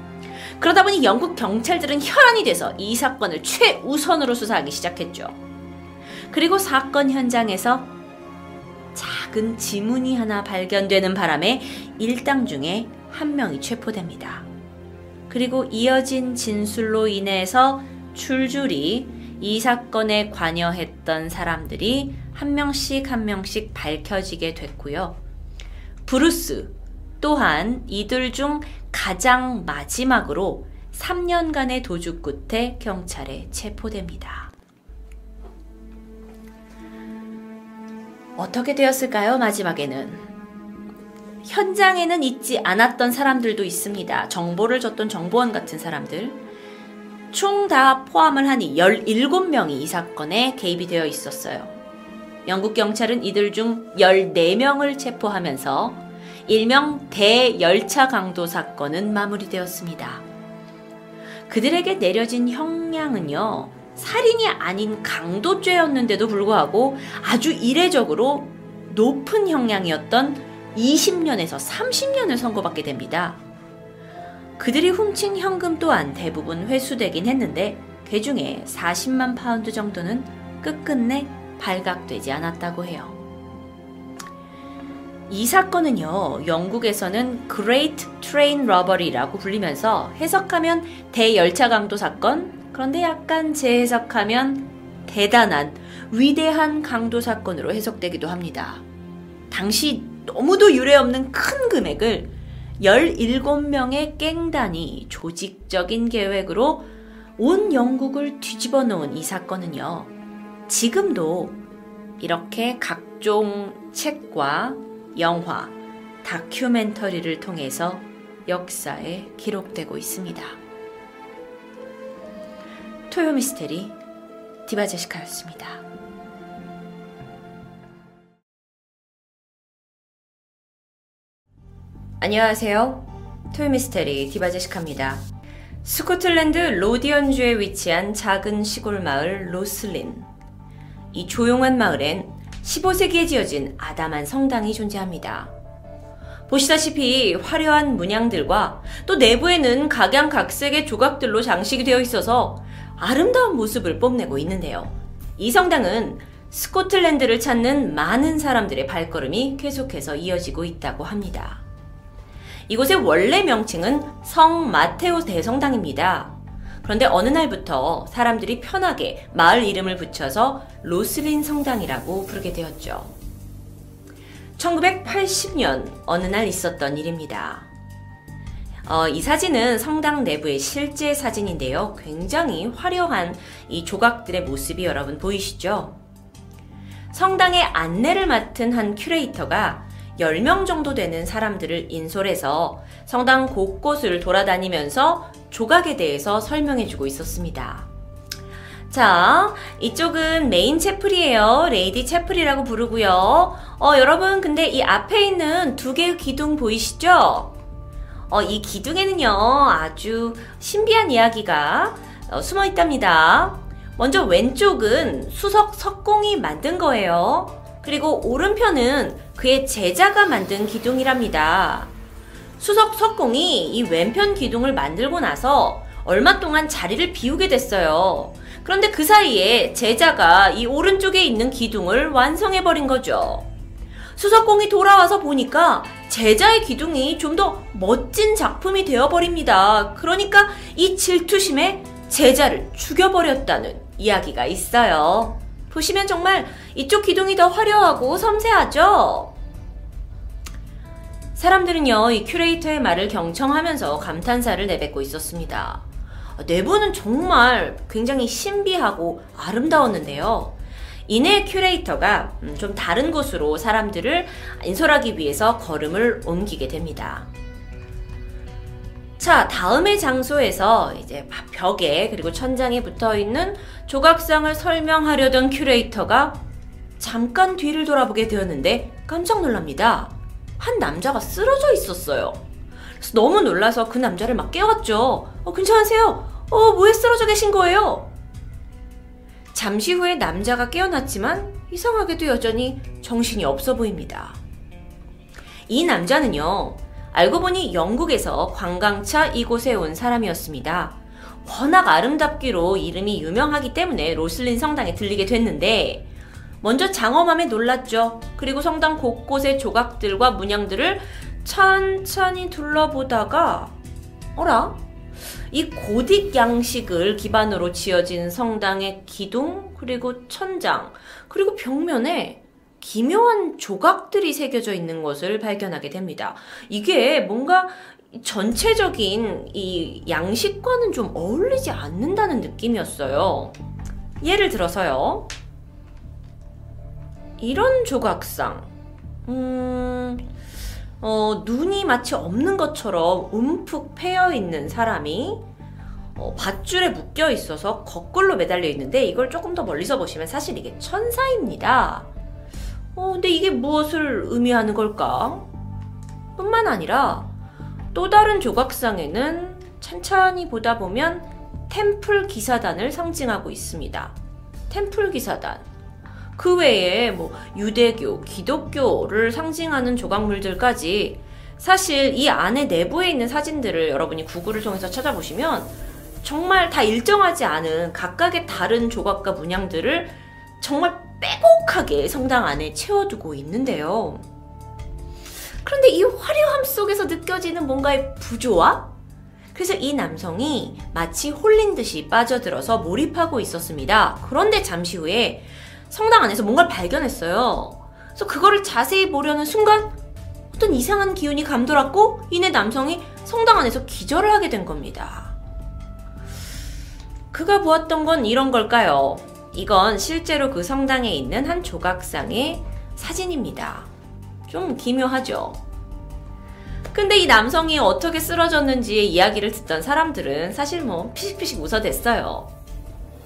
그러다 보니 영국 경찰들은 혈안이 돼서 이 사건을 최우선으로 수사하기 시작했죠. 그리고 사건 현장에서 작은 지문이 하나 발견되는 바람에 일당 중에 한 명이 체포됩니다. 그리고 이어진 진술로 인해서 줄줄이 이 사건에 관여했던 사람들이 한 명씩 한 명씩 밝혀지게 됐고요. 브루스 또한 이들 중 가장 마지막으로 3년간의 도주 끝에 경찰에 체포됩니다. 어떻게 되었을까요, 마지막에는? 현장에는 있지 않았던 사람들도 있습니다. 정보를 줬던 정보원 같은 사람들. 총 다 포함을 하니 17명이 이 사건에 개입이 되어 있었어요. 영국 경찰은 이들 중 14명을 체포하면서 일명 대열차 강도 사건은 마무리되었습니다. 그들에게 내려진 형량은요, 살인이 아닌 강도죄였는데도 불구하고 아주 이례적으로 높은 형량이었던 20년에서 30년을 선고받게 됩니다. 그들이 훔친 현금 또한 대부분 회수되긴 했는데 그 중에 40만 파운드 정도는 끝끝내 발각되지 않았다고 해요. 이 사건은요, 영국에서는 Great Train Robbery라고 불리면서 해석하면 대열차 강도 사건, 그런데 약간 재해석하면 대단한, 위대한 강도 사건으로 해석되기도 합니다. 당시 너무도 유례없는 큰 금액을 17명의 깽단이 조직적인 계획으로 온 영국을 뒤집어 놓은 이 사건은요, 지금도 이렇게 각종 책과 영화, 다큐멘터리를 통해서 역사에 기록되고 있습니다. 토요 미스테리 디바제시카였습니다. 안녕하세요. 토요미스테리 디바제시카입니다. 스코틀랜드 로디언주에 위치한 작은 시골 마을 로슬린. 이 조용한 마을엔 15세기에 지어진 아담한 성당이 존재합니다. 보시다시피 화려한 문양들과 또 내부에는 각양각색의 조각들로 장식이 되어 있어서 아름다운 모습을 뽐내고 있는데요. 이 성당은 스코틀랜드를 찾는 많은 사람들의 발걸음이 계속해서 이어지고 있다고 합니다. 이곳의 원래 명칭은 성 마테오 대성당입니다. 그런데 어느 날부터 사람들이 편하게 마을 이름을 붙여서 로슬린 성당이라고 부르게 되었죠. 1980년 어느 날 있었던 일입니다. 어, 이 사진은 성당 내부의 실제 사진인데요. 굉장히 화려한 이 조각들의 모습이 여러분 보이시죠? 성당의 안내를 맡은 한 큐레이터가 10명 정도 되는 사람들을 인솔해서 성당 곳곳을 돌아다니면서 조각에 대해서 설명해주고 있었습니다. 자, 이쪽은 메인 채플이에요. 레이디 채플이라고 부르고요. 어, 여러분, 근데 이 앞에 있는 두 개의 기둥 보이시죠? 어, 이 기둥에는요, 아주 신비한 이야기가 어, 숨어 있답니다. 먼저 왼쪽은 수석 석공이 만든 거예요. 그리고 오른편은 그의 제자가 만든 기둥이랍니다. 수석 석공이 이 왼편 기둥을 만들고 나서 얼마 동안 자리를 비우게 됐어요. 그런데 그 사이에 제자가 이 오른쪽에 있는 기둥을 완성해버린 거죠. 수석공이 돌아와서 보니까 제자의 기둥이 좀 더 멋진 작품이 되어버립니다. 그러니까 이 질투심에 제자를 죽여버렸다는 이야기가 있어요. 보시면 정말 이쪽 기둥이 더 화려하고 섬세하죠? 사람들은요, 이 큐레이터의 말을 경청하면서 감탄사를 내뱉고 있었습니다. 내부는 정말 굉장히 신비하고 아름다웠는데요. 이내 큐레이터가 음, 좀 다른 곳으로 사람들을 인솔하기 위해서 걸음을 옮기게 됩니다. 자, 다음의 장소에서 이제 벽에 그리고 천장에 붙어 있는 조각상을 설명하려던 큐레이터가 잠깐 뒤를 돌아보게 되었는데 깜짝 놀랍니다. 한 남자가 쓰러져 있었어요. 그래서 너무 놀라서 그 남자를 막 깨웠죠. 어, 괜찮으세요? 어, 뭐에 쓰러져 계신 거예요? 잠시 후에 남자가 깨어났지만 이상하게도 여전히 정신이 없어 보입니다. 이 남자는요, 알고 보니 영국에서 관광차 이곳에 온 사람이었습니다. 워낙 아름답기로 이름이 유명하기 때문에 로슬린 성당에 들리게 됐는데, 먼저 장엄함에 놀랐죠. 그리고 성당 곳곳의 조각들과 문양들을 천천히 둘러보다가, 어라? 이 고딕 양식을 기반으로 지어진 성당의 기둥, 그리고 천장, 그리고 벽면에 기묘한 조각들이 새겨져 있는 것을 발견하게 됩니다. 이게 뭔가 전체적인 이 양식과는 좀 어울리지 않는다는 느낌이었어요. 예를 들어서요. 이런 조각상. 음, 어, 눈이 마치 없는 것처럼 움푹 패여 있는 사람이 어, 밧줄에 묶여 있어서 거꾸로 매달려 있는데 이걸 조금 더 멀리서 보시면 사실 이게 천사입니다. 어, 근데 이게 무엇을 의미하는 걸까? 뿐만 아니라 또 다른 조각상에는 찬찬히 보다 보면 템플 기사단을 상징하고 있습니다. 템플 기사단. 그 외에 뭐 유대교, 기독교를 상징하는 조각물들까지 사실 이 안에 내부에 있는 사진들을 여러분이 구글을 통해서 찾아보시면 정말 다 일정하지 않은 각각의 다른 조각과 문양들을 정말 빼곡하게 성당 안에 채워두고 있는데요. 그런데 이 화려함 속에서 느껴지는 뭔가의 부조화? 그래서 이 남성이 마치 홀린 듯이 빠져들어서 몰입하고 있었습니다. 그런데 잠시 후에 성당 안에서 뭔가를 발견했어요. 그래서 그거를 자세히 보려는 순간 어떤 이상한 기운이 감돌았고 이내 남성이 성당 안에서 기절을 하게 된 겁니다. 그가 보았던 건 이런 걸까요? 이건 실제로 그 성당에 있는 한 조각상의 사진입니다. 좀 기묘하죠? 근데 이 남성이 어떻게 쓰러졌는지의 이야기를 듣던 사람들은 사실 뭐 피식피식 웃어댔어요.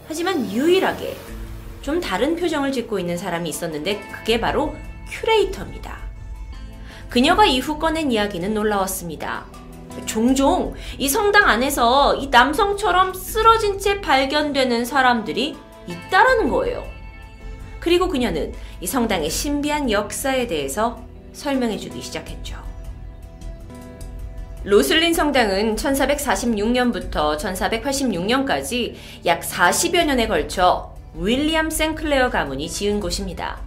하지만 유일하게 좀 다른 표정을 짓고 있는 사람이 있었는데 그게 바로 큐레이터입니다. 그녀가 이후 꺼낸 이야기는 놀라웠습니다. 종종 이 성당 안에서 이 남성처럼 쓰러진 채 발견되는 사람들이 있다라는 거예요. 그리고 그녀는 이 성당의 신비한 역사에 대해서 설명해 주기 시작했죠. 로슬린 성당은 1446년부터 1486년까지 약 40여 년에 걸쳐 윌리엄 생클레어 가문이 지은 곳입니다.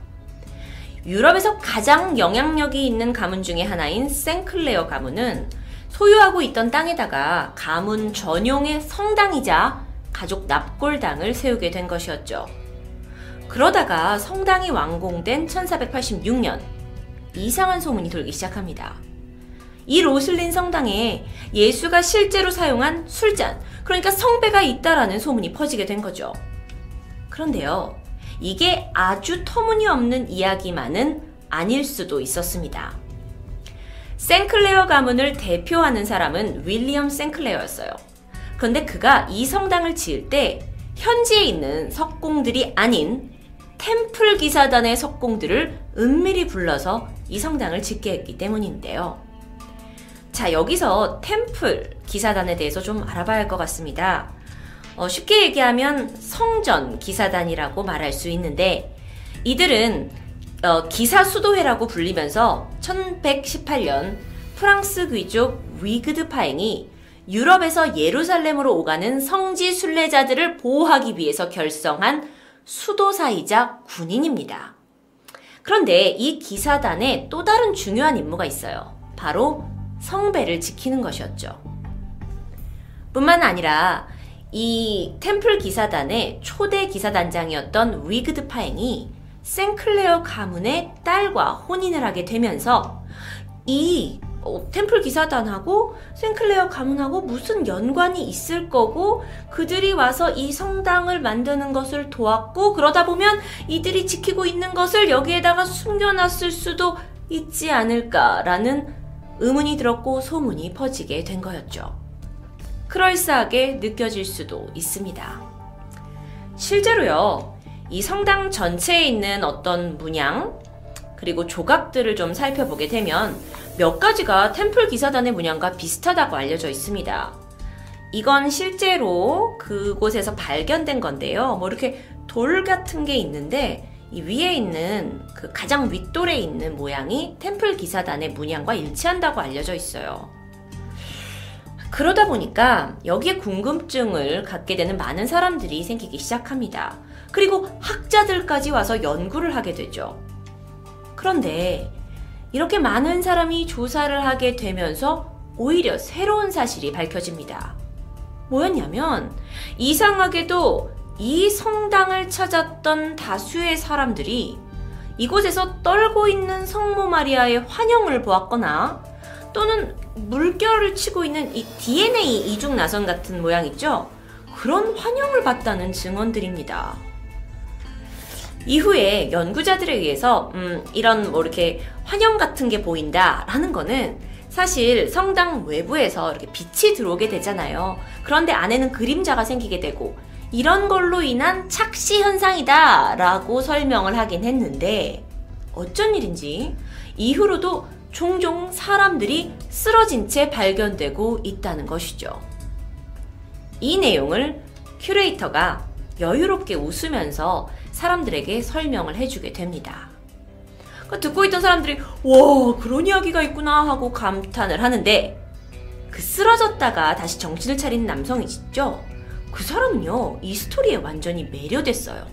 유럽에서 가장 영향력이 있는 가문 중의 하나인 생클레어 가문은 소유하고 있던 땅에다가 가문 전용의 성당이자 가족 납골당을 세우게 된 것이었죠. 그러다가 성당이 완공된 1486년 이상한 소문이 돌기 시작합니다. 이 로슬린 성당에 예수가 실제로 사용한 술잔, 그러니까 성배가 있다라는 소문이 퍼지게 된 거죠. 그런데요, 이게 아주 터무니없는 이야기만은 아닐 수도 있었습니다. 생클레어 가문을 대표하는 사람은 윌리엄 생클레어였어요. 그런데 그가 이 성당을 지을 때 현지에 있는 석공들이 아닌 템플 기사단의 석공들을 은밀히 불러서 이 성당을 짓게 했기 때문인데요. 자, 여기서 템플 기사단에 대해서 좀 알아봐야 할 것 같습니다. 어, 쉽게 얘기하면 성전 기사단이라고 말할 수 있는데 이들은 어, 기사 수도회라고 불리면서 1118년 프랑스 귀족 위그드 파행이 유럽에서 예루살렘으로 오가는 성지 순례자들을 보호하기 위해서 결성한 수도사이자 군인입니다. 그런데 이 기사단에 또 다른 중요한 임무가 있어요. 바로 성배를 지키는 것이었죠. 뿐만 아니라 이 템플 기사단의 초대 기사단장이었던 위그드 파행이 생클레어 가문의 딸과 혼인을 하게 되면서 이 어, 템플 기사단하고 생클레어 가문하고 무슨 연관이 있을 거고 그들이 와서 이 성당을 만드는 것을 도왔고 그러다 보면 이들이 지키고 있는 것을 여기에다가 숨겨놨을 수도 있지 않을까라는 의문이 들었고 소문이 퍼지게 된 거였죠. 그럴싸하게 느껴질 수도 있습니다. 실제로요, 이 성당 전체에 있는 어떤 문양, 그리고 조각들을 좀 살펴보게 되면 몇 가지가 템플 기사단의 문양과 비슷하다고 알려져 있습니다. 이건 실제로 그곳에서 발견된 건데요. 뭐 이렇게 돌 같은 게 있는데 이 위에 있는 그 가장 윗돌에 있는 모양이 템플 기사단의 문양과 일치한다고 알려져 있어요. 그러다 보니까 여기에 궁금증을 갖게 되는 많은 사람들이 생기기 시작합니다. 그리고 학자들까지 와서 연구를 하게 되죠. 그런데 이렇게 많은 사람이 조사를 하게 되면서 오히려 새로운 사실이 밝혀집니다. 뭐였냐면 이상하게도 이 성당을 찾았던 다수의 사람들이 이곳에서 떨고 있는 성모 마리아의 환영을 보았거나 또는 물결을 치고 있는 이 DNA 이중 나선 같은 모양 있죠? 그런 환영을 봤다는 증언들입니다. 이후에 연구자들에 의해서 음, 이런 뭐 이렇게 환영 같은 게 보인다라는 거는 사실 성당 외부에서 이렇게 빛이 들어오게 되잖아요. 그런데 안에는 그림자가 생기게 되고 이런 걸로 인한 착시 현상이다라고 설명을 하긴 했는데 어쩐 일인지 이후로도 종종 사람들이 쓰러진 채 발견되고 있다는 것이죠. 이 내용을 큐레이터가 여유롭게 웃으면서 사람들에게 설명을 해주게 됩니다. 그 듣고 있던 사람들이 와 그런 이야기가 있구나 하고 감탄을 하는데 그 쓰러졌다가 다시 정신을 차린 남성이 있죠. 그 사람은요 이 스토리에 완전히 매료됐어요.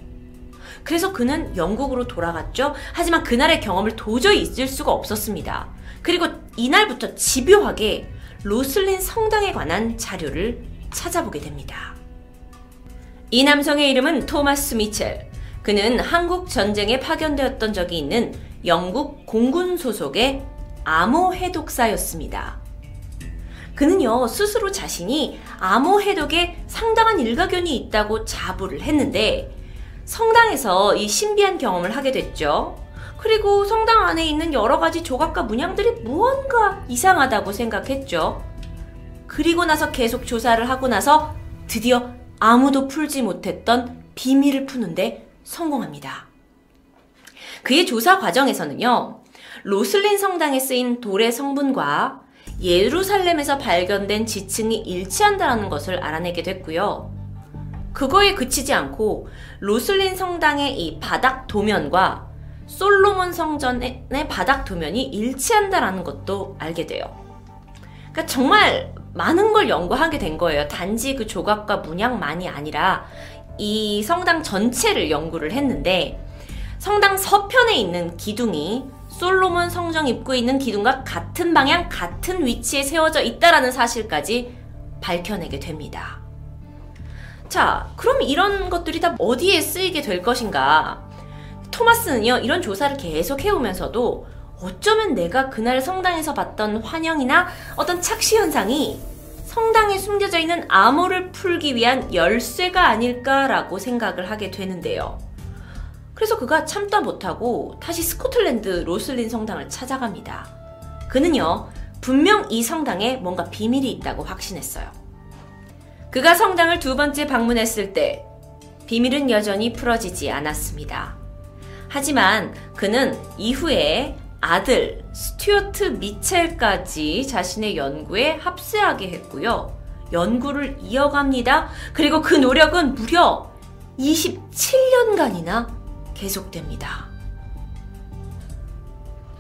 그래서 그는 영국으로 돌아갔죠. 하지만 그날의 경험을 도저히 잊을 수가 없었습니다. 그리고 이날부터 집요하게 로슬린 성당에 관한 자료를 찾아보게 됩니다. 이 남성의 이름은 토마스 미첼. 그는 한국 전쟁에 파견되었던 적이 있는 영국 공군 소속의 암호 해독사였습니다. 그는요, 스스로 자신이 암호 해독에 상당한 일가견이 있다고 자부를 했는데, 성당에서 이 신비한 경험을 하게 됐죠. 그리고 성당 안에 있는 여러 가지 조각과 문양들이 무언가 이상하다고 생각했죠. 그리고 나서 계속 조사를 하고 나서 드디어 아무도 풀지 못했던 비밀을 푸는데 성공합니다. 그의 조사 과정에서는요, 로슬린 성당에 쓰인 돌의 성분과 예루살렘에서 발견된 지층이 일치한다는 것을 알아내게 됐고요. 그거에 그치지 않고 로슬린 성당의 이 바닥 도면과 솔로몬 성전의 바닥 도면이 일치한다라는 것도 알게 돼요. 그러니까 정말 많은 걸 연구하게 된 거예요. 단지 그 조각과 문양만이 아니라 이 성당 전체를 연구를 했는데 성당 서편에 있는 기둥이 솔로몬 성정 입구에 있는 기둥과 같은 방향, 같은 위치에 세워져 있다라는 사실까지 밝혀내게 됩니다. 자, 그럼 이런 것들이 다 어디에 쓰이게 될 것인가? 토마스는요, 이런 조사를 계속 해오면서도 어쩌면 내가 그날 성당에서 봤던 환영이나 어떤 착시 현상이 성당에 숨겨져 있는 암호를 풀기 위한 열쇠가 아닐까라고 생각을 하게 되는데요. 그래서 그가 참다 못하고 다시 스코틀랜드 로슬린 성당을 찾아갑니다. 그는요, 분명 이 성당에 뭔가 비밀이 있다고 확신했어요. 그가 성당을 두 번째 방문했을 때 비밀은 여전히 풀어지지 않았습니다. 하지만 그는 이후에 아들 스튜어트 미첼까지 자신의 연구에 합세하게 했고요. 연구를 이어갑니다. 그리고 그 노력은 무려 27년간이나 계속됩니다.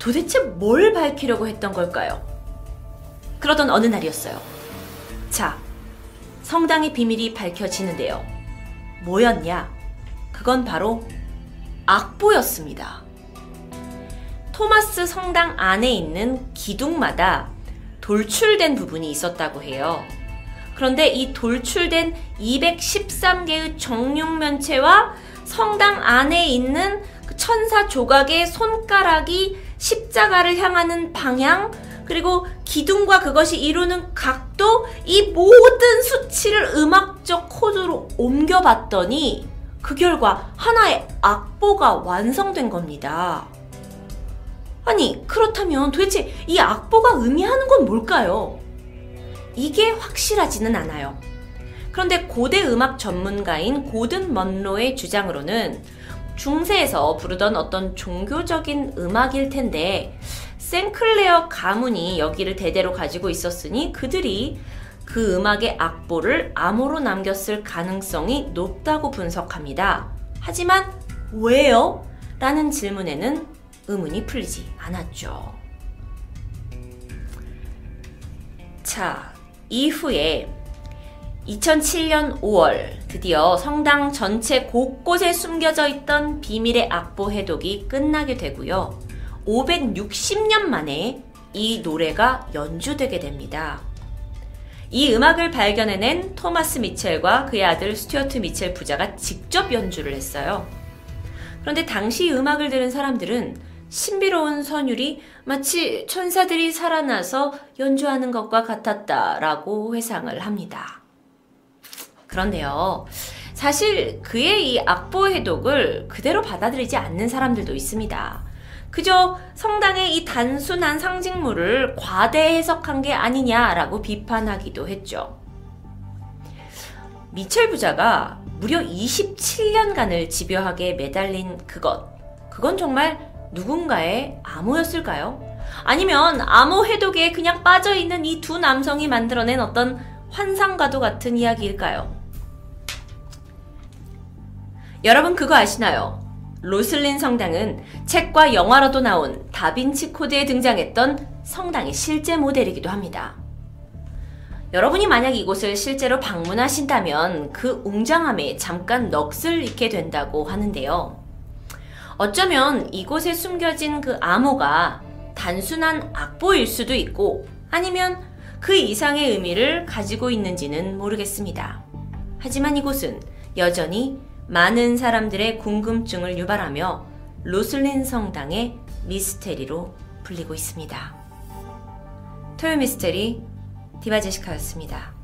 도대체 뭘 밝히려고 했던 걸까요? 그러던 어느 날이었어요. 자, 성당의 비밀이 밝혀지는데요. 뭐였냐? 그건 바로 악보였습니다. 토마스 성당 안에 있는 기둥마다 돌출된 부분이 있었다고 해요. 그런데 이 돌출된 213개의 정육면체와 성당 안에 있는 그 천사 조각의 손가락이 십자가를 향하는 방향, 그리고 기둥과 그것이 이루는 각도, 이 모든 수치를 음악적 코드로 옮겨봤더니 그 결과 하나의 악보가 완성된 겁니다. 아니, 그렇다면 도대체 이 악보가 의미하는 건 뭘까요? 이게 확실하지는 않아요. 그런데 고대 음악 전문가인 고든 먼로의 주장으로는 중세에서 부르던 어떤 종교적인 음악일 텐데 생클레어 가문이 여기를 대대로 가지고 있었으니 그들이 그 음악의 악보를 암호로 남겼을 가능성이 높다고 분석합니다. 하지만 왜요? 라는 질문에는 의문이 풀리지 않았죠. 자, 이후에 2007년 5월 드디어 성당 전체 곳곳에 숨겨져 있던 비밀의 악보 해독이 끝나게 되고요. 560년 만에 이 노래가 연주되게 됩니다. 이 음악을 발견해낸 토마스 미첼과 그의 아들 스튜어트 미첼 부자가 직접 연주를 했어요. 그런데 당시 음악을 들은 사람들은 신비로운 선율이 마치 천사들이 살아나서 연주하는 것과 같았다라고 회상을 합니다. 그런데요, 사실 그의 이 악보 해독을 그대로 받아들이지 않는 사람들도 있습니다. 그저 성당의 이 단순한 상징물을 과대 해석한 게 아니냐라고 비판하기도 했죠. 미첼 부자가 무려 27년간을 집요하게 매달린 그것. 그건 정말 누군가의 암호였을까요? 아니면 암호 해독에 그냥 빠져있는 이 두 남성이 만들어낸 어떤 환상과도 같은 이야기일까요? 여러분 그거 아시나요? 로슬린 성당은 책과 영화로도 나온 다빈치 코드에 등장했던 성당의 실제 모델이기도 합니다. 여러분이 만약 이곳을 실제로 방문하신다면 그 웅장함에 잠깐 넋을 잃게 된다고 하는데요. 어쩌면 이곳에 숨겨진 그 암호가 단순한 악보일 수도 있고 아니면 그 이상의 의미를 가지고 있는지는 모르겠습니다. 하지만 이곳은 여전히 많은 사람들의 궁금증을 유발하며 로슬린 성당의 미스테리로 불리고 있습니다. 토요 미스테리 디바제시카였습니다.